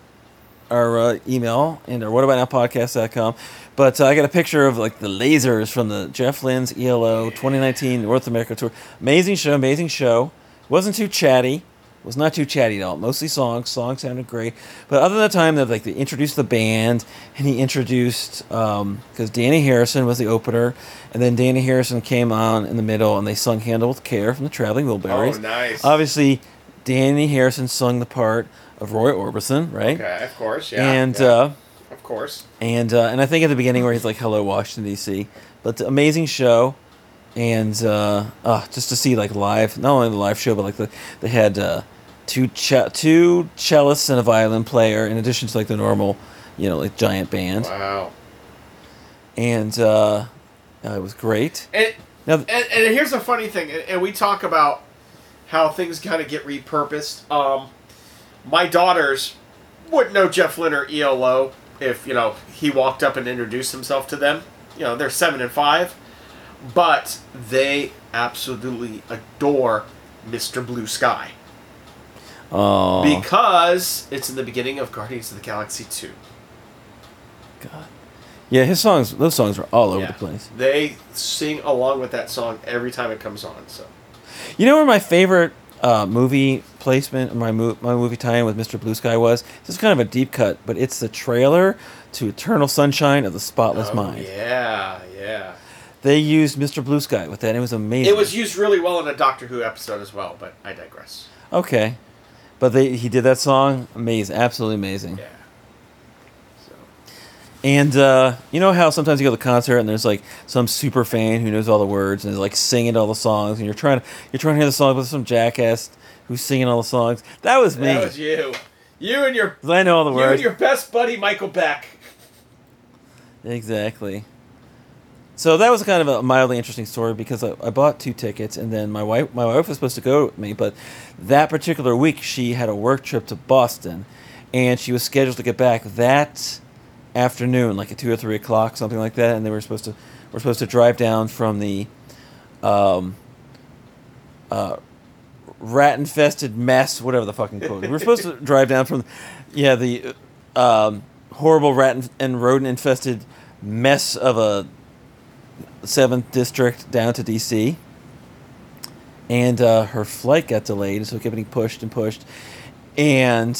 our uh, email and our What About Now podcast.com. But uh, I got a picture of like the lasers from the Jeff Lynne's ELO 2019 North America tour. Amazing show, amazing show. Wasn't too chatty. Was not too chatty at all. Mostly songs. Songs sounded great. But other than the time that like they introduced the band and he introduced because Dhani Harrison was the opener, and then Dhani Harrison came on in the middle and they sung "Handle with Care" from the Traveling Wilburys. Oh, nice. Obviously, Dhani Harrison sung the part of Roy Orbison, right? okay, of course, yeah. and yeah, uh, course. and uh, and I think at the beginning where he's like, "Hello, Washington D.C." But the amazing show, and uh, uh, just to see like live, not only the live show, but like the they had uh, two two cellists and a violin player in addition to like the normal, you know, like giant band, Wow. and uh, uh, it was great. And, Now, and and here's a funny thing, and, and we talk about how things kind of get repurposed. Um, my daughters wouldn't know Jeff Lynne or ELO, if you know he walked up and introduced himself to them. You know, they're seven and five, but they absolutely adore Mr. Blue Sky Oh, because it's in the beginning of Guardians of the Galaxy two. God. Yeah, his songs, those songs are all over Yeah. the place. They sing along with that song every time it comes on. So You know where my favorite uh, movie placement, my mo- my movie tie-in with Mr. Blue Sky was? This is kind of a deep cut, but it's the trailer to Eternal Sunshine of the Spotless Oh, Mind. Yeah, yeah. They used Mr. Blue Sky with that. And it was amazing. It was used really well in a Doctor Who episode as well, but I digress. okay, but they he did that song amazing, absolutely amazing. Yeah. So And uh, you know how sometimes you go to the concert and there's like some super fan who knows all the words and is like singing all the songs, and you're trying to you're trying to hear the song with some jackass who's singing all the songs. That was me. that was you. You and your 'Cause I know all the you words. and your best buddy Michael Beck. Exactly. So that was kind of a mildly interesting story because I, I bought two tickets and then my wife my wife was supposed to go with me, but that particular week she had a work trip to Boston, and she was scheduled to get back that afternoon, like at two or three o'clock, something like that, and they were supposed to were supposed to drive down from the um, uh, rat infested mess, whatever the fucking quote. We were supposed to [laughs] drive down from, yeah, the um, horrible rat and rodent infested mess of a seventh district down to DC. And uh, her flight got delayed, so it kept getting pushed and pushed. And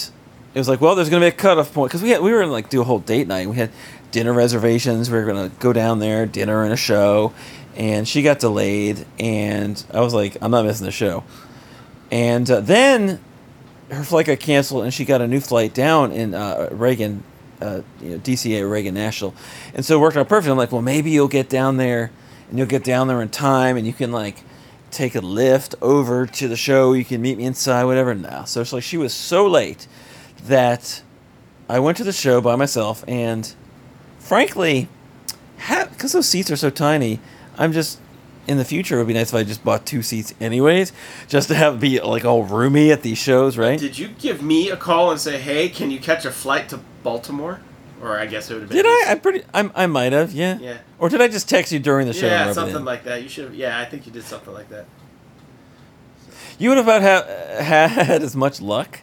it was like, well, there's going to be a cutoff point because we had we were going to like do a whole date night. We had dinner reservations. We were going to go down there, dinner and a show. And she got delayed, and I was like, I'm not missing the show. And uh, then her flight got canceled, and she got a new flight down in uh, Reagan, uh, you know, DCA Reagan National, and so it worked out perfect. I'm like, well, maybe you'll get down there, and you'll get down there in time, and you can like take a lift over to the show. You can meet me inside, whatever. Now, so it's like she was so late that I went to the show by myself, and frankly, because those seats are so tiny, I'm just in the future it would be nice if I just bought two seats anyways, just to have be like all roomy at these shows, right? Did you give me a call and say, "Hey, can you catch a flight to Baltimore?" Or I guess it would have been. Did I? I'm pretty. I'm, I might have. Yeah. Yeah. Or did I just text you during the show? yeah, something like that. You should have. Yeah, I think you did something like that. You would have about ha- had as much luck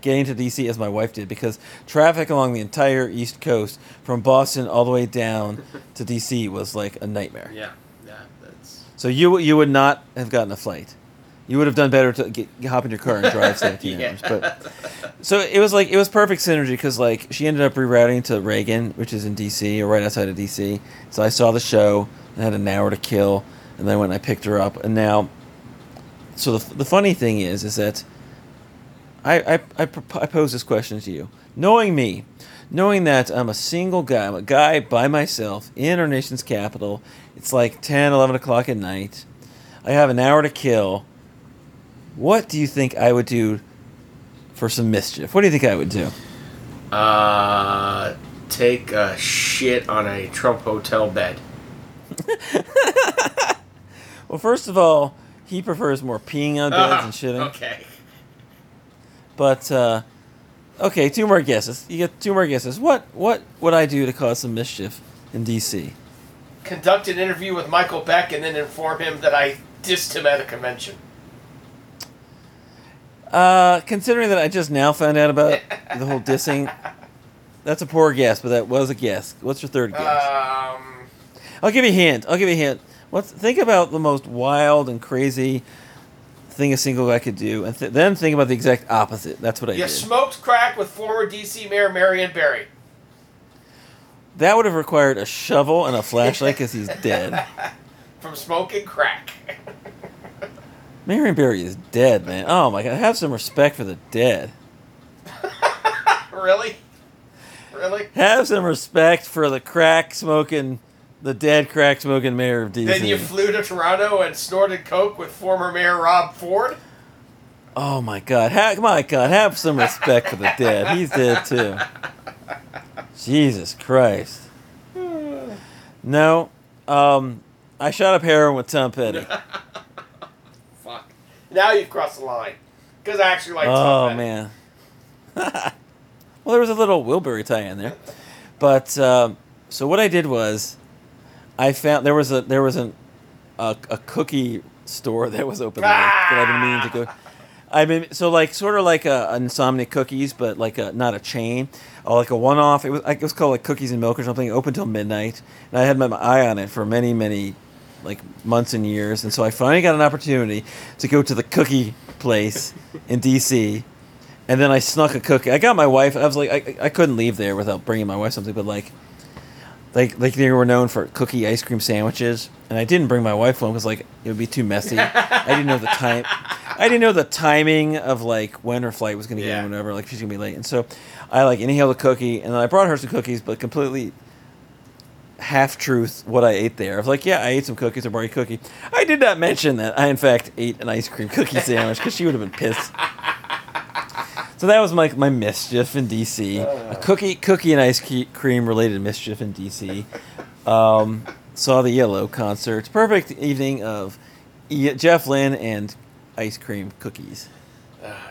getting to DC as my wife did because traffic along the entire East Coast from Boston all the way down to DC was like a nightmare. Yeah. So you you would not have gotten a flight. You would have done better to get, hop in your car and drive 17 [laughs] Yeah. hours. But so it was like it was perfect synergy because like she ended up rerouting to Reagan, which is in DC or right outside of DC. So I saw the show and had an hour to kill, and then when I picked her up, and now, so the the funny thing is, is that I I I, I pose this question to you, knowing me, knowing that I'm a single guy, I'm a guy by myself in our nation's capital. It's like 10, 11 o'clock at night. I have an hour to kill. What do you think I would do for some mischief? What do you think I would do? Uh, take a shit on a Trump hotel bed. [laughs] Well, first of all, he prefers more peeing on beds Ah, and shitting. Okay. But uh, okay, two more guesses. You get two more guesses. What what would I do to cause some mischief in DC? Conduct an interview with Michael Beck and then inform him that I dissed him at a convention. Uh, considering that I just now found out about [laughs] the whole dissing, that's a poor guess, but that was a guess. What's your third guess? Um, I'll give you a hint. I'll give you a hint. What's think about the most wild and crazy thing a single guy could do, and th- then think about the exact opposite. That's what I you did. smoked crack with former DC Mayor Marion Barry. that would have required a shovel and a flashlight because he's dead. [laughs] From smoking crack. [laughs] Marion Barry is dead, man. Oh my god, have some respect for the dead. [laughs] really? Really? Have some respect for the crack smoking, the dead crack smoking mayor of DC. Then you flew to Toronto and snorted coke with former Mayor Rob Ford? oh my god, ha- my god, have some respect for the dead. He's dead too. Jesus Christ. No, um, I shot up heroin with Tom Petty. [laughs] Fuck. Now you've crossed the line. Because I actually like oh Tom Petty. man. [laughs] well, there was a little Wilbury tie in there, But um, so what I did was, I found there was a there was an a, a cookie store [laughs] that was open there that I've been meaning to go. I mean, so like sort of like a, Insomnia Cookies, but like a not a chain, or like a one-off. It was like it was called like Cookies and Milk or something. Open till midnight, and I had my, my eye on it for many many like months and years, and so I finally got an opportunity to go to the cookie place in DC, and then I snuck a cookie. I got my wife. I was like, I, I couldn't leave there without bringing my wife something, but like, like like they were known for cookie ice cream sandwiches, and I didn't bring my wife one because like it would be too messy. I didn't know the time. I didn't know the timing of like when her flight was going to Yeah. get in, whatever. Like she's gonna be late, and so I like inhaled a cookie, and then I brought her some cookies, but completely half truth what I ate there. I was like, yeah, I ate some cookies. I brought a cookie. I did not mention that I in fact ate an ice cream cookie sandwich because she would have been pissed. So that was my my mischief in DC. A cookie cookie and ice cream related mischief in DC. Um, saw the ELO concert. Perfect evening of Jeff Lynne and ice cream cookies.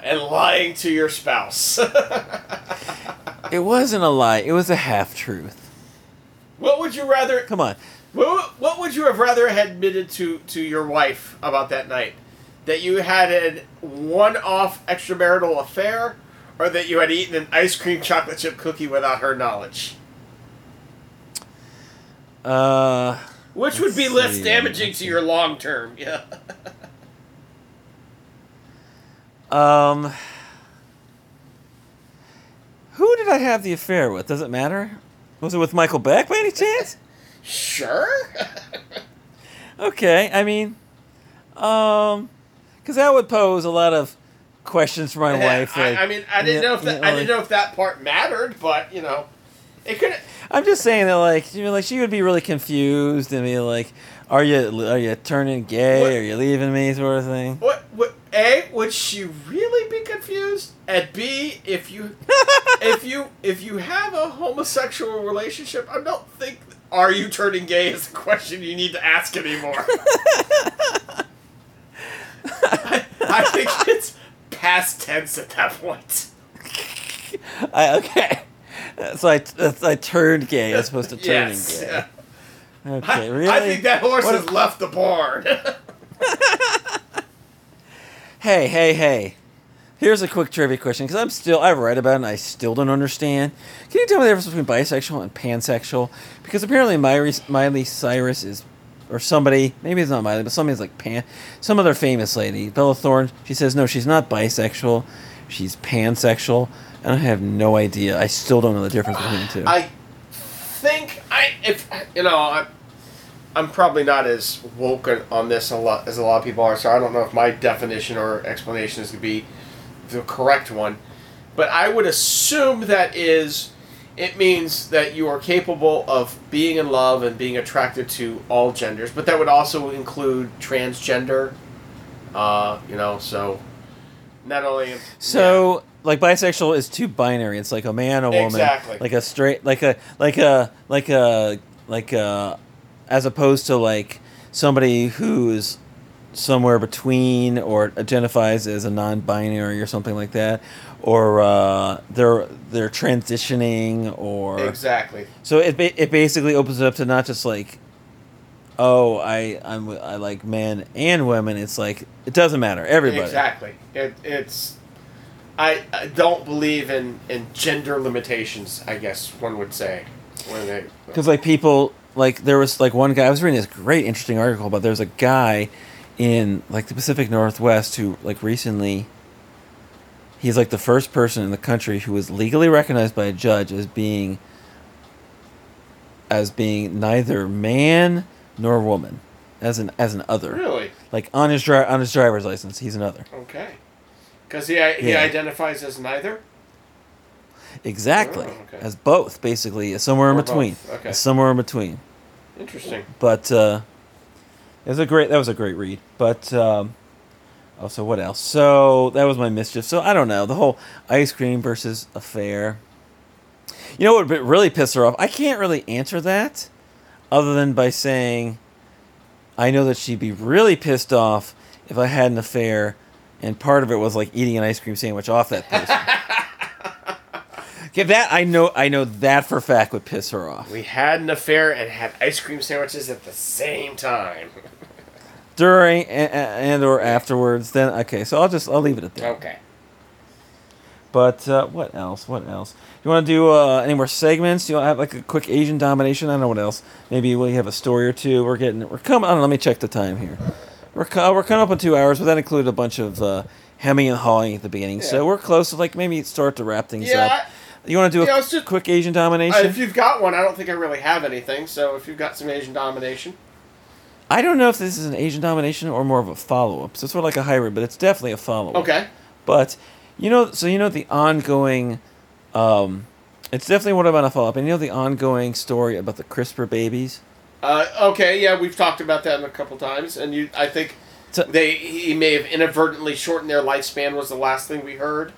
and lying to your spouse. [laughs] It wasn't a lie. It was a half truth. what would you rather? Come on. What, what would you have rather had admitted to to your wife about that night? That you had a one-off extramarital affair, or that you had eaten an ice cream chocolate chip cookie without her knowledge? Uh, Which would be Let's less see. damaging to your long term? Yeah. [laughs] um, who did I have the affair with? Does it matter? Was it with Michael Beck by any chance? Sure. [laughs] Okay, I mean, um, because that would pose a lot of questions for my [laughs] wife. I, like, I mean, I didn't yeah, know if that, yeah, I didn't like- know if that part mattered, but you know, it could. I'm just saying that, like, you know, like she would be really confused and be like, "Are you are you turning gay? What- Are you leaving me?" Sort of thing. What? What? A? Would she really be confused? And B? If you, [laughs] if you, if you have a homosexual relationship, I don't think "Are you turning gay?" is a question you need to ask anymore. [laughs] I, I think it's past tense at that point. [laughs] I, okay, so I I turned gay as opposed to turning yes. gay. Okay, really? I think that horse What has if- left the barn. [laughs] Hey, hey, hey. Here's a quick trivia question because I'm still I've read about it and I still don't understand. Can you tell me the difference between bisexual and pansexual? Because apparently Miley, Miley Cyrus is, or somebody maybe it's not Miley, but somebody's like pan. Some other famous lady, Bella Thorne. She says no, she's not bisexual, she's pansexual, and I have no idea. I still don't know the difference between the two. I think I if you know I, I'm probably not as woke on this a lot as a lot of people are, so I don't know if my definition or explanation is to be the correct one. But I would assume that is it means that you are capable of being in love and being attracted to all genders, but that would also include transgender. Uh, you know, so not only So, like bisexual is too binary. It's like a man, a woman, Exactly. like a straight, like a like a like a like a, as opposed to like somebody who's somewhere between or identifies as a non-binary or something like that, or uh, they're they're transitioning or exactly. so it ba- it basically opens it up to not just like, oh, I I'm I like men and women. It's like it doesn't matter. Everybody. Exactly. It, it's. I, I don't believe in, in gender limitations. I guess one would say when. Because like people like there was like one guy I was reading this great interesting article about there's a guy in like the Pacific Northwest who like recently he's like the first person in the country who was legally recognized by a judge as being as being neither man nor woman as an as an other Really? like on his dri- on his driver's license he's another. Okay. Because he he Yeah. identifies as neither. exactly Oh, okay. as both basically somewhere in between both, okay. somewhere in between Interesting. but uh, it was a great that was a great read. But um, oh, so what else? So that was my mischief. So I don't know the whole ice cream versus affair. You know what would really piss her off? I can't really answer that, other than by saying, I know that she'd be really pissed off if I had an affair, and part of it was like eating an ice cream sandwich off that person. [laughs] Yeah, that I know. I know that for fact would piss her off. We had an affair and had ice cream sandwiches at the same time. [laughs] During and, and or afterwards, then okay. So I'll just I'll leave it at that. okay. But uh, what else? What else? You want to do uh, any more segments? You want to have like a quick Asian domination? I don't know what else. Maybe we have a story or two. We're getting. We're coming. I don't know. Let me check the time here. We're co- we're coming up on two hours, but that included a bunch of uh, hemming and hawing at the beginning. So we're close to like maybe start to wrap things Yeah, up. You want to do a Yeah, let's just- quick Asian Uh, domination? if you've got one, I don't think I really have anything. So if you've got some Asian domination, I don't know if this is an Asian domination or more of a follow up. So it's sort of like a hybrid, but it's definitely a follow up. okay. But you know, so you know the ongoing, um, it's definitely what about a follow up, and you know the ongoing story about the CRISPR babies. Uh, okay, yeah, we've talked about that a couple times, and you, I think So- they he may have inadvertently shortened their lifespan. Was the last thing we heard.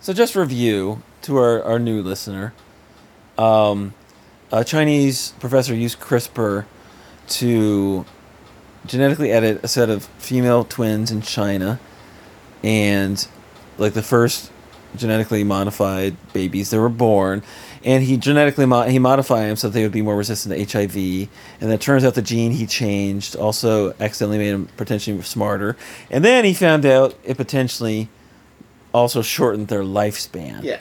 So just review to our, our new listener. Um, a Chinese professor used CRISPR to genetically edit a set of female twins in China, and like the first genetically modified babies that were born, and he genetically mo- he modified them so that they would be more resistant to HIV. And then it turns out the gene he changed also accidentally made them potentially smarter. And then he found out it potentially also shortened their lifespan. Yeah,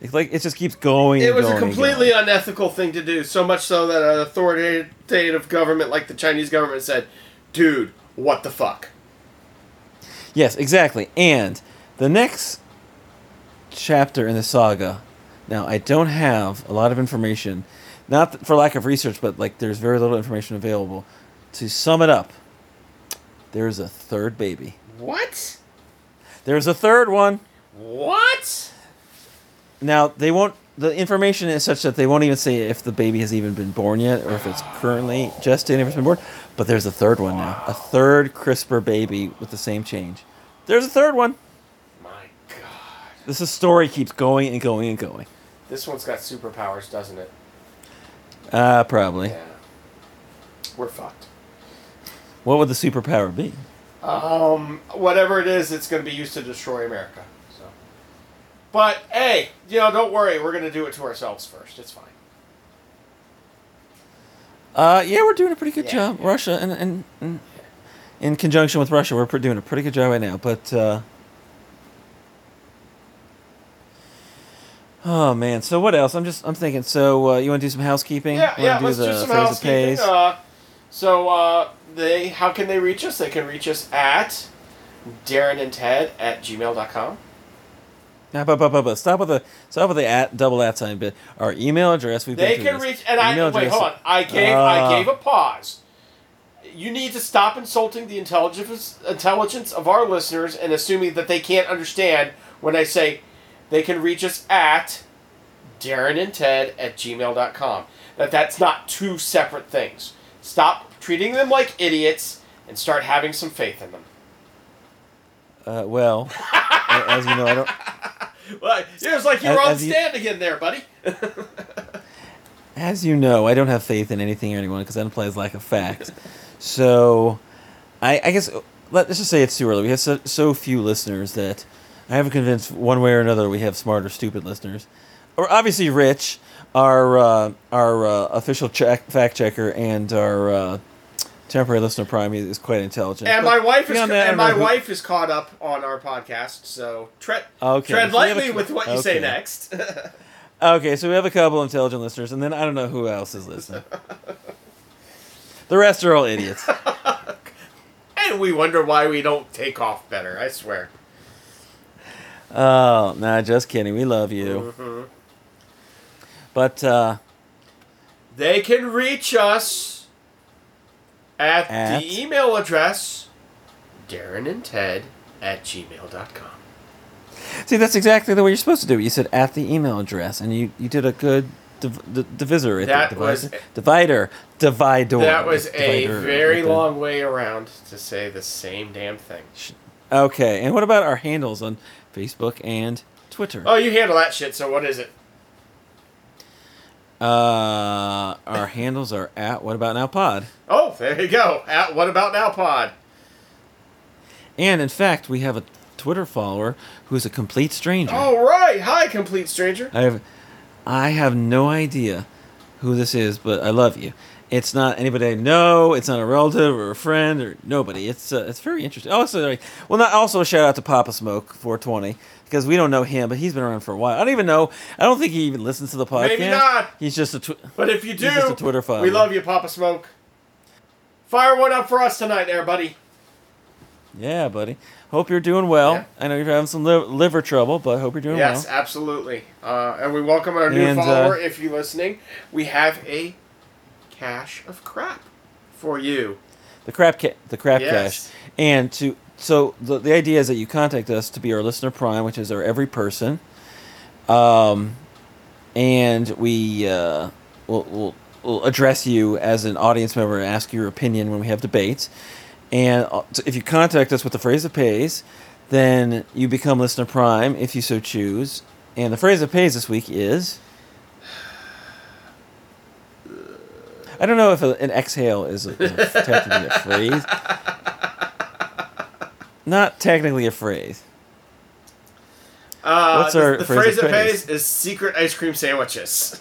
It's like it just keeps going. it was a going and completely unethical thing to do. So much so that an authoritative government like the Chinese government said, "Dude, what the fuck." Yes, exactly. And the next chapter in the saga. Now, I don't have a lot of information, not for lack of research, but like there's very little information available. To sum it up, there's a third baby. What? There's a third one. What? Now, they won't. The information is such that they won't even say if the baby has even been born yet, or if it's currently gestating, if it's been born. But there's a third one now. A third CRISPR baby with the same change. There's a third one. My God, This is story keeps going and going and going. this one's got superpowers, doesn't it? Uh, probably. Yeah. We're fucked. What would the superpower be? Um, whatever it is, it's going to be used to destroy America. But hey, you know, don't worry. We're going to do it to ourselves first. It's fine. Uh, yeah, we're doing a pretty good Yeah. job. Russia and, and, and in conjunction with Russia, we're doing a pretty good job right now. But uh, oh man, so what else? I'm just I'm thinking. So uh, you want to do some housekeeping? Yeah, yeah. Let's do some housekeeping. Uh, so, uh, they how can they reach us? They can reach us at Darin and Ted at gmail.com. Nah, but, but, but, but stop with the stop with the at double at sign bit. Our email address. We've They can reach, and I wait. Hold on. I gave Uh, I gave a pause. You need to stop insulting the intelligence intelligence of our listeners and assuming that they can't understand when I say they can reach us at Darin and Ted at gmail.com. That that's not two separate things. Stop treating them like idiots and start having some faith in them. Uh, well, [laughs] as you know, I don't. [laughs] Well, it was like you As- were on you- stand again there, buddy. As you know, I don't have faith in anything or anyone because that implies lack of facts. so, I, I guess let's just say it's too early. We have so, so few listeners that I haven't convinced one way or another we have smart or stupid listeners. Or obviously, Rich, our uh, our uh, official check, fact checker, and our uh, temporary listener prime is quite intelligent. And But my wife is that, and my wife is caught up on our podcast, so tread Okay, tread so we a lightly with what you say next. [laughs] Okay, so we have a couple intelligent listeners, and then I don't know who else is listening. the rest are all idiots. [laughs] and we wonder why we don't take off better. I swear. Oh, nah, just kidding. We love you. Mhm. But uh, They can reach us at, At? the email address Darin and Ted at gmail.com. see, that's exactly the way you're supposed to do it. You said at the email address, and you, you did a good div- d- divisor. That there. was- divider, divider. That was a very long way around to say the same damn thing. Okay, and what about our handles on Facebook and Twitter? Oh, you handle that shit, so what is it? Uh, our handles are at What About Now Pod, Oh, there you go. At What About Now Pod. and in fact, we have a Twitter follower who's a complete stranger. All right. Hi, complete stranger. I have, I have no idea who this is, but I love you. It's not anybody I know. It's not a relative or a friend or nobody. It's uh, it's very interesting. Also, well, not also a shout out to Papa Smoke 420 because we don't know him, but he's been around for a while. I don't even know. I don't think he even listens to the podcast. Maybe not. He's just a. Tw- But if you do, He's just a Twitter follower. we love you, Papa Smoke. Fire one up for us tonight, there, buddy. yeah, buddy. Hope you're doing well. Yeah. I know you're having some li- liver trouble, but I hope you're doing Yes, well. Yes, absolutely. Uh, and we welcome our new And, uh, follower. if you're listening, we have a cache of crap for you. The crap ca- the crap Yes. cache. And to so the, the idea is that you contact us to be our listener prime, which is our every person. Um, and we uh, will will will address you as an audience member and ask your opinion when we have debates. And uh, if you contact us with the phrase that pays, then you become listener prime if you so choose. And the phrase that pays this week is. I don't know if a, an exhale is, a, is a, technically a phrase. Not technically a phrase. Uh, What's the, our the phrase phrase of that pays is secret ice cream sandwiches.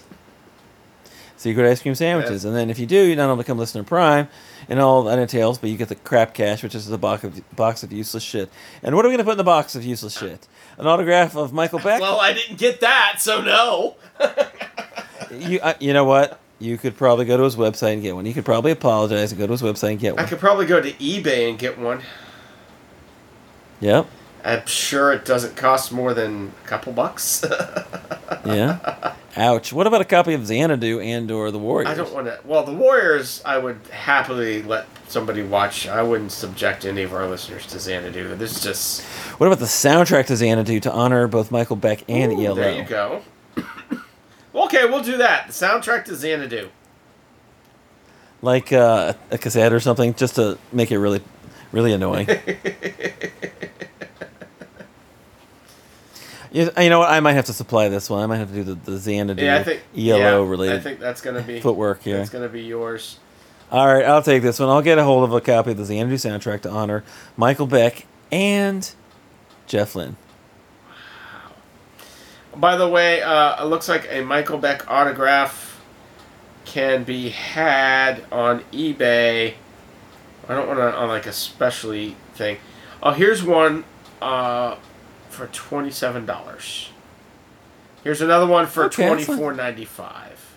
Secret ice cream sandwiches. And then if you do, you not only become listener prime and all that entails, but you get the crap cash, which is the box of, box of useless shit. And what are we going to put in the box of useless shit? An autograph of Michael Beck? Well, I didn't get that, so no. you, uh, you know what? You could probably go to his website and get one. You could probably apologize and go to his website and get one. I could probably go to eBay and get one. Yep. I'm sure it doesn't cost more than a couple bucks. [laughs] Yeah. Ouch. What about a copy of Xanadu and or The Warriors? I don't want to. Well, the Warriors, I would happily let somebody watch. I wouldn't subject any of our listeners to Xanadu. This is just. What about the soundtrack to Xanadu to honor both Michael Beck and Ooh, ELO? There you go. Okay, we'll do that. The soundtrack to Xanadu. Like uh, a cassette or something, just to make it really, really annoying. [laughs] you, you know what? I might have to supply this one. I might have to do the, the Xanadu Yeah, I think. ELO yeah, related I think that's gonna be footwork here. That's gonna be yours. All right, I'll take this one. I'll get a hold of a copy of the Xanadu soundtrack to honor Michael Beck and Jeff Lynne. By the way, uh, it looks like a Michael Beck autograph can be had on eBay. I don't want to on like a specially thing. Oh, here's one uh, for twenty seven dollars. Here's another one for Okay, twenty four ninety five.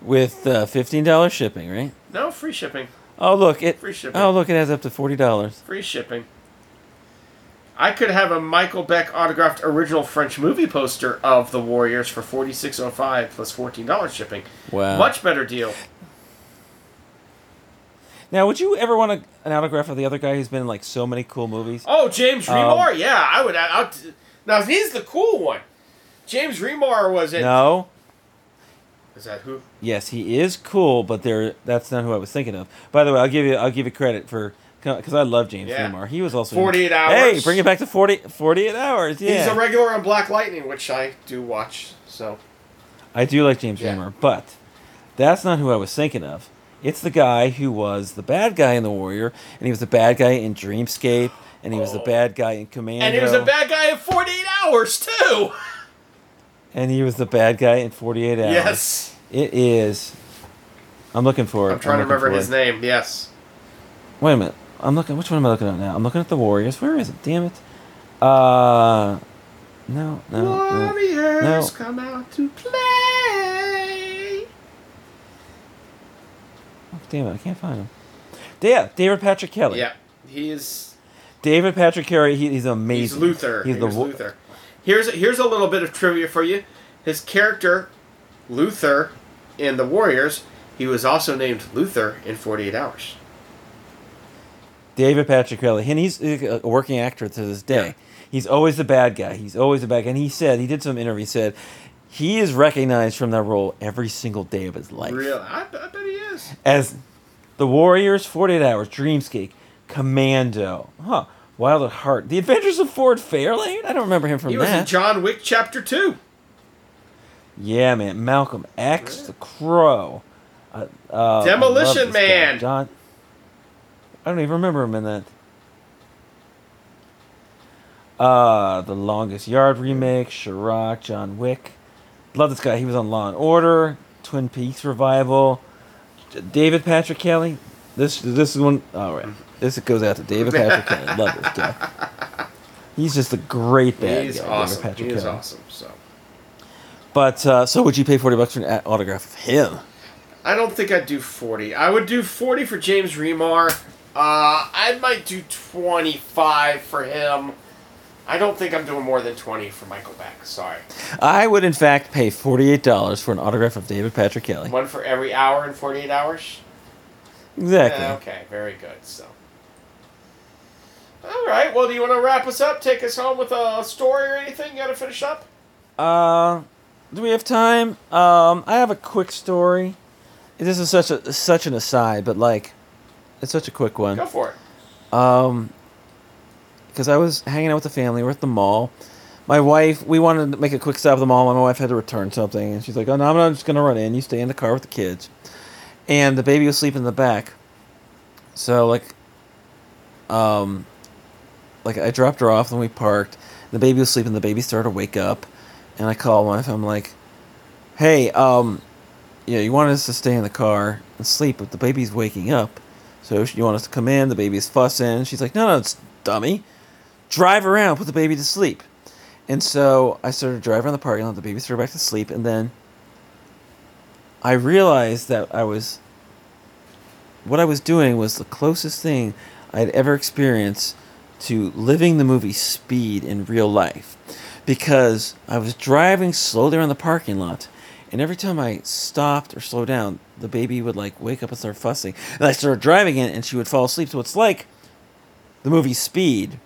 With uh, fifteen dollars shipping, right? No free shipping. Oh look, it. Free shipping. Oh look, it adds up to forty dollars. Free shipping. I could have a Michael Beck autographed original French movie poster of the Warriors for forty six oh five plus fourteen dollars shipping. Wow. Much better deal. Now, would you ever want a, an autograph of the other guy who's been in like so many cool movies? Oh, James Um, Remar, yeah, I would. I, would now he's the cool one. James Remar was in. No. Is that who? Yes, he is cool, but there that's not who I was thinking of. By the way, I'll give you I'll give you credit for because I love James Yeah. He was also in- 48 hours. Hey, bring it back to 40, 48 hours. Yeah, He's a regular on Black Lightning, which I do watch. So I do like James Yeah. But that's not who I was thinking of. It's the guy who was the bad guy in The Warrior, and he was the bad guy in Dreamscape, and he was the Oh. bad guy in Commando, and he was a bad guy in 48 hours too. and he was the bad guy in 48 Hours. Yes, It is. I'm looking for it. I'm trying to remember his it. name. Yes. Wait a minute. I'm looking. Which one am I looking at now? I'm looking at the Warriors. Where is it? Damn it. Uh, no, no. Warriors no. come out to play. Oh, damn it! I can't find him. Yeah, David Patrick Kelly. Yeah, he is. David Patrick Kelly. He, he's amazing. He's Luther. He's He the Luther. Here's here's a little bit of trivia for you. His character, Luther, in the Warriors, he was also named Luther in 48 Hours. David Patrick Kelly, and he's a working actor to this day. He's always the bad guy. He's always the bad guy. And he said he did some interview. He said he is recognized from that role every single day of his life. Real, I, I bet he is. as the Warriors, 48 Hours, Dreamscape, Commando, huh? Wild at Heart, The Adventures of Ford Fairlane. I don't remember him from He was in that. John Wick Chapter Two. yeah, man, Malcolm X, The Crow, uh, uh, Demolition this guy. Man. John. I don't even remember him in that. Uh, The Longest Yard remake, Chi-Raq, John Wick. Love this guy. He was on Law and Order, Twin Peaks revival. David Patrick Kelly. This this is one. All right. This goes out to David Patrick Kelly. [laughs] Love this guy. He's just a great bad He's guy. awesome. David Patrick He is Kelly. awesome. So But uh, so would you pay forty bucks for an autograph of him? I don't think I'd do forty. I would do forty for James Remar. Uh, I might do twenty-five for him. I don't think I'm doing more than twenty for Michael Beck. Sorry, I would in fact pay forty eight dollars for an autograph of David Patrick Kelly. one for every hour in forty-eight hours. Exactly. Yeah, okay, very good. So, all right. Well, do you want to wrap us up? Take us home with a story or anything? You got to finish up. Uh, do we have time? Um, I have a quick story. This is such a such an aside, but like, it's such a quick one. Go for it. Um, because I was hanging out with the family. We're at the mall. My wife, we wanted to make a quick stop at the mall. My wife had to return something, and she's like, "Oh no, I'm not just gonna run in. You stay in the car with the kids." And the baby was sleeping in the back. So like, um, like I dropped her off, and we parked. The baby was sleeping. The baby started to wake up, and I called my wife. I'm like, "Hey, um, yeah, you wanted us to stay in the car and sleep, but the baby's waking up. So you want us to come in? The baby's fussing." She's like, "No, no, it's dummy. Drive around, put the baby to sleep." And so I started driving around the parking lot. The baby started back to sleep, and then I realized that I was. What I was doing was the closest thing I had ever experienced to living the movie Speed in real life. Because I was driving slowly around the parking lot, and every time I stopped or slowed down, the baby would like wake up and start fussing. And I started driving it, and she would fall asleep. So it's like the movie Speed,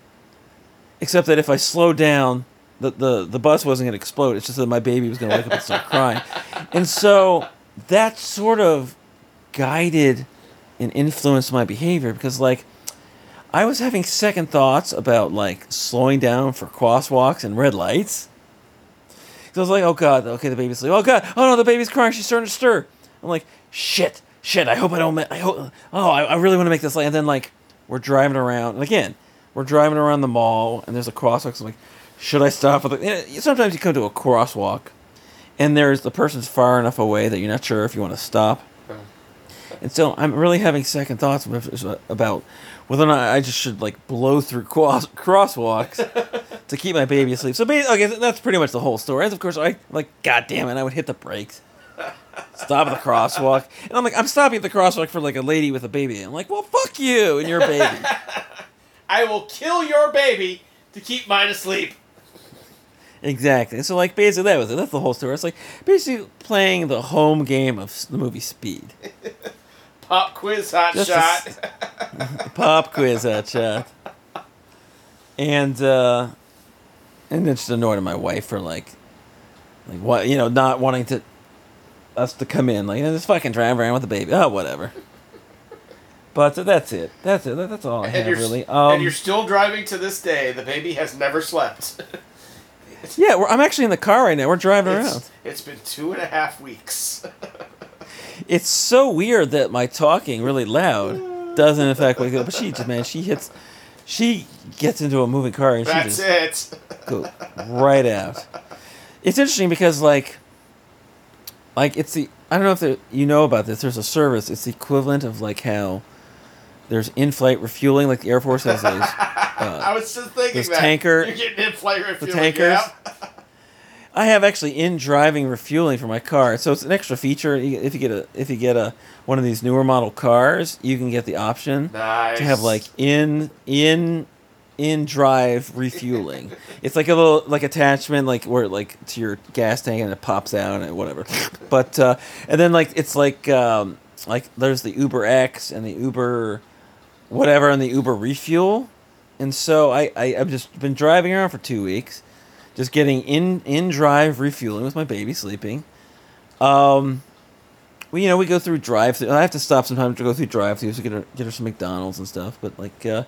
except that if I slowed down, the, the, the bus wasn't going to explode. It's just that my baby was going to wake up and start crying. [laughs] And so that sort of guided and influenced my behavior because, like, I was having second thoughts about, like, slowing down for crosswalks and red lights. So I was like, oh God, okay, the baby's asleep. Oh God, oh no, the baby's crying. She's starting to stir. I'm like, shit, shit. I hope I don't. Ma- I hope. Oh, I, I really want to make this late. And then like, we're driving around. And again, we're driving around the mall, and there's a crosswalk. So I'm like, should I stop? At the, you know, sometimes you come to a crosswalk, and there's the person's far enough away that you're not sure if you want to stop. And so I'm really having second thoughts about whether or not I just should like blow through cross- crosswalks [laughs] to keep my baby asleep. So okay, that's pretty much the whole story. And of course, I like, god damn it, I would hit the brakes, stop at the crosswalk, and I'm like, I'm stopping at the crosswalk for like a lady with a baby. I'm like, well, fuck you and your baby. [laughs] I will kill your baby to keep mine asleep. exactly. And so like basically that was it. That's the whole story. It's like basically playing the home game of the movie Speed. [laughs] Pop quiz hot Just a shot. s- [laughs] pop quiz hot shot. And uh and just annoyed my wife for like like what you know, not wanting to us to come in. Like, you know, just fucking drive around with the baby. Oh, whatever. But that's it. That's it. That's all I and have really. and Um, you're still driving to this day. The baby has never slept. [laughs] yeah, we're, I'm actually in the car right now. We're driving around. it's, it's been two and a half weeks. [laughs] It's so weird that my talking really loud doesn't affect wake up. But she just man, she hits, she gets into a moving car and she That's just it. go right out. It's interesting because like, like it's the I don't know if the, you know about this. There's a service. It's the equivalent of like how there's in-flight refueling, like the Air Force has those. [laughs] Uh, I was just thinking this that. tanker- You're getting in flight refueling. The tankers? [laughs] I have actually in driving refueling for my car, so it's an extra feature. If you get a if you get a one of these newer model cars, you can get the option Nice. to have like in in in drive refueling. it's like a little like attachment like where like to your gas tank and it pops out and whatever. But uh and then like it's like um like there's the Uber X and the Uber whatever and the Uber refuel. And so I, I I've just been driving around for 2 weeks just getting in in drive refueling with my baby sleeping. Um we you know we go through drive. I have to stop sometimes to go through drive throughs to get her get her some McDonald's and stuff. But like, uh,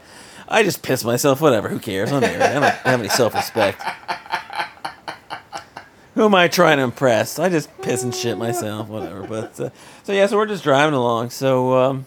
I just piss myself. Whatever. Who cares? I'm married. I don't have any self respect. Who am I trying to impress? I just piss and shit myself. Whatever. But uh, so yeah, so we're just driving along. So um,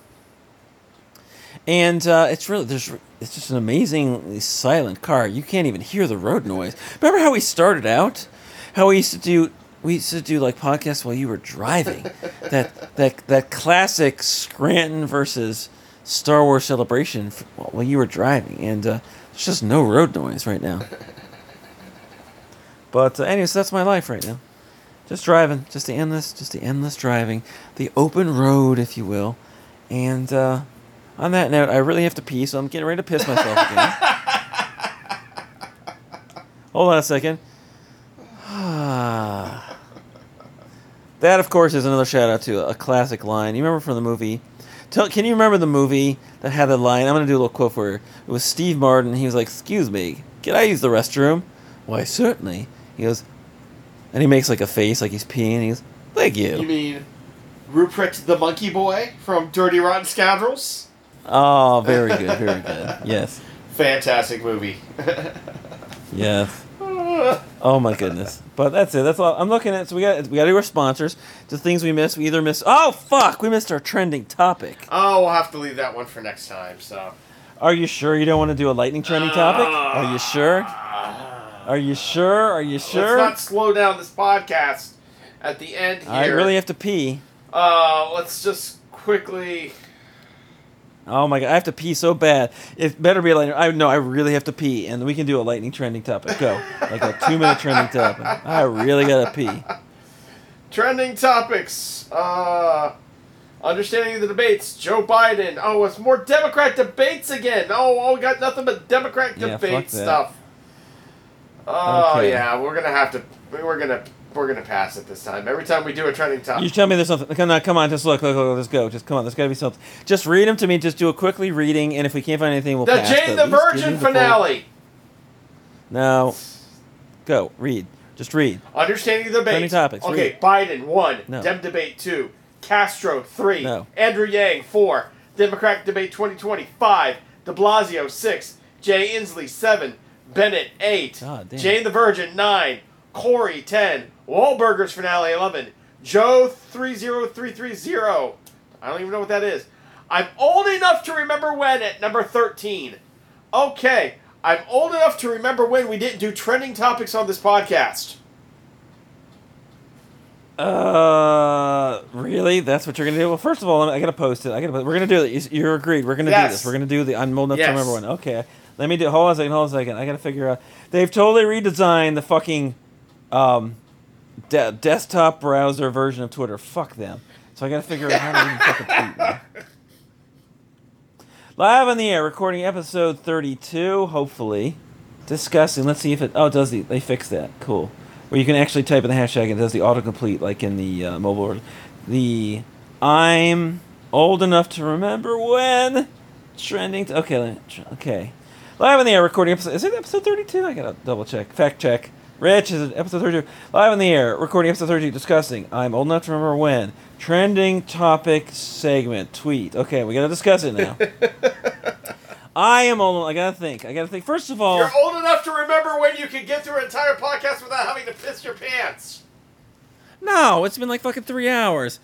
and uh, it's really there's it's just an amazingly silent car. You can't even hear the road noise. Remember how we started out? How we used to do we used to do like podcasts while you were driving. that that that classic Scranton versus Star Wars celebration f- while you were driving, and uh, there's just no road noise right now. [laughs] But uh, anyways, that's my life right now. Just driving, just the endless, just the endless driving, the open road, if you will. And uh, on that note, I really have to pee, so I'm getting ready to piss myself again. [laughs] Hold on a second. [sighs] that, of course, is another shout out to a classic line. You remember from the movie? Tell, can you remember the movie that had the line? I'm going to do a little quote for you. It was Steve Martin. He was like, Excuse me, can I use the restroom? Why, certainly. He goes, and he makes like a face like he's peeing. And he goes, Thank you. You mean Rupert the Monkey Boy from Dirty Rotten Scoundrels? Oh, very good, very good. Yes, [laughs] Fantastic movie. [laughs] yes. [laughs] Oh my goodness! But that's it. That's all I'm looking at. So we got we got to do our sponsors. The things we missed. We either missed. Oh fuck! We missed our trending topic. oh, we'll have to leave that one for next time. So. Are you sure you don't want to do a lightning trending topic? Are you sure? Are you sure? Are you sure? Let's not slow down this podcast at the end here. I really have to pee. Uh, let's just quickly. Oh my god, I have to pee so bad. It better be a lightning. I no, I really have to pee, and we can do a lightning trending topic. Go, like a two minute trending topic. I really gotta pee. Trending topics. Uh, understanding the debates. Joe Biden. Oh, it's more Democrat debates again. Oh, oh we got nothing but Democrat Yeah, debate stuff. Oh Okay. yeah, we're gonna have to. We're gonna. We're gonna pass it this time. Every time we do a trending topic. You tell me there's something. Come on, come on, just look, look, look, let's go. Just come on, there's gotta be something. Just read them to me. Just do a quickly reading, and if we can't find anything, we'll the pass. Jane the Virgin me the full- finale. No, go read. Just read. Understanding the Trending debate. topics, Okay, read. Biden one. No. Dem debate two. Castro three. No. Andrew Yang four. Democratic debate 2020 five. De Blasio six. Jay Inslee seven. Bennet eight. God damn. Jane the Virgin nine. Corey ten. Wahlburgers finale eleven. Joe three zero three three zero. I don't even know what that is. I'm old enough to remember when at number thirteen. Okay, I'm old enough to remember when we didn't do trending topics on this podcast. Uh, really? That's what you're gonna do? Well, first of all, I gotta post it. I gotta. We're gonna do it. You- You're agreed. We're gonna do Yes. this. We're gonna do the. I'm old enough Yes. to remember when. Okay, let me do. Hold on a second. Hold on a second. I gotta figure out. They've totally redesigned the fucking, um, de- desktop browser version of Twitter. Fuck them. So I gotta figure out how to even fucking tweet. Live on the air, recording episode 32. Hopefully, discussing. Let's see if it. Oh, does the? They fixed that. Cool. Where you can actually type in the hashtag and does the autocomplete like in the uh, mobile. version. The I'm old enough to remember when trending. To, okay, okay. Live on the air, recording episode. Is it episode 32? I gotta double check. Fact check. Rich, is episode 32? Live on the air, recording episode 32, discussing. I'm old enough to remember when. Trending topic segment. Tweet. Okay, we gotta discuss it now. [laughs] I am old. I gotta think. I gotta think. First of all, You're old enough to remember when you could get through an entire podcast without having to piss your pants. no, it's been like fucking three hours.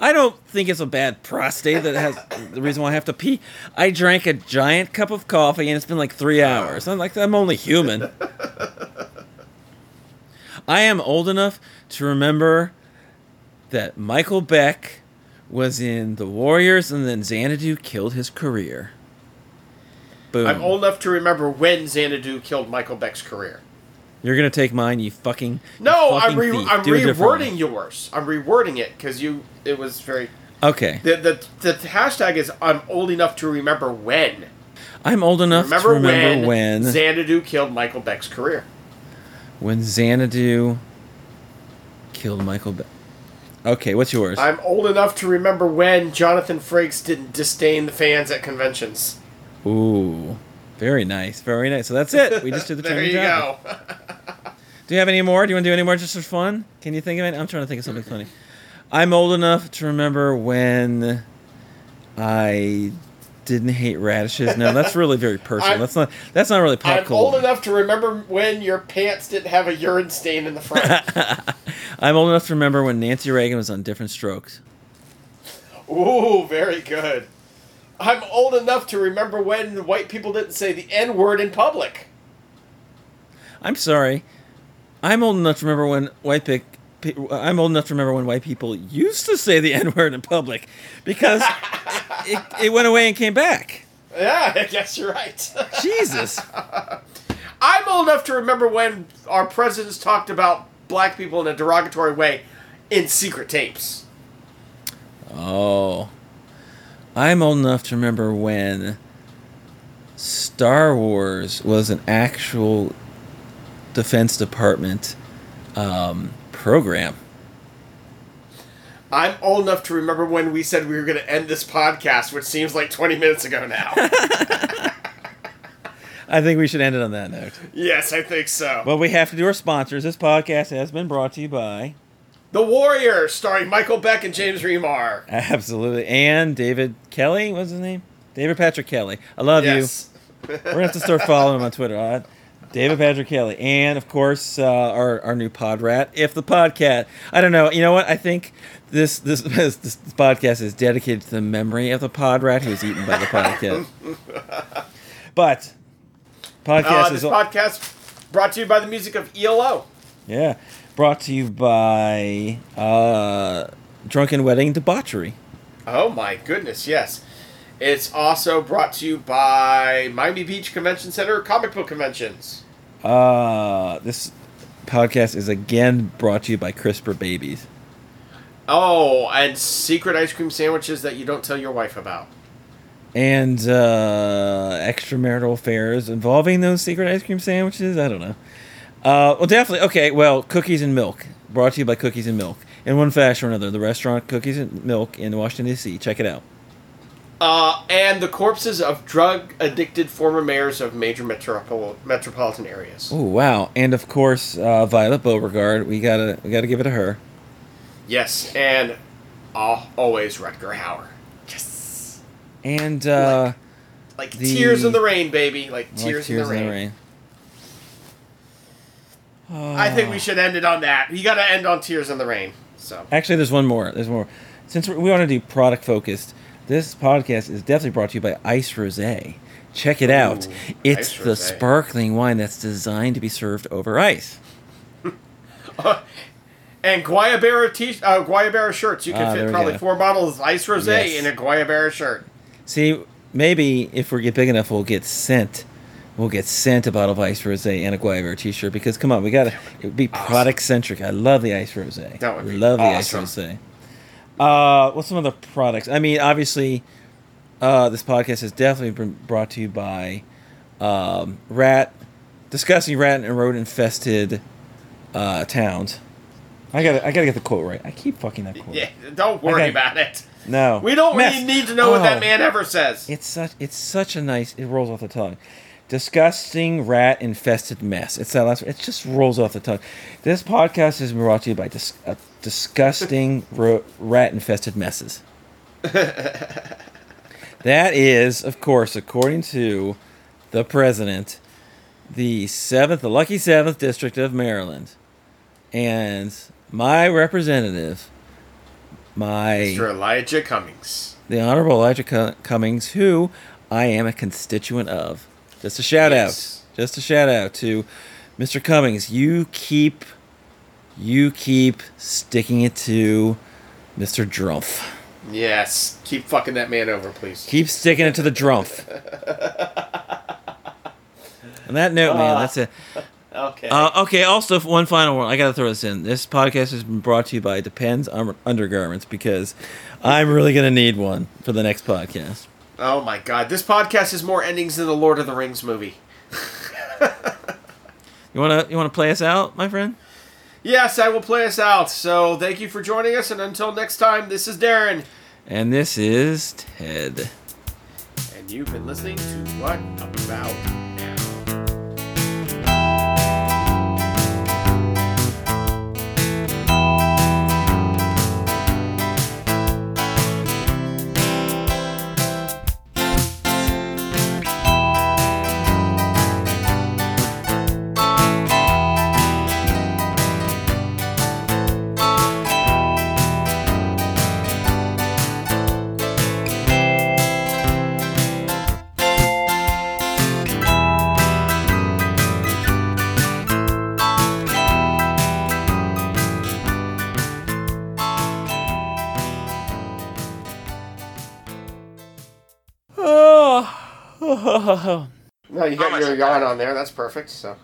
I don't think it's a bad prostate that has [coughs] the reason why I have to pee. I drank a giant cup of coffee and it's been like three hours. I'm like I'm only human. [laughs] I am old enough to remember that Michael Beck was in the Warriors and then Xanadu killed his career. Boom. I'm old enough to remember when Xanadu killed Michael Beck's career. You're gonna take mine, you fucking. No, you I'm re-. I'm rewording yours. I'm rewording it because you. It was very. Okay. The, the the hashtag is I'm old enough to remember when. I'm old enough Remember, to remember when when, Xanadu killed Michael Beck's career. Xanadu killed Michael Beck. Okay, what's yours? I'm old enough to remember when Jonathan Frakes didn't disdain the fans at conventions. Ooh, very nice, very nice. So that's it. We just did the [laughs] there you go. [laughs] Do you have any more? Do you want to do any more just for fun? Can you think of it? I'm trying to think of something funny. I'm old enough to remember when I didn't hate radishes. No, that's really very personal. I'm- that's not. That's not really pop I'm old enough to remember when your pants didn't have a urine stain in the front. [laughs] I'm old enough to remember when Nancy Reagan was on Diff'rent Strokes. Ooh, very good. I'm old enough to remember when white people didn't say the N word in public. I'm sorry. I'm old enough to remember when white I'm old enough to remember when white people used to say the [laughs] N word in public because [laughs] it, it went away and came back. Yeah, I guess you're right. [laughs] Jesus. I'm old enough to remember when our presidents talked about black people in a derogatory way in secret tapes. Oh. I'm old enough to remember when Star Wars was an actual Defense Department um, program. I'm old enough to remember when we said we were going to end this podcast, which seems like 20 minutes ago now. [laughs] I think we should end it on that note. yes, I think so. Well, we have to do our sponsors. This podcast has been brought to you by the Warrior, starring Michael Beck and James Remar. absolutely and David Kelly. What's his name? David Patrick Kelly. I love Yes. you. We're gonna have to start following him on Twitter. all right? David Patrick Kelly, and of course uh, our our new pod rat, if the podcat. I don't know. You know what? I think this this [laughs] this, this podcast is dedicated to the memory of the pod rat who was eaten by the podcat. [laughs] but podcast Uh, is podcast brought to you by the music of ELO. yeah brought to you by uh, Drunken Wedding Debauchery. Oh my goodness, yes. It's also brought to you by Miami Beach Convention Center comic book conventions. Uh, this podcast is again brought to you by CRISPR Babies. Oh, and secret ice cream sandwiches that you don't tell your wife about. And uh, extramarital affairs involving those secret ice cream sandwiches? I don't know. Uh, well, definitely. Okay, well, Cookies and Milk. Brought to you by Cookies and Milk. In one fashion or another, the restaurant Cookies and Milk in Washington, D.C. Check it out. Uh, and the corpses of drug addicted former mayors of major metropol- metropolitan areas. Oh, wow. And of course, uh, Violet Beauregarde. We gotta, we gotta give it to her. Yes, and uh, always Rutger Hauer. Yes. And uh, Like The- tears in the rain, baby. Like like tears, in, the rain. rain. I think we should end it on that. You got to end on tears in the rain. So Actually, there's one more. There's more. Since we want to do product focused, this podcast is definitely brought to you by Ice Rosé. Check it out. Ooh, It's the Rosé. sparkling wine that's designed to be served over ice. [laughs] and Guayabera t uh, Guayabera shirts. You can Ah, fit probably four bottles of ice rosé Yes. in a Guayabera shirt. See, maybe if we get big enough, we'll get sent. We'll get sent a bottle of ice rosé and a Guayabera T-shirt because come on, we gotta it would be product centric. I love the ice rosé. That would be love awesome. the ice rosé. Uh, what's some of the products? I mean, obviously, uh, this podcast has definitely been brought to you by um, rat discussing rat and rodent infested uh, towns. I gotta I gotta get the quote right. I keep fucking that quote. Yeah, don't worry Okay. about it. No, We don't Mess. really need to know what that Oh. man ever says. It's such it's such a nice. It rolls off the tongue. Disgusting rat infested mess. It's that last. It just rolls off the tongue. This podcast is brought to you by dis, uh, disgusting rat infested messes. [laughs] that is, of course, according to the president, the seventh, the lucky seventh district of Maryland, and my representative, my Mr. Elijah Cummings. the Honorable Elijah Cu- Cummings, who I am a constituent of. Just a shout Yes. out. Just a shout out to Mr. Cummings. You keep, you keep sticking it to Mr. Drumpf. Yes, keep fucking that man over, please. Keep sticking it to the Drumpf. On that note, man, Ah. that's it. Okay. Uh, okay, also one final one. I gotta throw this in. This podcast has been brought to you by Depends Undergarments because I'm really gonna need one for the next podcast. oh my god, this podcast has more endings than the Lord of the Rings movie. You wanna you wanna play us out, my friend? Yes, I will play us out. So thank you for joining us, and until next time, this is Darin, And this is Ted. and you've been listening to What About No, you got your much? yarn on there. That's perfect. So